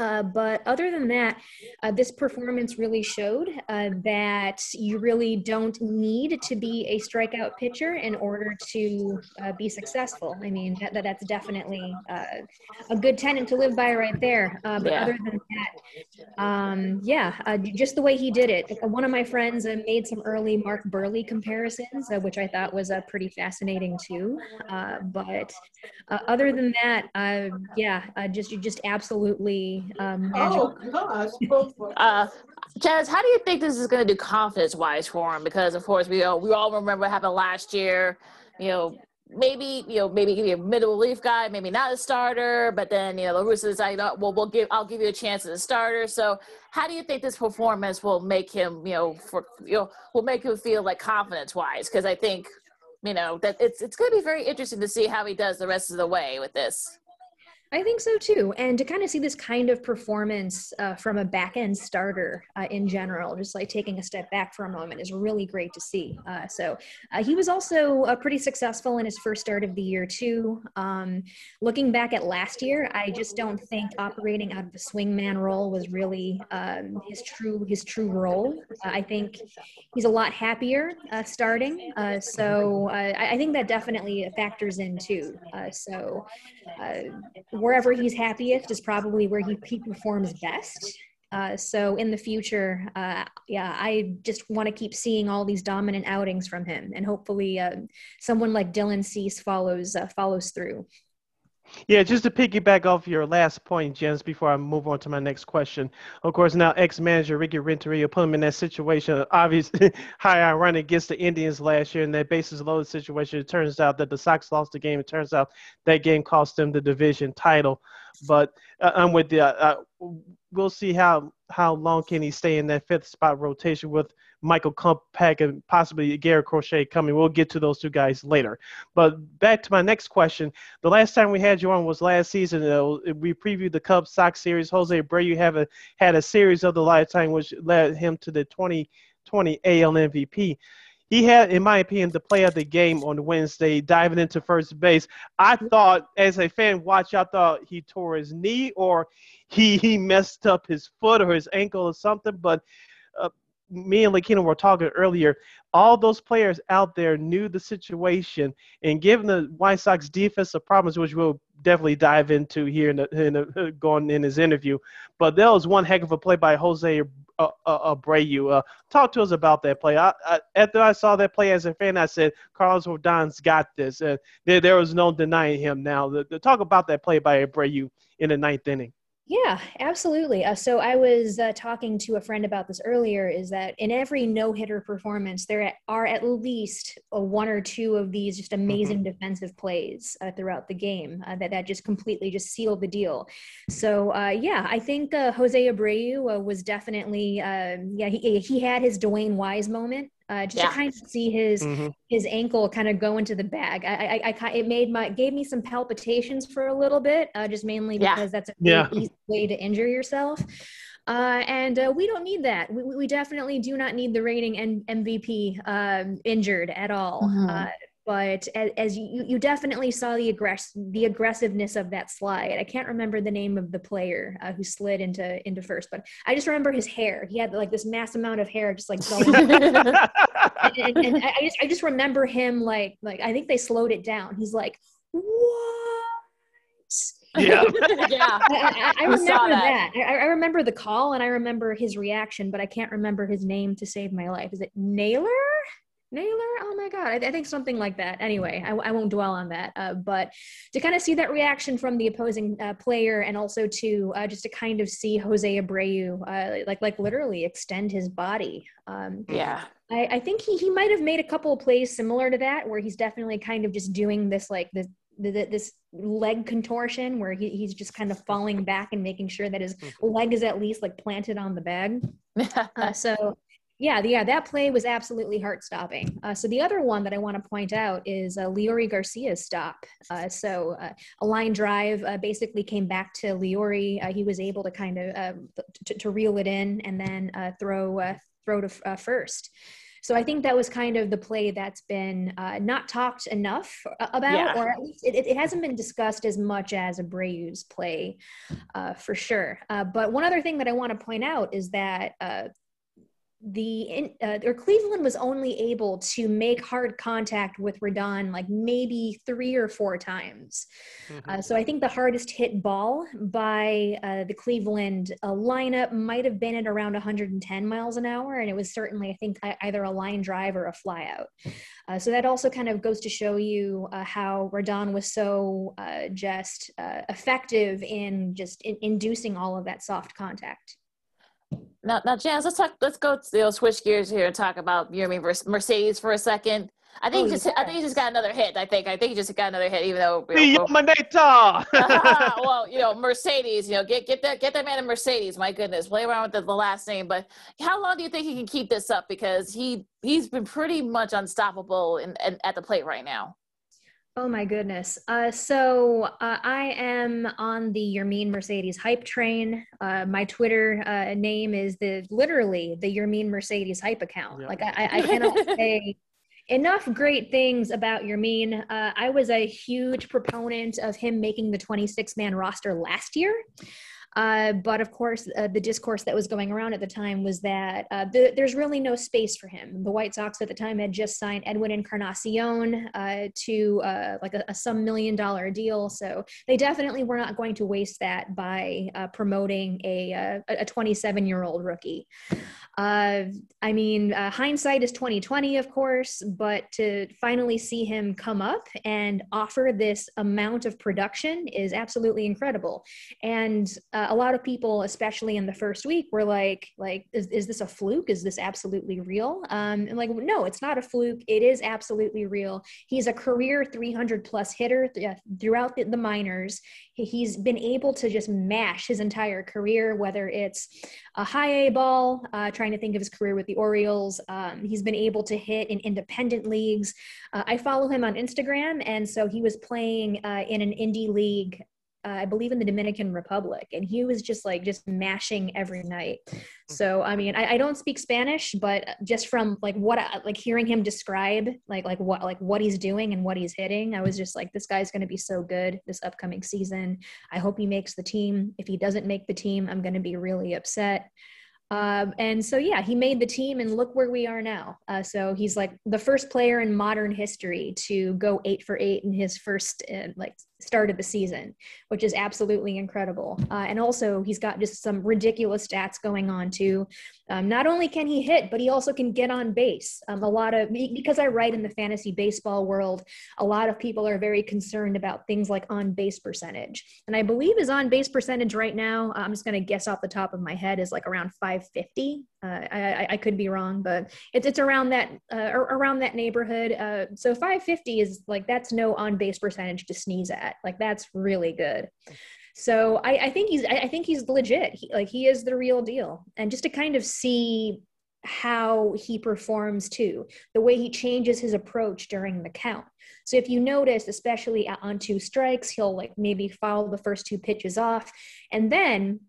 Uh, but other than that, uh, this performance really showed uh, that you really don't need to be a strikeout pitcher in order to uh, be successful. I mean, that, that that's definitely uh, a good tenant to live by right there. but yeah. other than that, um, yeah, just the way he did it. One of my friends made some early Mark Buehrle comparisons, which I thought was a pretty fascinating too. but other than that, yeah, just just absolutely um, oh gosh. *laughs* uh, Chaz, how do you think this is going to do confidence wise for him? Because of course we all we all remember what happened last year. You know, maybe you know maybe give you a middle relief guy, maybe not a starter, but then you know the Roosters like, well, we'll give I'll give you a chance as a starter. So how do you think this performance will make him you know for you know will make him feel like confidence wise? Because I think you know that it's it's going to be very interesting to see how he does the rest of the way with this. I think so too. And to kind of see this kind of performance uh, from a back end starter uh, in general, just like taking a step back for a moment, is really great to see. Uh, so uh, he was also uh, pretty successful in his first start of the year, too. Um, looking back at last year, I just don't think operating out of the swingman role was really um, his true his true role. Uh, I think he's a lot happier starting. so I, I, think that definitely factors in too. so wherever he's happiest is probably where he, he performs best. Uh, so in the future, uh, yeah, I just want to keep seeing all these dominant outings from him, and hopefully, uh, someone like Dylan Cease follows uh, follows through. Yeah, just to piggyback off your last point, Jens, before I move on to my next question. Of course, now ex-manager Ricky Renteria put him in that situation. Obviously, *laughs* high ironic against the Indians last year in that bases loaded situation. It turns out that the Sox lost the game. It turns out that game cost them the division title. But uh, I'm with you. Uh, we'll see how how long can he stay in that fifth spot rotation with – Michael Kopech and possibly Garrett Crochet coming. We'll get to those two guys later. But back to my next question. The last time we had you on was last season. Uh, we previewed the Cubs Sox series. Jose Abreu have a, had a series of the lifetime, which led him to the 2020 AL MVP. He had, in my opinion, the play of the game on Wednesday, diving into first base. I thought, as a fan watch, I thought he tore his knee or he *laughs* he messed up his foot or his ankle or something. But uh, me and Lakina were talking earlier, all those players out there knew the situation, and given the White Sox defensive problems, which we'll definitely dive into here in, the, in the, going in his interview, but that was one heck of a play by Jose uh, uh, Abreu. Uh, talk to us about that play. I, I, after I saw that play as a fan, I said Carlos Rodon's got this. Uh, there, there was no denying him. Now, the, the talk about that play by Abreu in the ninth inning. Yeah, absolutely. Uh, so I was uh, talking to a friend about this earlier. Is that in every no hitter performance, there are at least a one or two of these just amazing mm-hmm. defensive plays uh, throughout the game uh, that that just completely just sealed the deal. So uh, yeah, I think uh, Jose Abreu was definitely um, yeah he he had his DeWayne Wise moment uh, just yeah. to kind of see his mm-hmm. his ankle kind of go into the bag. I, I, I, it made my gave me some palpitations for a little bit, uh, just mainly because yeah. that's a yeah. easy way to injure yourself. Uh, and uh, we don't need that. We, we definitely do not need the reigning and MVP um, injured at all. Mm-hmm. But as, as, you, you definitely saw the aggress the aggressiveness of that slide. I can't remember the name of the player uh, who slid into into first, but I just remember his hair. He had like this mass amount of hair, just like going. *laughs* and, and, and I just I just remember him like like I think they slowed it down. He's like, what? Yeah, *laughs* yeah. I, I, I remember that. that. I, I, remember the call and I remember his reaction, but I can't remember his name to save my life. Is it Naylor? Naylor? Oh my God. I, I, think something like that. Anyway, I, I won't dwell on that. Uh, but to kind of see that reaction from the opposing uh, player and also to uh, just to kind of see Jose Abreu, uh, like, like literally extend his body. Um, yeah. I, I think he, he might have made a couple of plays similar to that where he's definitely kind of just doing this, like this, this leg contortion where he, he's just kind of falling back and making sure that his *laughs* leg is at least like planted on the bag. *laughs* uh, so yeah, yeah, that play was absolutely heart stopping. Uh, so the other one that I want to point out is uh, Leury Garcia's stop. Uh, so uh, a line drive uh, basically came back to Leury. Uh, he was able to kind of to, to, reel it in and then throw throw to first. So I think that was kind of the play that's been not talked enough about, yeah. or at least it, it, hasn't been discussed as much as a Abreu's play, for sure. but one other thing that I want to point out is that the uh, or Cleveland was only able to make hard contact with Rodon like maybe three or four times. Mm-hmm. Uh, so I think the hardest hit ball by uh, the Cleveland uh, lineup might have been at around 110 miles an hour, and it was certainly I think either a line drive or a flyout. Uh, so that also kind of goes to show you uh, how Rodon was so just effective in just in- inducing all of that soft contact. Now, now, Janice, let's talk. Let's go. You know, switch gears here and talk about Yermin versus Mercedes for a second. I think oh, just yes. I think he just got another hit. I think I think he just got another hit, even though you know, *laughs* well, you know, Mercedes, you know, get get that get that man a Mercedes. My goodness, play around with the, the, last name. But how long do you think he can keep this up? Because he he's been pretty much unstoppable in, in at the plate right now. Oh my goodness. Uh, so uh, I am on the Yermin Mercedes hype train. Uh, my Twitter uh, name is the literally the Yermin Mercedes hype account. Like I, I cannot *laughs* say enough great things about Yermin. Uh, I was a huge proponent of him making the 26 man roster last year. Uh, but of course, uh, the discourse that was going around at the time was that uh, the, there's really no space for him. The White Sox at the time had just signed Edwin Encarnacion uh, to uh, like a, a, some million dollar deal, so they definitely were not going to waste that by promoting a, a 27 year old rookie. Uh, I mean, uh, hindsight is 2020, of course, but to finally see him come up and offer this amount of production is absolutely incredible. And uh, a lot of people, especially in the first week, were like, "Like, is, is this a fluke? Is this absolutely real?" Um, and like, no, it's not a fluke. It is absolutely real. He's a career 300 plus hitter th- throughout the, the minors. He's been able to just mash his entire career, whether it's a high A ball, uh, trying to think of his career with the Orioles. Um, he's been able to hit in independent leagues. Uh, I follow him on Instagram, and so he was playing uh, in an indie league uh, I believe in the Dominican Republic, and he was just like just mashing every night. So I mean, I, I, don't speak Spanish, but just from like what I, like hearing him describe like like what like what he's doing and what he's hitting, I was just like, this guy's going to be so good this upcoming season. I hope he makes the team. If he doesn't make the team, I'm going to be really upset. Um, and so, yeah, he made the team, and look where we are now. Uh, so he's like the first player in modern history to go eight for eight in his first uh, like start of the season, which is absolutely incredible. Uh, and also, he's got just some ridiculous stats going on too. Um, not only can he hit, but he also can get on base. Um, a lot of because I write in the fantasy baseball world, a lot of people are very concerned about things like on base percentage. And I believe his on base percentage right now, I'm just going to guess off the top of my head, is like around 550. Uh, I, I, could be wrong, but it's it's around that uh, around that neighborhood. Uh, so 550 is like that's no on base percentage to sneeze at. Like that's really good. So I, I think he's I, think he's legit. He, like he is the real deal. And just to kind of see how he performs too, the way he changes his approach during the count. So if you notice, especially on two strikes, he'll like maybe foul the first two pitches off, and then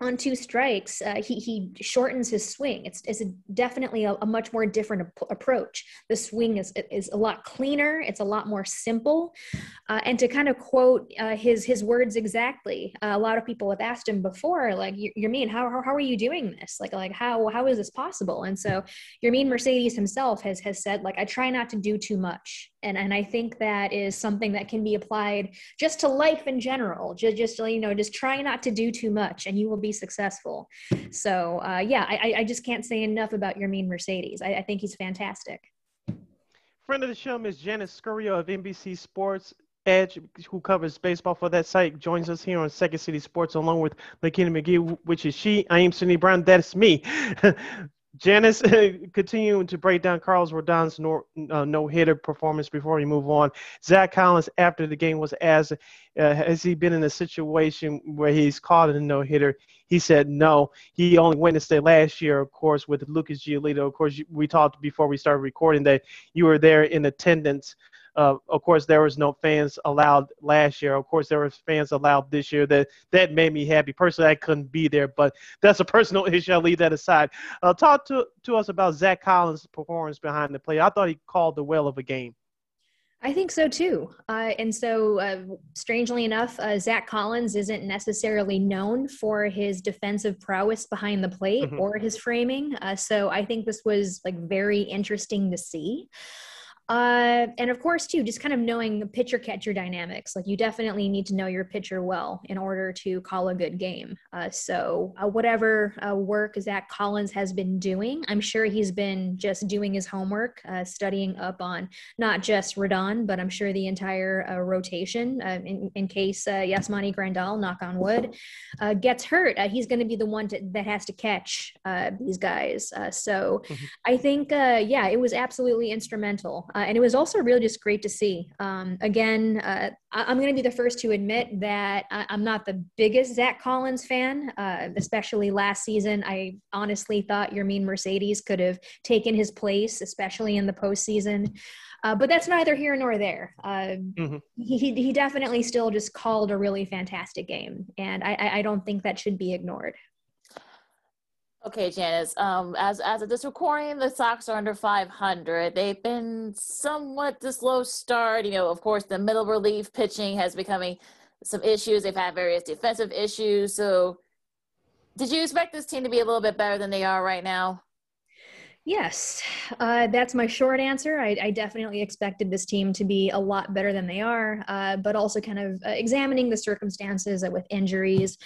on two strikes, uh, he, he shortens his swing. It's, it's a, definitely a, a, much more different ap- approach. The swing is, is a lot cleaner. It's a lot more simple. Uh, and to kind of quote uh, his, his words exactly, uh, a lot of people have asked him before, like, Yermin, how, how, how are you doing this? Like, like how, how is this possible? And so Yermin Mercedes himself has, has said, like, I try not to do too much and and I think that is something that can be applied just to life in general. Just just you know, just try not to do too much, and you will be successful. So uh, yeah, I, I just can't say enough about Yermin Mercedes. I, I think he's fantastic. Friend of the show, Ms. Janice Scurio of NBC Sports. Edge, who covers baseball for that site, joins us here on Second City Sports along with Lakina McGee, which is she. I am Sidney Brown. That's me. *laughs* Janice, *laughs* continuing to break down Carlos Rodon's no, uh, no hitter performance before we move on. Zack Collins, after the game, was asked, uh, Has he been in a situation where he's caught in a no hitter? He said no. He only witnessed it last year, of course, with Lucas Giolito. Of course, we talked before we started recording that you were there in attendance uh, of course, there was no fans allowed last year. Of course, there was fans allowed this year. That that made me happy. Personally, I couldn't be there, but *laughs* that's a personal *laughs* issue. I'll leave that aside. Uh, talk to to us about Zack Collins' performance behind the plate. I thought he called the well of a game. I think so too. Uh, and so, uh, strangely enough, uh, Zack Collins isn't necessarily known for his defensive prowess behind the plate mm-hmm. or his framing. Uh, so, I think this was like very interesting to see. Uh, and of course, too, just kind of knowing the pitcher catcher dynamics. Like you definitely need to know your pitcher well in order to call a good game. Uh, so, uh, whatever uh, work Zack Collins has been doing, I'm sure he's been just doing his homework, uh, studying up on not just Rodon, but I'm sure the entire uh, rotation in, in, case Yasmani Grandal, knock on wood, gets hurt. he's going to be the one to, that has to catch these guys. so, mm-hmm. I think, yeah, it was absolutely instrumental. Uh, and it was also really just great to see. Um, again, uh, I- am going to be the first to admit that I- am not the biggest Zack Collins fan, uh, especially last season. I honestly thought Yermin Mercedes could have taken his place, especially in the postseason. Uh, but that's neither here nor there. Uh, mm-hmm. he, he definitely still just called a really fantastic game. And I, I don't think that should be ignored. Okay, Janice. Um, as as of this recording, the Sox are under 500. They've been somewhat the slow start. You know, of course, the middle relief pitching has becoming some issues. They've had various defensive issues. So, did you expect this team to be a little bit better than they are right now? Yes, uh, that's my short answer. I, I, definitely expected this team to be a lot better than they are, uh, but also kind of uh, examining the circumstances with injuries.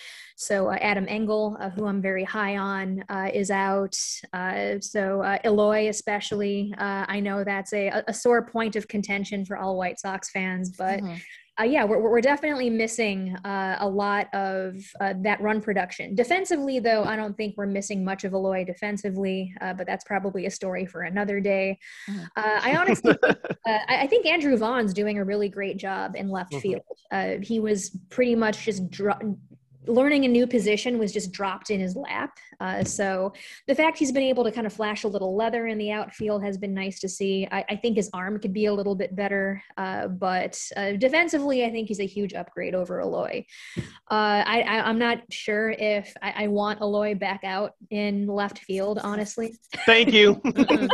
So uh, Adam Engel, uh, who I'm very high on, uh, is out. so Eloy, especially, I know that's a, a sore point of contention for all White Sox fans, but. Mm-hmm uh, yeah, we're, we're definitely missing uh, a lot of uh, that run production. Defensively, though, I don't think we're missing much of Eloy defensively, uh, but that's probably a story for another day. Mm-hmm. Uh, I honestly, uh, I, think Andrew Vaughn's doing a really great job in left mm-hmm. field. he was pretty much just dro- learning a new position was just dropped in his lap. Uh, so the fact he's been able to kind of flash a little leather in the outfield has been nice to see. I, I think his arm could be a little bit better, uh, but uh, defensively, I think he's a huge upgrade over Eloy. Uh, I, am not sure if I, I, want Eloy back out in left field, honestly. Thank you.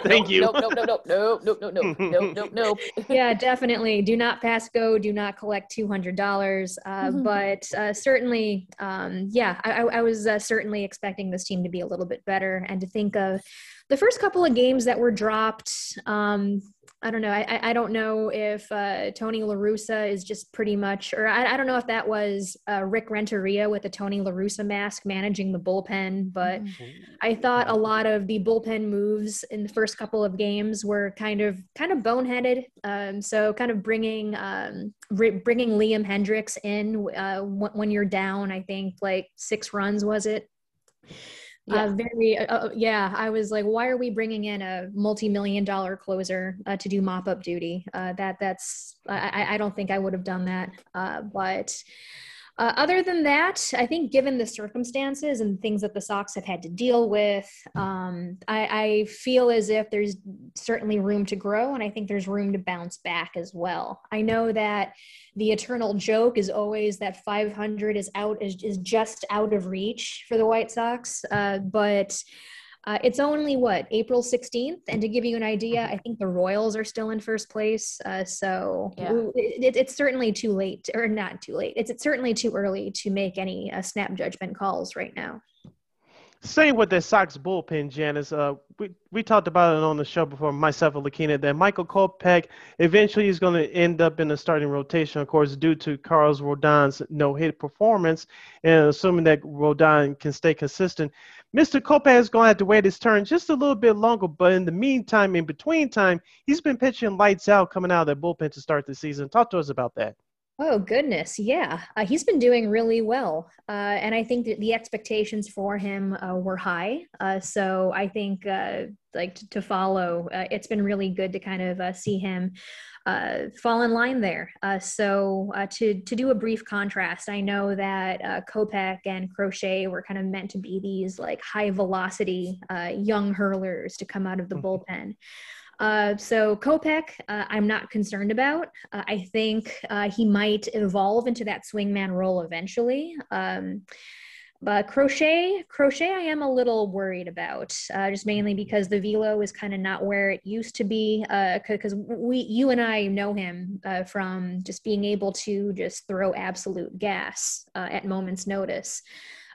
Thank you. Nope, nope, nope, nope, nope, nope, nope, nope, nope, nope. yeah, definitely. Do not pass go. Do not collect $200. Uh, mm-hmm. But uh, certainly, um, yeah, I, I was uh, certainly expecting this team to be a little bit better and to think of the first couple of games that were dropped, um, I don't know. I, I don't know if uh, Tony LaRussa is just pretty much, or I, I don't know if that was uh, Rick Renteria with the Tony LaRussa mask managing the bullpen, but mm-hmm. I thought a lot of the bullpen moves in the first couple of games were kind of kind of boneheaded. Um, so kind of bringing um, bringing Liam Hendriks in uh, when you're down, I think like six runs was it yeah. Uh, very uh, uh, yeah i was like why are we bringing in a multi-million dollar closer uh, to do mop-up duty uh, that that's I, I don't think i would have done that uh, other than that, I think given the circumstances and things that the Sox have had to deal with, um, I, I, feel as if there's certainly room to grow, and I think there's room to bounce back as well. I know that the eternal joke is always that 500 is out is, is just out of reach for the White Sox, uh, but. Uh, it's only what April 16th, and to give you an idea, I think the Royals are still in first place. Uh, so yeah. it, it's certainly too late, or not too late. It's, it's certainly too early to make any uh, snap judgment calls right now. Same with the Sox bullpen, Janice. Uh, we, we talked about it on the show before, myself and Lakina, that Michael Kopech eventually is going to end up in the starting rotation, of course, due to Carlos Rodon's no-hit performance, and assuming that Rodon can stay consistent. Mr. Kopech is going to have to wait his turn just a little bit longer, but in the meantime, in between time, he's been pitching lights out coming out of that bullpen to start the season. Talk to us about that. Oh goodness, yeah, uh, he's been doing really well, uh, and I think that the expectations for him uh, were high. Uh, so I think, uh, like to, to follow, uh, it's been really good to kind of see him fall in line there. so to to do a brief contrast, I know that uh, Kopech and Crochet were kind of meant to be these like high velocity young hurlers to come out of the mm-hmm. bullpen. Uh, so Kopech, uh, I'm not concerned about. Uh, I think uh, he might evolve into that swingman role eventually. Um, but crochet, crochet, I am a little worried about, uh, just mainly because the velo is kind of not where it used to be. Because we, you and I know him from just being able to just throw absolute gas at moment's notice.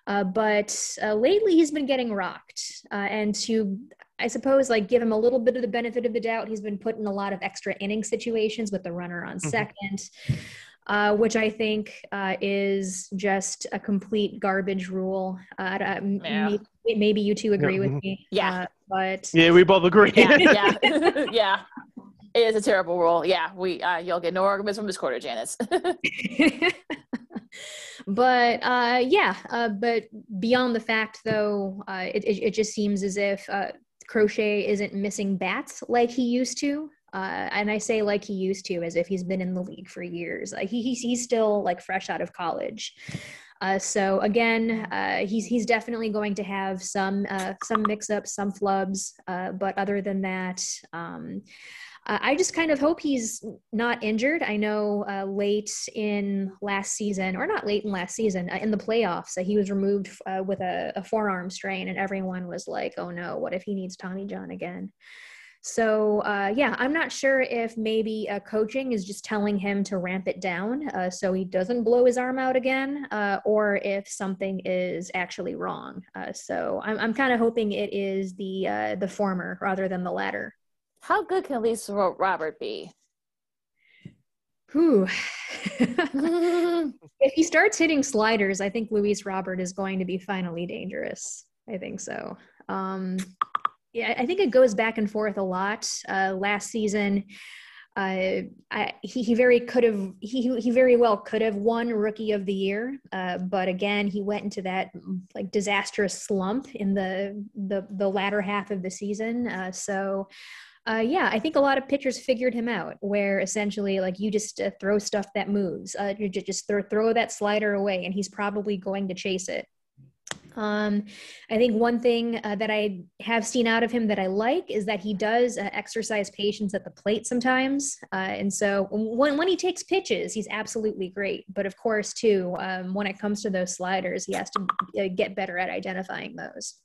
Uh, but uh, lately he's been getting rocked. Uh, and to I suppose like give him a little bit of the benefit of the doubt. He's been put in a lot of extra inning situations with the runner on mm-hmm. second, uh, which I think uh, is just a complete garbage rule. Uh, yeah. maybe, maybe, you two agree yeah. with me. Yeah, uh, but yeah, we both agree. yeah, yeah. *laughs* *laughs* yeah. It is a terrible rule. Yeah, we uh, you'll get no arguments from this quarter, Janice. *laughs* but uh, yeah, uh, but beyond the fact, though, uh, it, it, it, just seems as if uh, Crochet isn't missing bats like he used to. Uh, and I say like he used to, as if he's been in the league for years. Uh, he, he's, he's still like fresh out of college. Uh, so again, uh, he's he's definitely going to have some uh, some mix-ups, some flubs, uh, but other than that, um, uh, I just kind of hope he's not injured. I know uh, late in last season, or not late in last season, uh, in the playoffs, uh, he was removed uh, with a, a, forearm strain, and everyone was like, "Oh no, what if he needs Tommy John again?" So uh, yeah, I'm not sure if maybe coaching is just telling him to ramp it down so he doesn't blow his arm out again, or if something is actually wrong. so I'm, I'm kind of hoping it is the the former rather than the latter. How good can Luis Robert be? Whew. *laughs* *laughs* if he starts hitting sliders, I think Luis Robert is going to be finally dangerous. I think so. Um, yeah, I think it goes back and forth a lot. Uh, last season, uh, I, he, he very could have he he very well could have won Rookie of the Year, uh, but again he went into that like disastrous slump in the the the latter half of the season. Uh, so uh, yeah, I think a lot of pitchers figured him out, where essentially, like, you just uh, throw stuff that moves. Uh, you just throw, throw that slider away, and he's probably going to chase it. Um, I think one thing uh, that I have seen out of him that I like is that he does uh, exercise patience at the plate sometimes. Uh, and so when, when he takes pitches, he's absolutely great. But of course, too, um, when it comes to those sliders, he has to uh, get better at identifying those.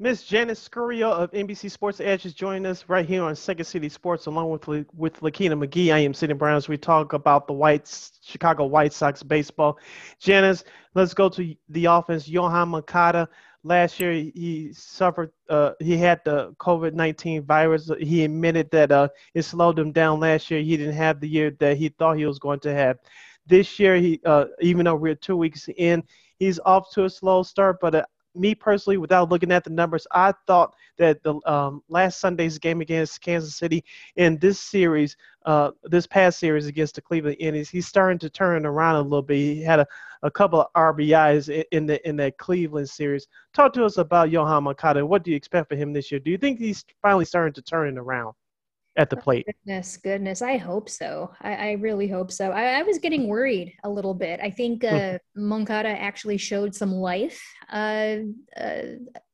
Miss Janice Scurio of NBC Sports Edge is joining us right here on Second City Sports, along with with Lakina McGee. I am Sidney Browns. We talk about the White Chicago White Sox baseball. Janice, let's go to the offense. Yoan Moncada last year he suffered. Uh, he had the COVID nineteen virus. He admitted that uh, it slowed him down last year. He didn't have the year that he thought he was going to have. This year, he uh, even though we're two weeks in, he's off to a slow start. But uh, me personally, without looking at the numbers, I thought that the um, last Sunday's game against Kansas City in this series, uh, this past series against the Cleveland Indians, he's starting to turn around a little bit. He had a, a couple of RBIs in the in that Cleveland series. Talk to us about Yoan Moncada. What do you expect for him this year? Do you think he's finally starting to turn it around? At the plate. Oh, goodness, goodness. I hope so. I, I really hope so. I, I, was getting worried a little bit. I think hmm. uh, Moncada actually showed some life. Uh, uh,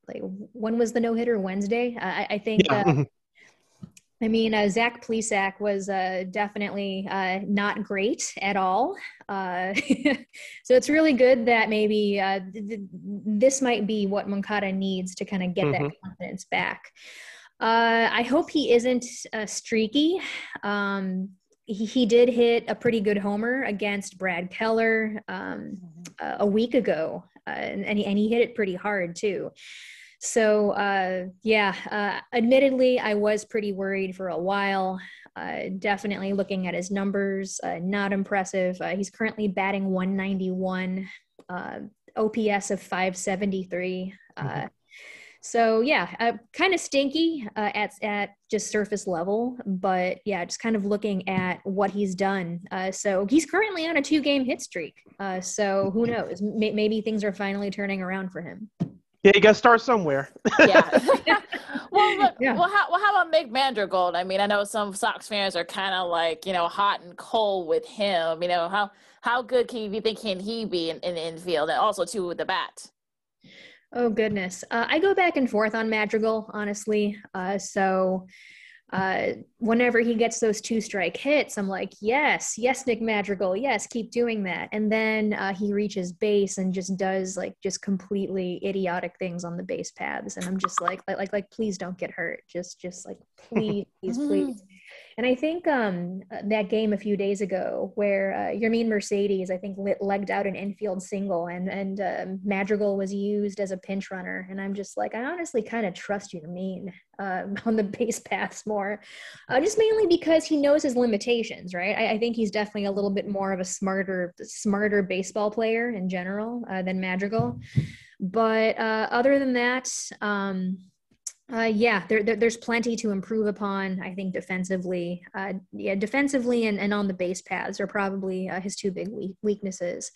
like when was the no hitter? Wednesday. I, I think. Yeah. Uh, I mean, uh, Zach Plesac was uh, definitely uh, not great at all. Uh, *laughs* so it's really good that maybe uh, th- th- this might be what Moncada needs to kind of get mm-hmm. that confidence back. Uh, I hope he isn't uh, streaky. Um, he, he, did hit a pretty good homer against Brad Keller um, mm-hmm. a week ago, uh, and, and, he, and he hit it pretty hard too. So, uh, yeah, uh, admittedly, I was pretty worried for a while. Uh, definitely looking at his numbers, not impressive. he's currently batting 191, OPS of 573. Mm-hmm. So yeah, uh, kind of stinky uh, at at just surface level, but yeah, just kind of looking at what he's done. Uh, so he's currently on a two game hit streak. Uh, so who knows? M- maybe things are finally turning around for him. Yeah, you got to start somewhere. yeah. *laughs* *laughs* well, look, yeah. well, how, well, how about Nick Madrigal? I mean, I know some Sox fans are kind of like, you know, hot and cold with him. You know, how how good can you think can he be in, in the infield and also too with the bat? Oh goodness, uh, I go back and forth on Madrigal, honestly. Uh, so uh, whenever he gets those two strike hits, I'm like, yes, yes, Nick Madrigal, yes, keep doing that. And then uh, he reaches base and just does like just completely idiotic things on the base paths, and I'm just like, like, like, like please don't get hurt. Just, just like, please, please, *laughs* please. And I think um, uh, that game a few days ago where uh, Yermin Mercedes, I think, legged out an infield single and, and uh, Madrigal was used as a pinch runner. And I'm just like, I honestly kind of trust Yermin uh, *laughs* on the base paths more, uh, just mainly because he knows his limitations, right? I, I, think he's definitely a little bit more of a smarter, smarter baseball player in general uh, than Madrigal. But other than that, um, uh, yeah, there, there, there's plenty to improve upon. I think defensively, uh, yeah, defensively and, and on the base paths are probably uh, his two big weaknesses.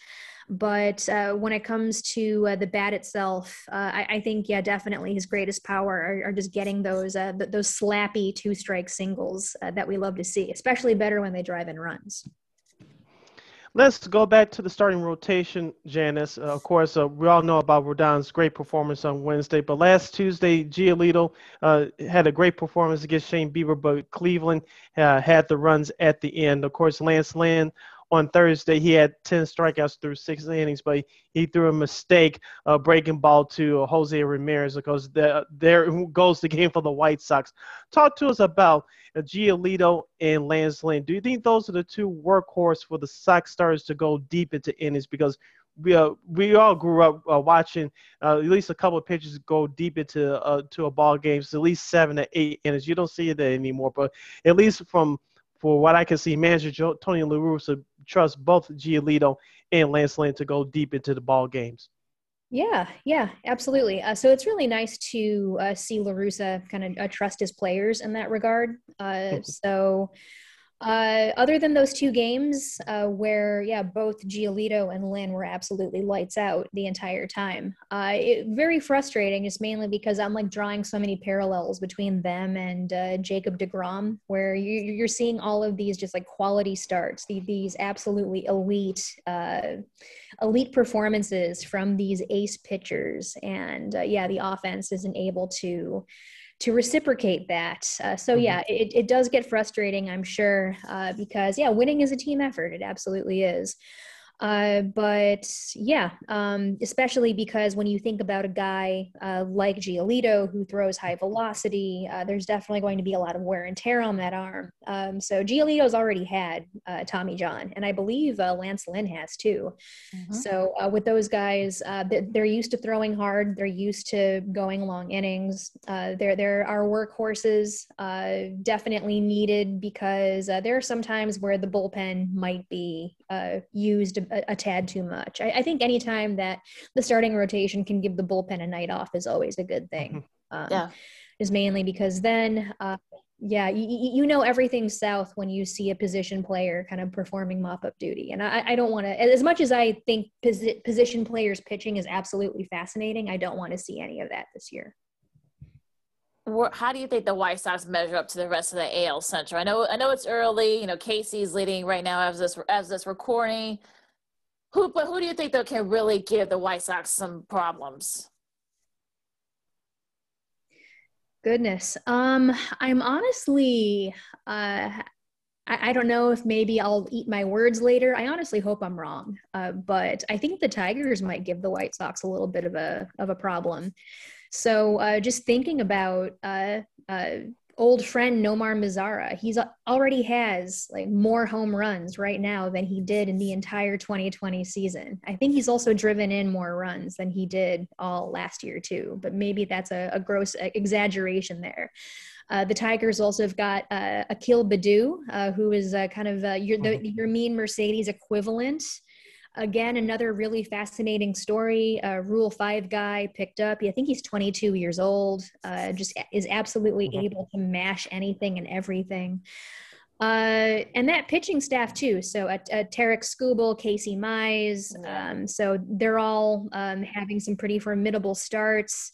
But uh, when it comes to uh, the bat itself, uh, I, I, think yeah, definitely his greatest power are, are just getting those those slappy two strike singles that we love to see, especially better when they drive in runs. Let's go back to the starting rotation, Janice. Uh, of course, uh, we all know about Rodon's great performance on Wednesday, but last Tuesday, Giolito uh, had a great performance against Shane Bieber, but Cleveland uh, had the runs at the end. Of course, Lance Lynn on Thursday, he had 10 strikeouts through six innings, but he threw a mistake uh, breaking ball to Jose Ramirez because the, there goes the game for the White Sox. Talk to us about Giolito and Lance Lynn. Do you think those are the two workhorse for the Sox stars to go deep into innings? Because we uh, we all grew up uh, watching uh, at least a couple of pitchers go deep into uh, to a ball game, so at least seven to eight innings. You don't see it anymore, but at least from for what I can see, manager Joe, Tony La Russa trusts both Giolito and Lance Lynn to go deep into the ball games. Yeah, yeah, absolutely. Uh, so it's really nice to uh, see La Russa kind of uh, trust his players in that regard. Uh, *laughs* so uh, other than those two games, uh, where yeah, both Giolito and Lynn were absolutely lights out the entire time. Uh, it, very frustrating, just mainly because I'm like drawing so many parallels between them and uh, Jacob deGrom, where you, are seeing all of these just like quality starts, the, these absolutely elite, uh, elite performances from these ace pitchers, and uh, yeah, the offense isn't able to to reciprocate that. Uh, so yeah, mm-hmm. it, it does get frustrating, I'm sure, uh, because yeah, winning is a team effort. It absolutely is. Uh, but yeah, um, especially because when you think about a guy uh, like Giolito who throws high velocity, uh, there's definitely going to be a lot of wear and tear on that arm. Um, so Giolito's already had uh, Tommy John, and I believe uh, Lance Lynn has too. Mm-hmm. So uh, with those guys, they're used to throwing hard. They're used to going long innings. there, there are workhorses definitely needed because there are some times where the bullpen might be used a, a tad too much. I, I, think anytime that the starting rotation can give the bullpen a night off is always a good thing. Mm-hmm. Um, yeah. Is mainly because then, uh, yeah, you, you know everything south when you see a position player kind of performing mop up duty. And I, I don't want to, as much as I think posi- position players pitching is absolutely fascinating, I don't want to see any of that this year how do you think the White Sox measure up to the rest of the AL Central? I know, I know it's early. You know, Casey's leading right now as this as this recording. Who, but who do you think that can really give the White Sox some problems? Goodness, um, I'm honestly, uh, I, I, don't know if maybe I'll eat my words later. I honestly hope I'm wrong, uh, but I think the Tigers might give the White Sox a little bit of a of a problem. So uh, just thinking about uh, uh, old friend Nomar Mazara. He's already has like more home runs right now than he did in the entire 2020 season. I think he's also driven in more runs than he did all last year too, but maybe that's a, a gross exaggeration there. Uh, the Tigers also have got uh, Akil Baddoo, uh, who is uh, kind of uh, your, the, mm-hmm. Yermin Mercedes equivalent. Again, another really fascinating story. Uh, Rule Five guy picked up. I think he's 22 years old. Uh, just is absolutely mm-hmm. able to mash anything and everything. Uh, and that pitching staff too. So at, at Tarik Skubal, Casey Mize. Um, so they're all um, having some pretty formidable starts.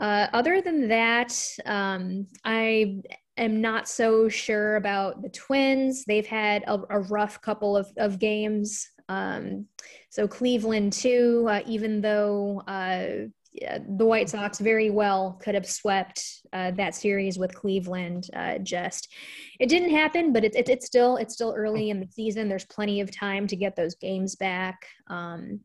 Uh, other than that, um, I am not so sure about the Twins. They've had a, a rough couple of, of games. Um, so Cleveland too, uh, even though uh, the White Sox very well could have swept uh, that series with Cleveland. Uh, just it didn't happen, but it's it, it's still it's still early in the season. There's plenty of time to get those games back. Um,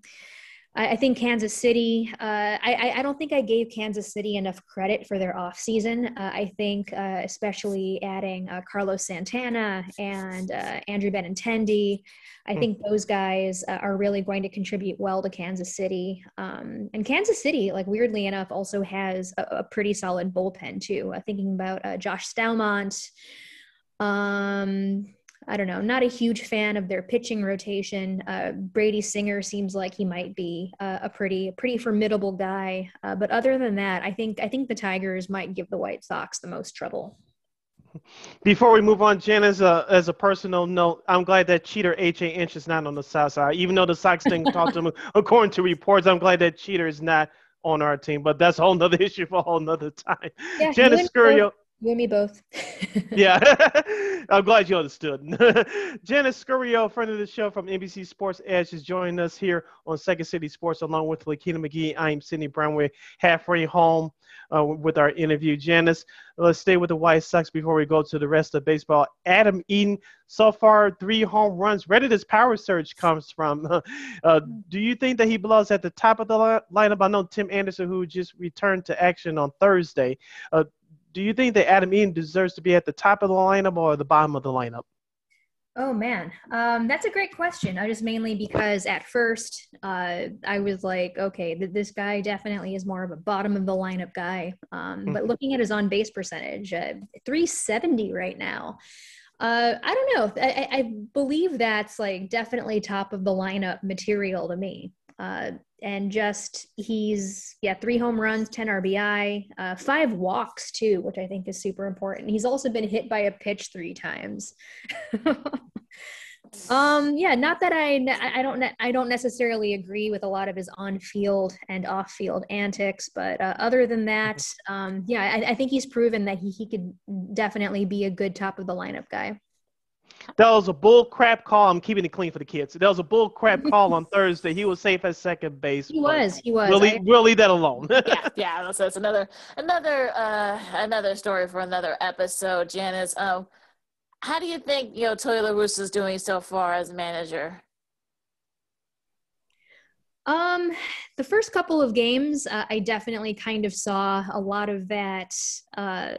I, I think Kansas City. Uh, I, I don't think I gave Kansas City enough credit for their offseason. Uh, I think, uh, especially adding uh, Carlos Santana and uh, Andrew Benintendi, I hmm. think those guys uh, are really going to contribute well to Kansas City. Um, and Kansas City, like weirdly enough, also has a, a pretty solid bullpen too. thinking about Josh Staumont. Um, I don't know, not a huge fan of their pitching rotation. Uh, Brady Singer seems like he might be uh, a pretty pretty formidable guy, uh, but other than that, I think I think the Tigers might give the White Sox the most trouble. Before we move on, Jen, as a as a personal note, I'm glad that cheater AJ Hinch is not on the South Side. Even though the Sox didn't *laughs* talk to him, according to reports, I'm glad that cheater is not on our team. But that's a whole nother *laughs* issue for a whole nother time. Yeah, Janice Scurio. You and me both. *laughs* yeah, *laughs* I'm glad you understood. *laughs* Janice Scurio, friend of the show from NBC Sports Edge, is joining us here on Second City Sports along with Lakina McGee. I'm Sidney Brown. We're halfway home uh, with our interview. Janice, let's stay with the White Sox before we go to the rest of baseball. Adam Eaton, so far three home runs. Where did his power surge comes from? Uh, do you think that he belongs at the top of the lineup? I know Tim Anderson, who just returned to action on Thursday. Uh, do you think that Adam Eaton deserves to be at the top of the lineup or the bottom of the lineup? Oh man, um, that's a great question. I just mainly because at first uh, I was like, okay, th- this guy definitely is more of a bottom of the lineup guy. Um, but mm-hmm. looking at his on base percentage, uh, 370 right now. Uh, I don't know. I, I, believe that's like definitely top of the lineup material to me. Uh, and just he's yeah three home runs 10 rbi uh, five walks too which i think is super important. He's also been hit by a pitch three times. *laughs* Um yeah not that i i don't i don't necessarily agree with a lot of his on-field and off-field antics but uh, other than that um yeah I, I think he's proven that he, he could definitely be a good top of the lineup guy that was a bull crap call. I'm keeping it clean for the kids. That was a bull crap *laughs* call on Thursday. He was safe at second base. He was. He was. We'll, leave, we'll leave that alone. yeah, *laughs* yeah. So it's another another uh, another story for another episode. Janice, um, how do you think you know Tony La Russa is doing so far as manager? Um, the first couple of games, uh, I definitely kind of saw a lot of that uh,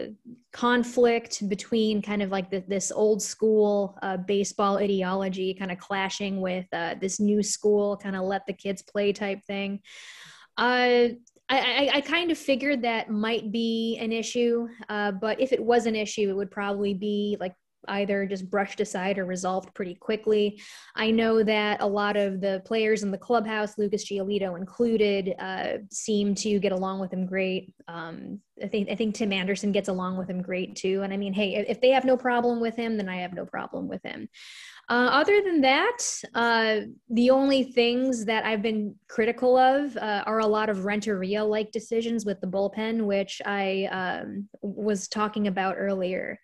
conflict between kind of like the, this old school uh, baseball ideology kind of clashing with uh, this new school kind of let the kids play type thing. Uh, I, I, kind of figured that might be an issue, uh, but if it was an issue, it would probably be like either just brushed aside or resolved pretty quickly. I know that a lot of the players in the clubhouse, Lucas Giolito included, uh, seem to get along with him great. Um, I think I think Tim Anderson gets along with him great too. And I mean, hey, if they have no problem with him, then I have no problem with him. Uh, other than that, uh, the only things that I've been critical of uh, are a lot of Renteria like decisions with the bullpen, which I um, was talking about earlier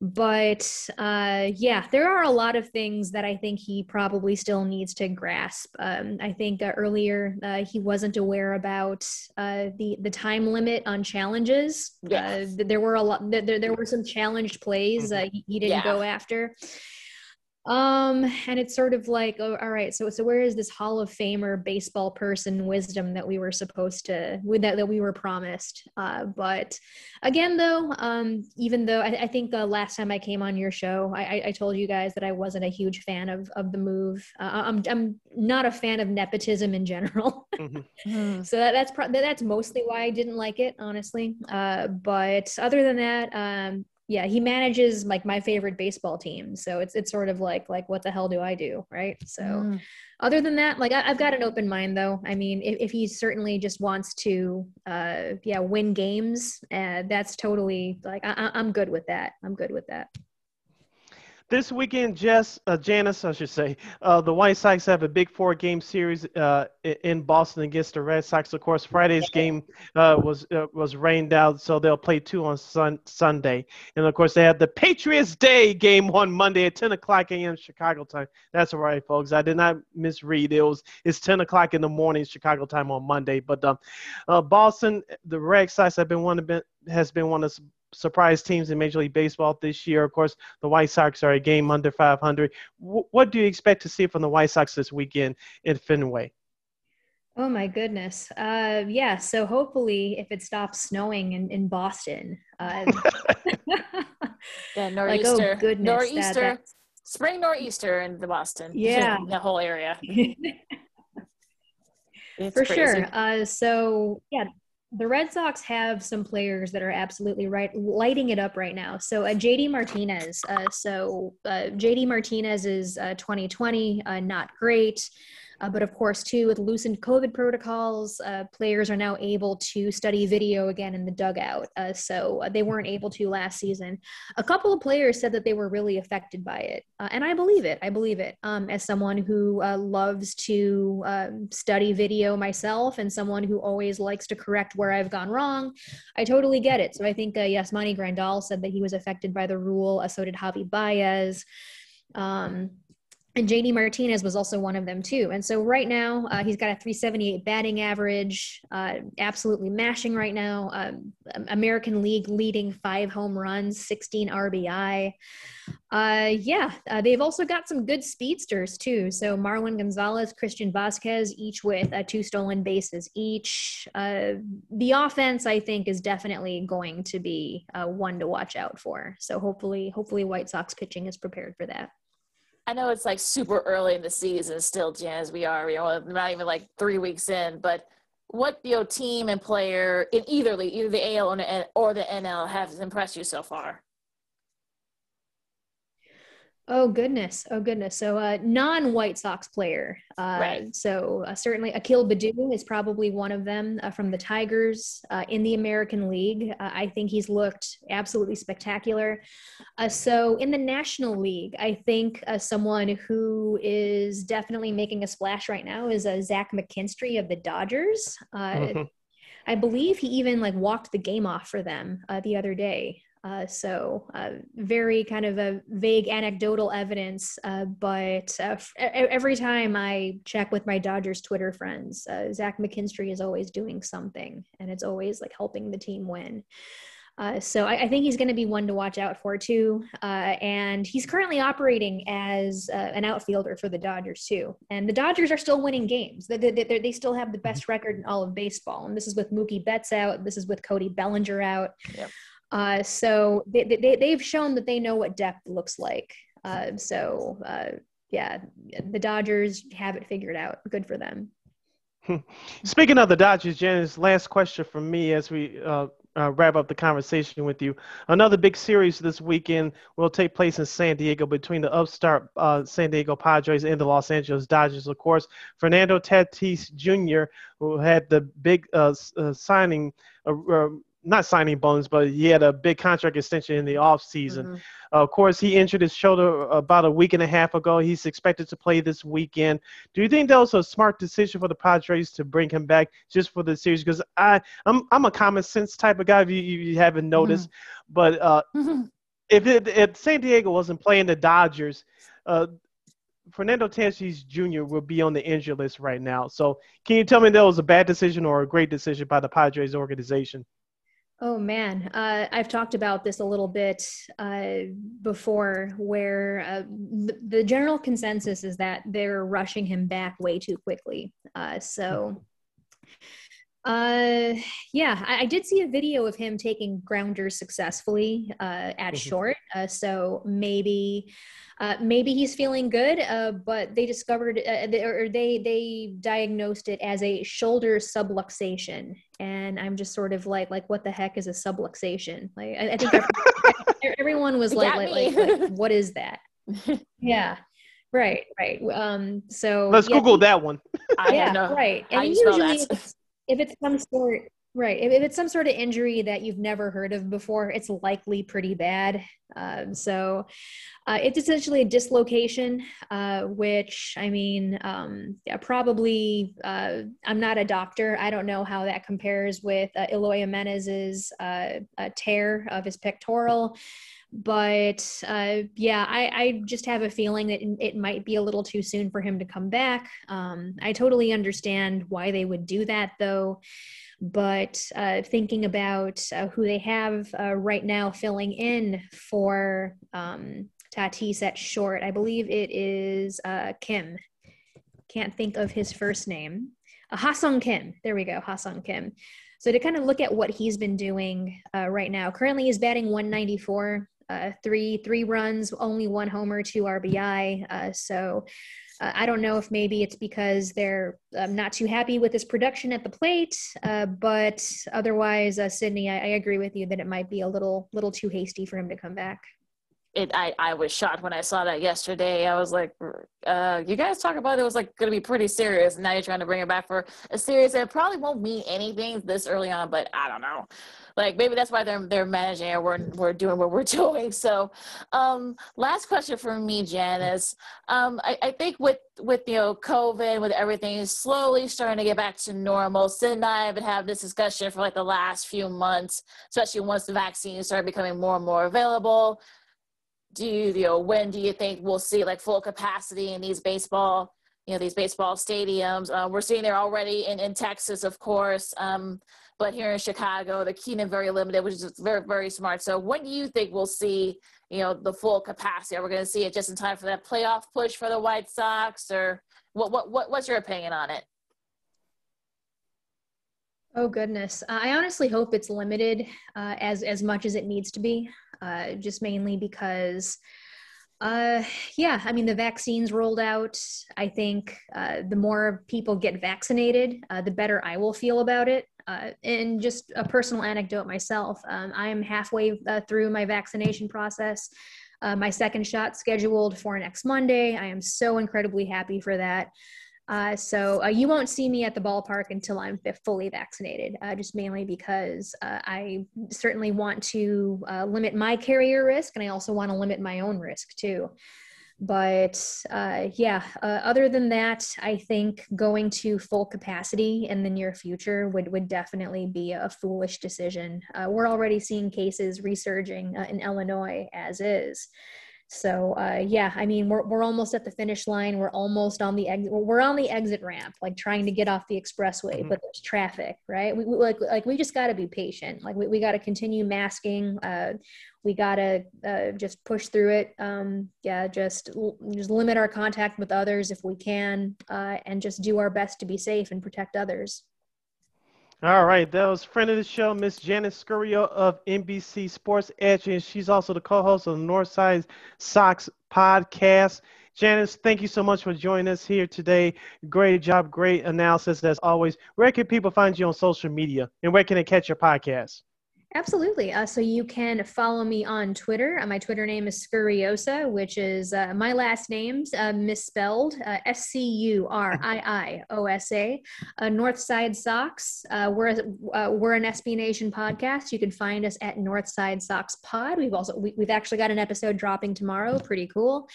but uh, yeah, there are a lot of things that I think he probably still needs to grasp. Um, I think uh, earlier uh, he wasn't aware about uh, the the time limit on challenges. Yes. Uh, there were a lot. There, there were some challenged plays mm-hmm. uh, he, he, didn't yeah. go after um and it's sort of like oh, all right so so where is this hall of famer baseball person wisdom that we were supposed to with that that we were promised? Uh but again though um even though i, I think uh, last time i came on your show I, I told you guys that i wasn't a huge fan of of the move. Uh, i'm i'm not a fan of nepotism in general. *laughs* Mm-hmm. so that, that's pro- that's mostly why i didn't like it honestly. Uh but other than that um yeah he manages like my favorite baseball team so it's it's sort of like like what the hell do i do right? So mm. other than that like I, have got an open mind though. I mean if, if he certainly just wants to uh yeah win games uh, that's totally like I, i'm good with that. I'm good with that this weekend, Jess, uh, Janice, I should say, uh, the White Sox have a big four-game series uh, in Boston against the Red Sox. Of course, Friday's game uh, was uh, was rained out, so they'll play two on sun- Sunday. And of course, they have the Patriots Day game on Monday at 10 o'clock a.m. Chicago time. That's all right, folks. I did not misread. It was it's 10 o'clock in the morning Chicago time on Monday. But um, uh, Boston, the Red Sox have been one of been, has been one of surprise teams in Major League Baseball this year. Of course, the White Sox are a game under 500. W- what do you expect to see from the White Sox this weekend in Fenway? Oh my goodness. Uh, yeah. So hopefully, if it stops snowing in, in Boston, uh, *laughs* yeah, nor'easter, like, oh goodness, nor'easter, that, spring nor'easter in the Boston, yeah, the whole area. *laughs* For crazy. sure. Uh, so yeah, the Red Sox have some players that are absolutely right, lighting it up right now. So uh, JD Martinez. Uh, so uh, JD Martinez is 2020, uh, not great. Uh, but of course, too, with loosened COVID protocols, uh, players are now able to study video again in the dugout. Uh, so uh, they weren't able to last season. A couple of players said that they were really affected by it. Uh, and I believe it. I believe it. Um, as someone who uh, loves to um, study video myself and someone who always likes to correct where I've gone wrong, I totally get it. So I think uh, Yasmani Grandal said that he was affected by the rule. so did Javi Baez. Um, and JD Martinez was also one of them too. And so right now uh, he's got a 378 batting average, uh, absolutely mashing right now. Um, American League leading five home runs, 16 RBI. Uh, yeah, uh, they've also got some good speedsters too. So Marwin Gonzalez, Christian Vasquez, each with uh, two stolen bases each. Uh, the offense, I think, is definitely going to be one to watch out for. So hopefully, hopefully, White Sox pitching is prepared for that. I know it's like super early in the season still, Jan, as we are, you know, not even like three weeks in, but what you know, team and player in either league, either the AL or the NL, has impressed you so far? Oh goodness! Oh goodness! So, uh, non-White Sox player. Uh, right. So uh, certainly, Akil Baddoo is probably one of them uh, from the Tigers uh, in the American League. Uh, I think he's looked absolutely spectacular. so, in the National League, I think someone who is definitely making a splash right now is a Zach McKinstry of the Dodgers. Mm-hmm. I believe he even like walked the game off for them the other day. Uh, so uh, very kind of a vague anecdotal evidence, uh, but uh, f- every time I check with my Dodgers Twitter friends, uh, Zach McKinstry is always doing something, and it's always like helping the team win. Uh, so I, I, think he's going to be one to watch out for too. Uh, and he's currently operating as uh, an outfielder for the Dodgers too. And the Dodgers are still winning games. They, they, they, still have the best record in all of baseball. And this is with Mookie Betts out. This is with Cody Bellinger out. Yep. Uh, so they, they, they've shown that they know what depth looks like. Uh, so uh, yeah, the Dodgers have it figured out. Good for them. Speaking of the Dodgers, Janice, last question from me as we uh, uh, wrap up the conversation with you. Another big series this weekend will take place in San Diego between the upstart uh, San Diego Padres and the Los Angeles Dodgers. Of course, Fernando Tatis Jr., who had the big uh, uh, signing uh, not signing bonus, but he had a big contract extension in the offseason. Mm-hmm. Uh, of course, he injured his shoulder about a week and a half ago. He's expected to play this weekend. Do you think that was a smart decision for the Padres to bring him back just for the series? Because I, I'm, I'm a common sense type of guy. If you, you haven't noticed, mm-hmm. but uh, mm-hmm. if, it, if San Diego wasn't playing the Dodgers, uh, Fernando Tatis Jr. will be on the injury list right now. So, can you tell me that was a bad decision or a great decision by the Padres organization? Oh man, uh, I've talked about this a little bit uh, before, where uh, the, the, general consensus is that they're rushing him back way too quickly. Uh, so, uh, yeah, I, I, did see a video of him taking grounders successfully uh, at mm-hmm. short. so maybe uh, maybe he's feeling good, uh, but they discovered uh, or they they diagnosed it as a shoulder subluxation, and I'm just sort of like like what the heck is a subluxation? Like I, I think *laughs* everyone was like like, like, *laughs* like what is that? yeah. Right, right. Um, so let's yeah, Google that one. yeah, right. And usually, if it's, if it's some sort Right. If it's some sort of injury that you've never heard of before, it's likely pretty bad. Um, so uh, it's essentially a dislocation, uh, which I mean, um, yeah, probably, uh, I'm not a doctor. I don't know how that compares with uh, Eloy Jimenez's uh, tear of his pectoral. But uh, yeah, I, I, just have a feeling that it might be a little too soon for him to come back. Um, I totally understand why they would do that, though but uh, thinking about uh, who they have uh, right now filling in for um, Tatis at short, I believe it is uh, Kim. Can't think of his first name. Uh, Ha-Seong Kim. There we go, Ha-Seong Kim. So to kind of look at what he's been doing uh, right now, currently he's batting 194, uh, three three runs, only one homer, two RBI. Uh, so uh, I don't know if maybe it's because they're um, not too happy with his production at the plate, uh, but otherwise, uh, Sidney, I, I, agree with you that it might be a little little too hasty for him to come back. It, I, I was shocked when I saw that yesterday. I was like, uh, you guys talk about it was like going to be pretty serious. And now you're trying to bring it back for a series that probably won't mean anything this early on, but I don't know like maybe that's why they're they're managing and we're we're doing what we're *laughs* doing. So, um, last question for me, Janice. Um, I, I think with with you know COVID, with everything slowly starting to get back to normal. Sid and I have been having this discussion for like the last few months, especially once the vaccines start becoming more and more available. Do you, you know when do you think we'll see like full capacity in these baseball you know these baseball stadiums? Uh, we're seeing there already in in Texas, of course. Um, but here in Chicago, the Keenan very limited, which is very, very smart. So when do you think we'll see, you know, the full capacity? Are we going to see it just in time for that playoff push for the White Sox or what, what, what what's your opinion on it? Oh goodness, I honestly hope it's limited uh, as as much as it needs to be. Uh, just mainly because, uh, yeah, I mean the vaccines rolled out. I think uh, the more people get vaccinated, uh, the better I will feel about it. Uh, and just a personal anecdote myself, um, I am halfway uh, through my vaccination process. Uh, my second shot scheduled for next Monday. I am so incredibly happy for that. Uh, so uh, you won't see me at the ballpark until I'm fully vaccinated, uh, just mainly because I certainly want to limit my carrier risk, and I also want to limit my own risk too. But uh, yeah uh, other than that i think going to full capacity in the near future would, would definitely be a foolish decision. Uh, we're already seeing cases resurging uh, in illinois as is So uh, yeah, I mean we're we're almost at the finish line. We're almost on the exit. We're on the exit ramp, like trying to get off the expressway, mm-hmm. but there's traffic, right? We, we, like like we just got to be patient. Like we, we got to continue masking. Uh, we got to uh, just push through it. Um, yeah, just just limit our contact with others if we can, uh, and just do our best to be safe and protect others. All right, that was friend of the show, Miss Janice Scurio of NBC Sports Edge, and she's also the co-host of the Northside Sox podcast. Janice, thank you so much for joining us here today. Great job, great analysis as always. Where can people find you on social media, and where can they catch your podcast? Absolutely. Uh, so you can follow me on Twitter. Uh, my Twitter name is Scuriiosa, which is uh, my last name's uh, misspelled uh, S C U R I I O S A. Uh, Northside Sox. we're we're an SB Nation podcast. You can find us at Northside Sox Pod. We've also we, have actually got an episode dropping tomorrow. Pretty cool.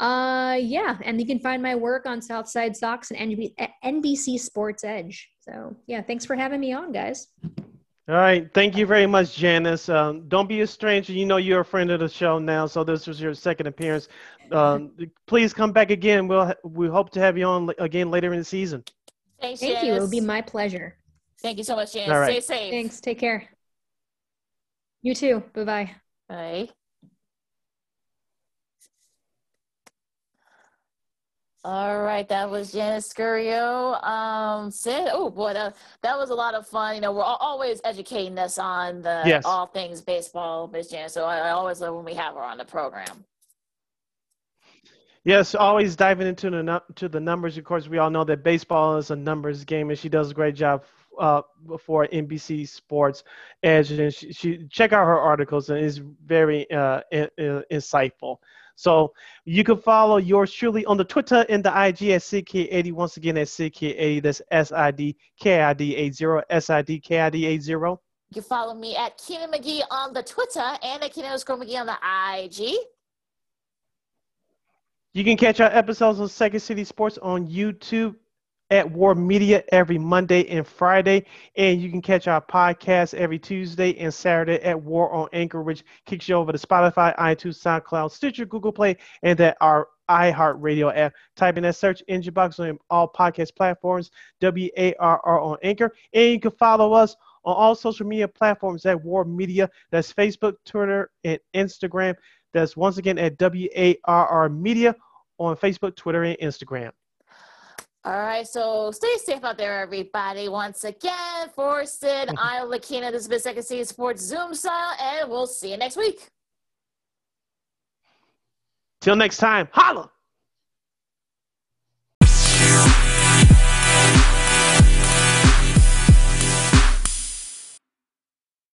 Uh, yeah, and you can find my work on Southside Sox and NBC Sports Edge. So yeah, thanks for having me on, guys. All right. Thank you very much, Janice. Um, don't be a stranger. You know you're a friend of the show now, so this was your second appearance. Um, please come back again. We'll we hope to have you on again later in the season. Thanks, Thank Janice. you. It will be my pleasure. Thank you so much, Janice. All right. Stay safe. Thanks. Take care. You too. Bye-bye. Bye. All right, that was Janice Scurio. Um, said, oh boy, that, that was a lot of fun. You know, we're always educating us on the yes. all things baseball, Miss Janice. So I, I always love when we have her on the program. Yes, always diving into the to the numbers. Of course, we all know that baseball is a numbers game, and she does a great job uh, for NBC Sports Edge. And she, she check out her articles, and is very uh, in, in, insightful. So you can follow yours truly on the Twitter and the IG at SidKid80. Once again, at SidKid80. That's S I D K I D 80. S I D K I D 80. You can follow me at Keenan McGee on the Twitter and at Keenan underscore McGee on the IG. You can catch our episodes of Second City Sports on YouTube at WARR Media every Monday and Friday. And you can catch our podcast every Tuesday and Saturday at WARR on Anchor, which kicks you over to Spotify, iTunes, SoundCloud, Stitcher, Google Play, and that our iHeartRadio app. Type in that search engine box on all podcast platforms, W A R R on Anchor. And you can follow us on all social media platforms at WARR Media. That's Facebook, Twitter, and Instagram. That's once again at W A R R Media on Facebook, Twitter, and Instagram. All right, so stay safe out there, everybody. Once again, for Sid, I'm Lakina. This has been Second City Sports Zoom style, and we'll see you next week. Till next time, holla!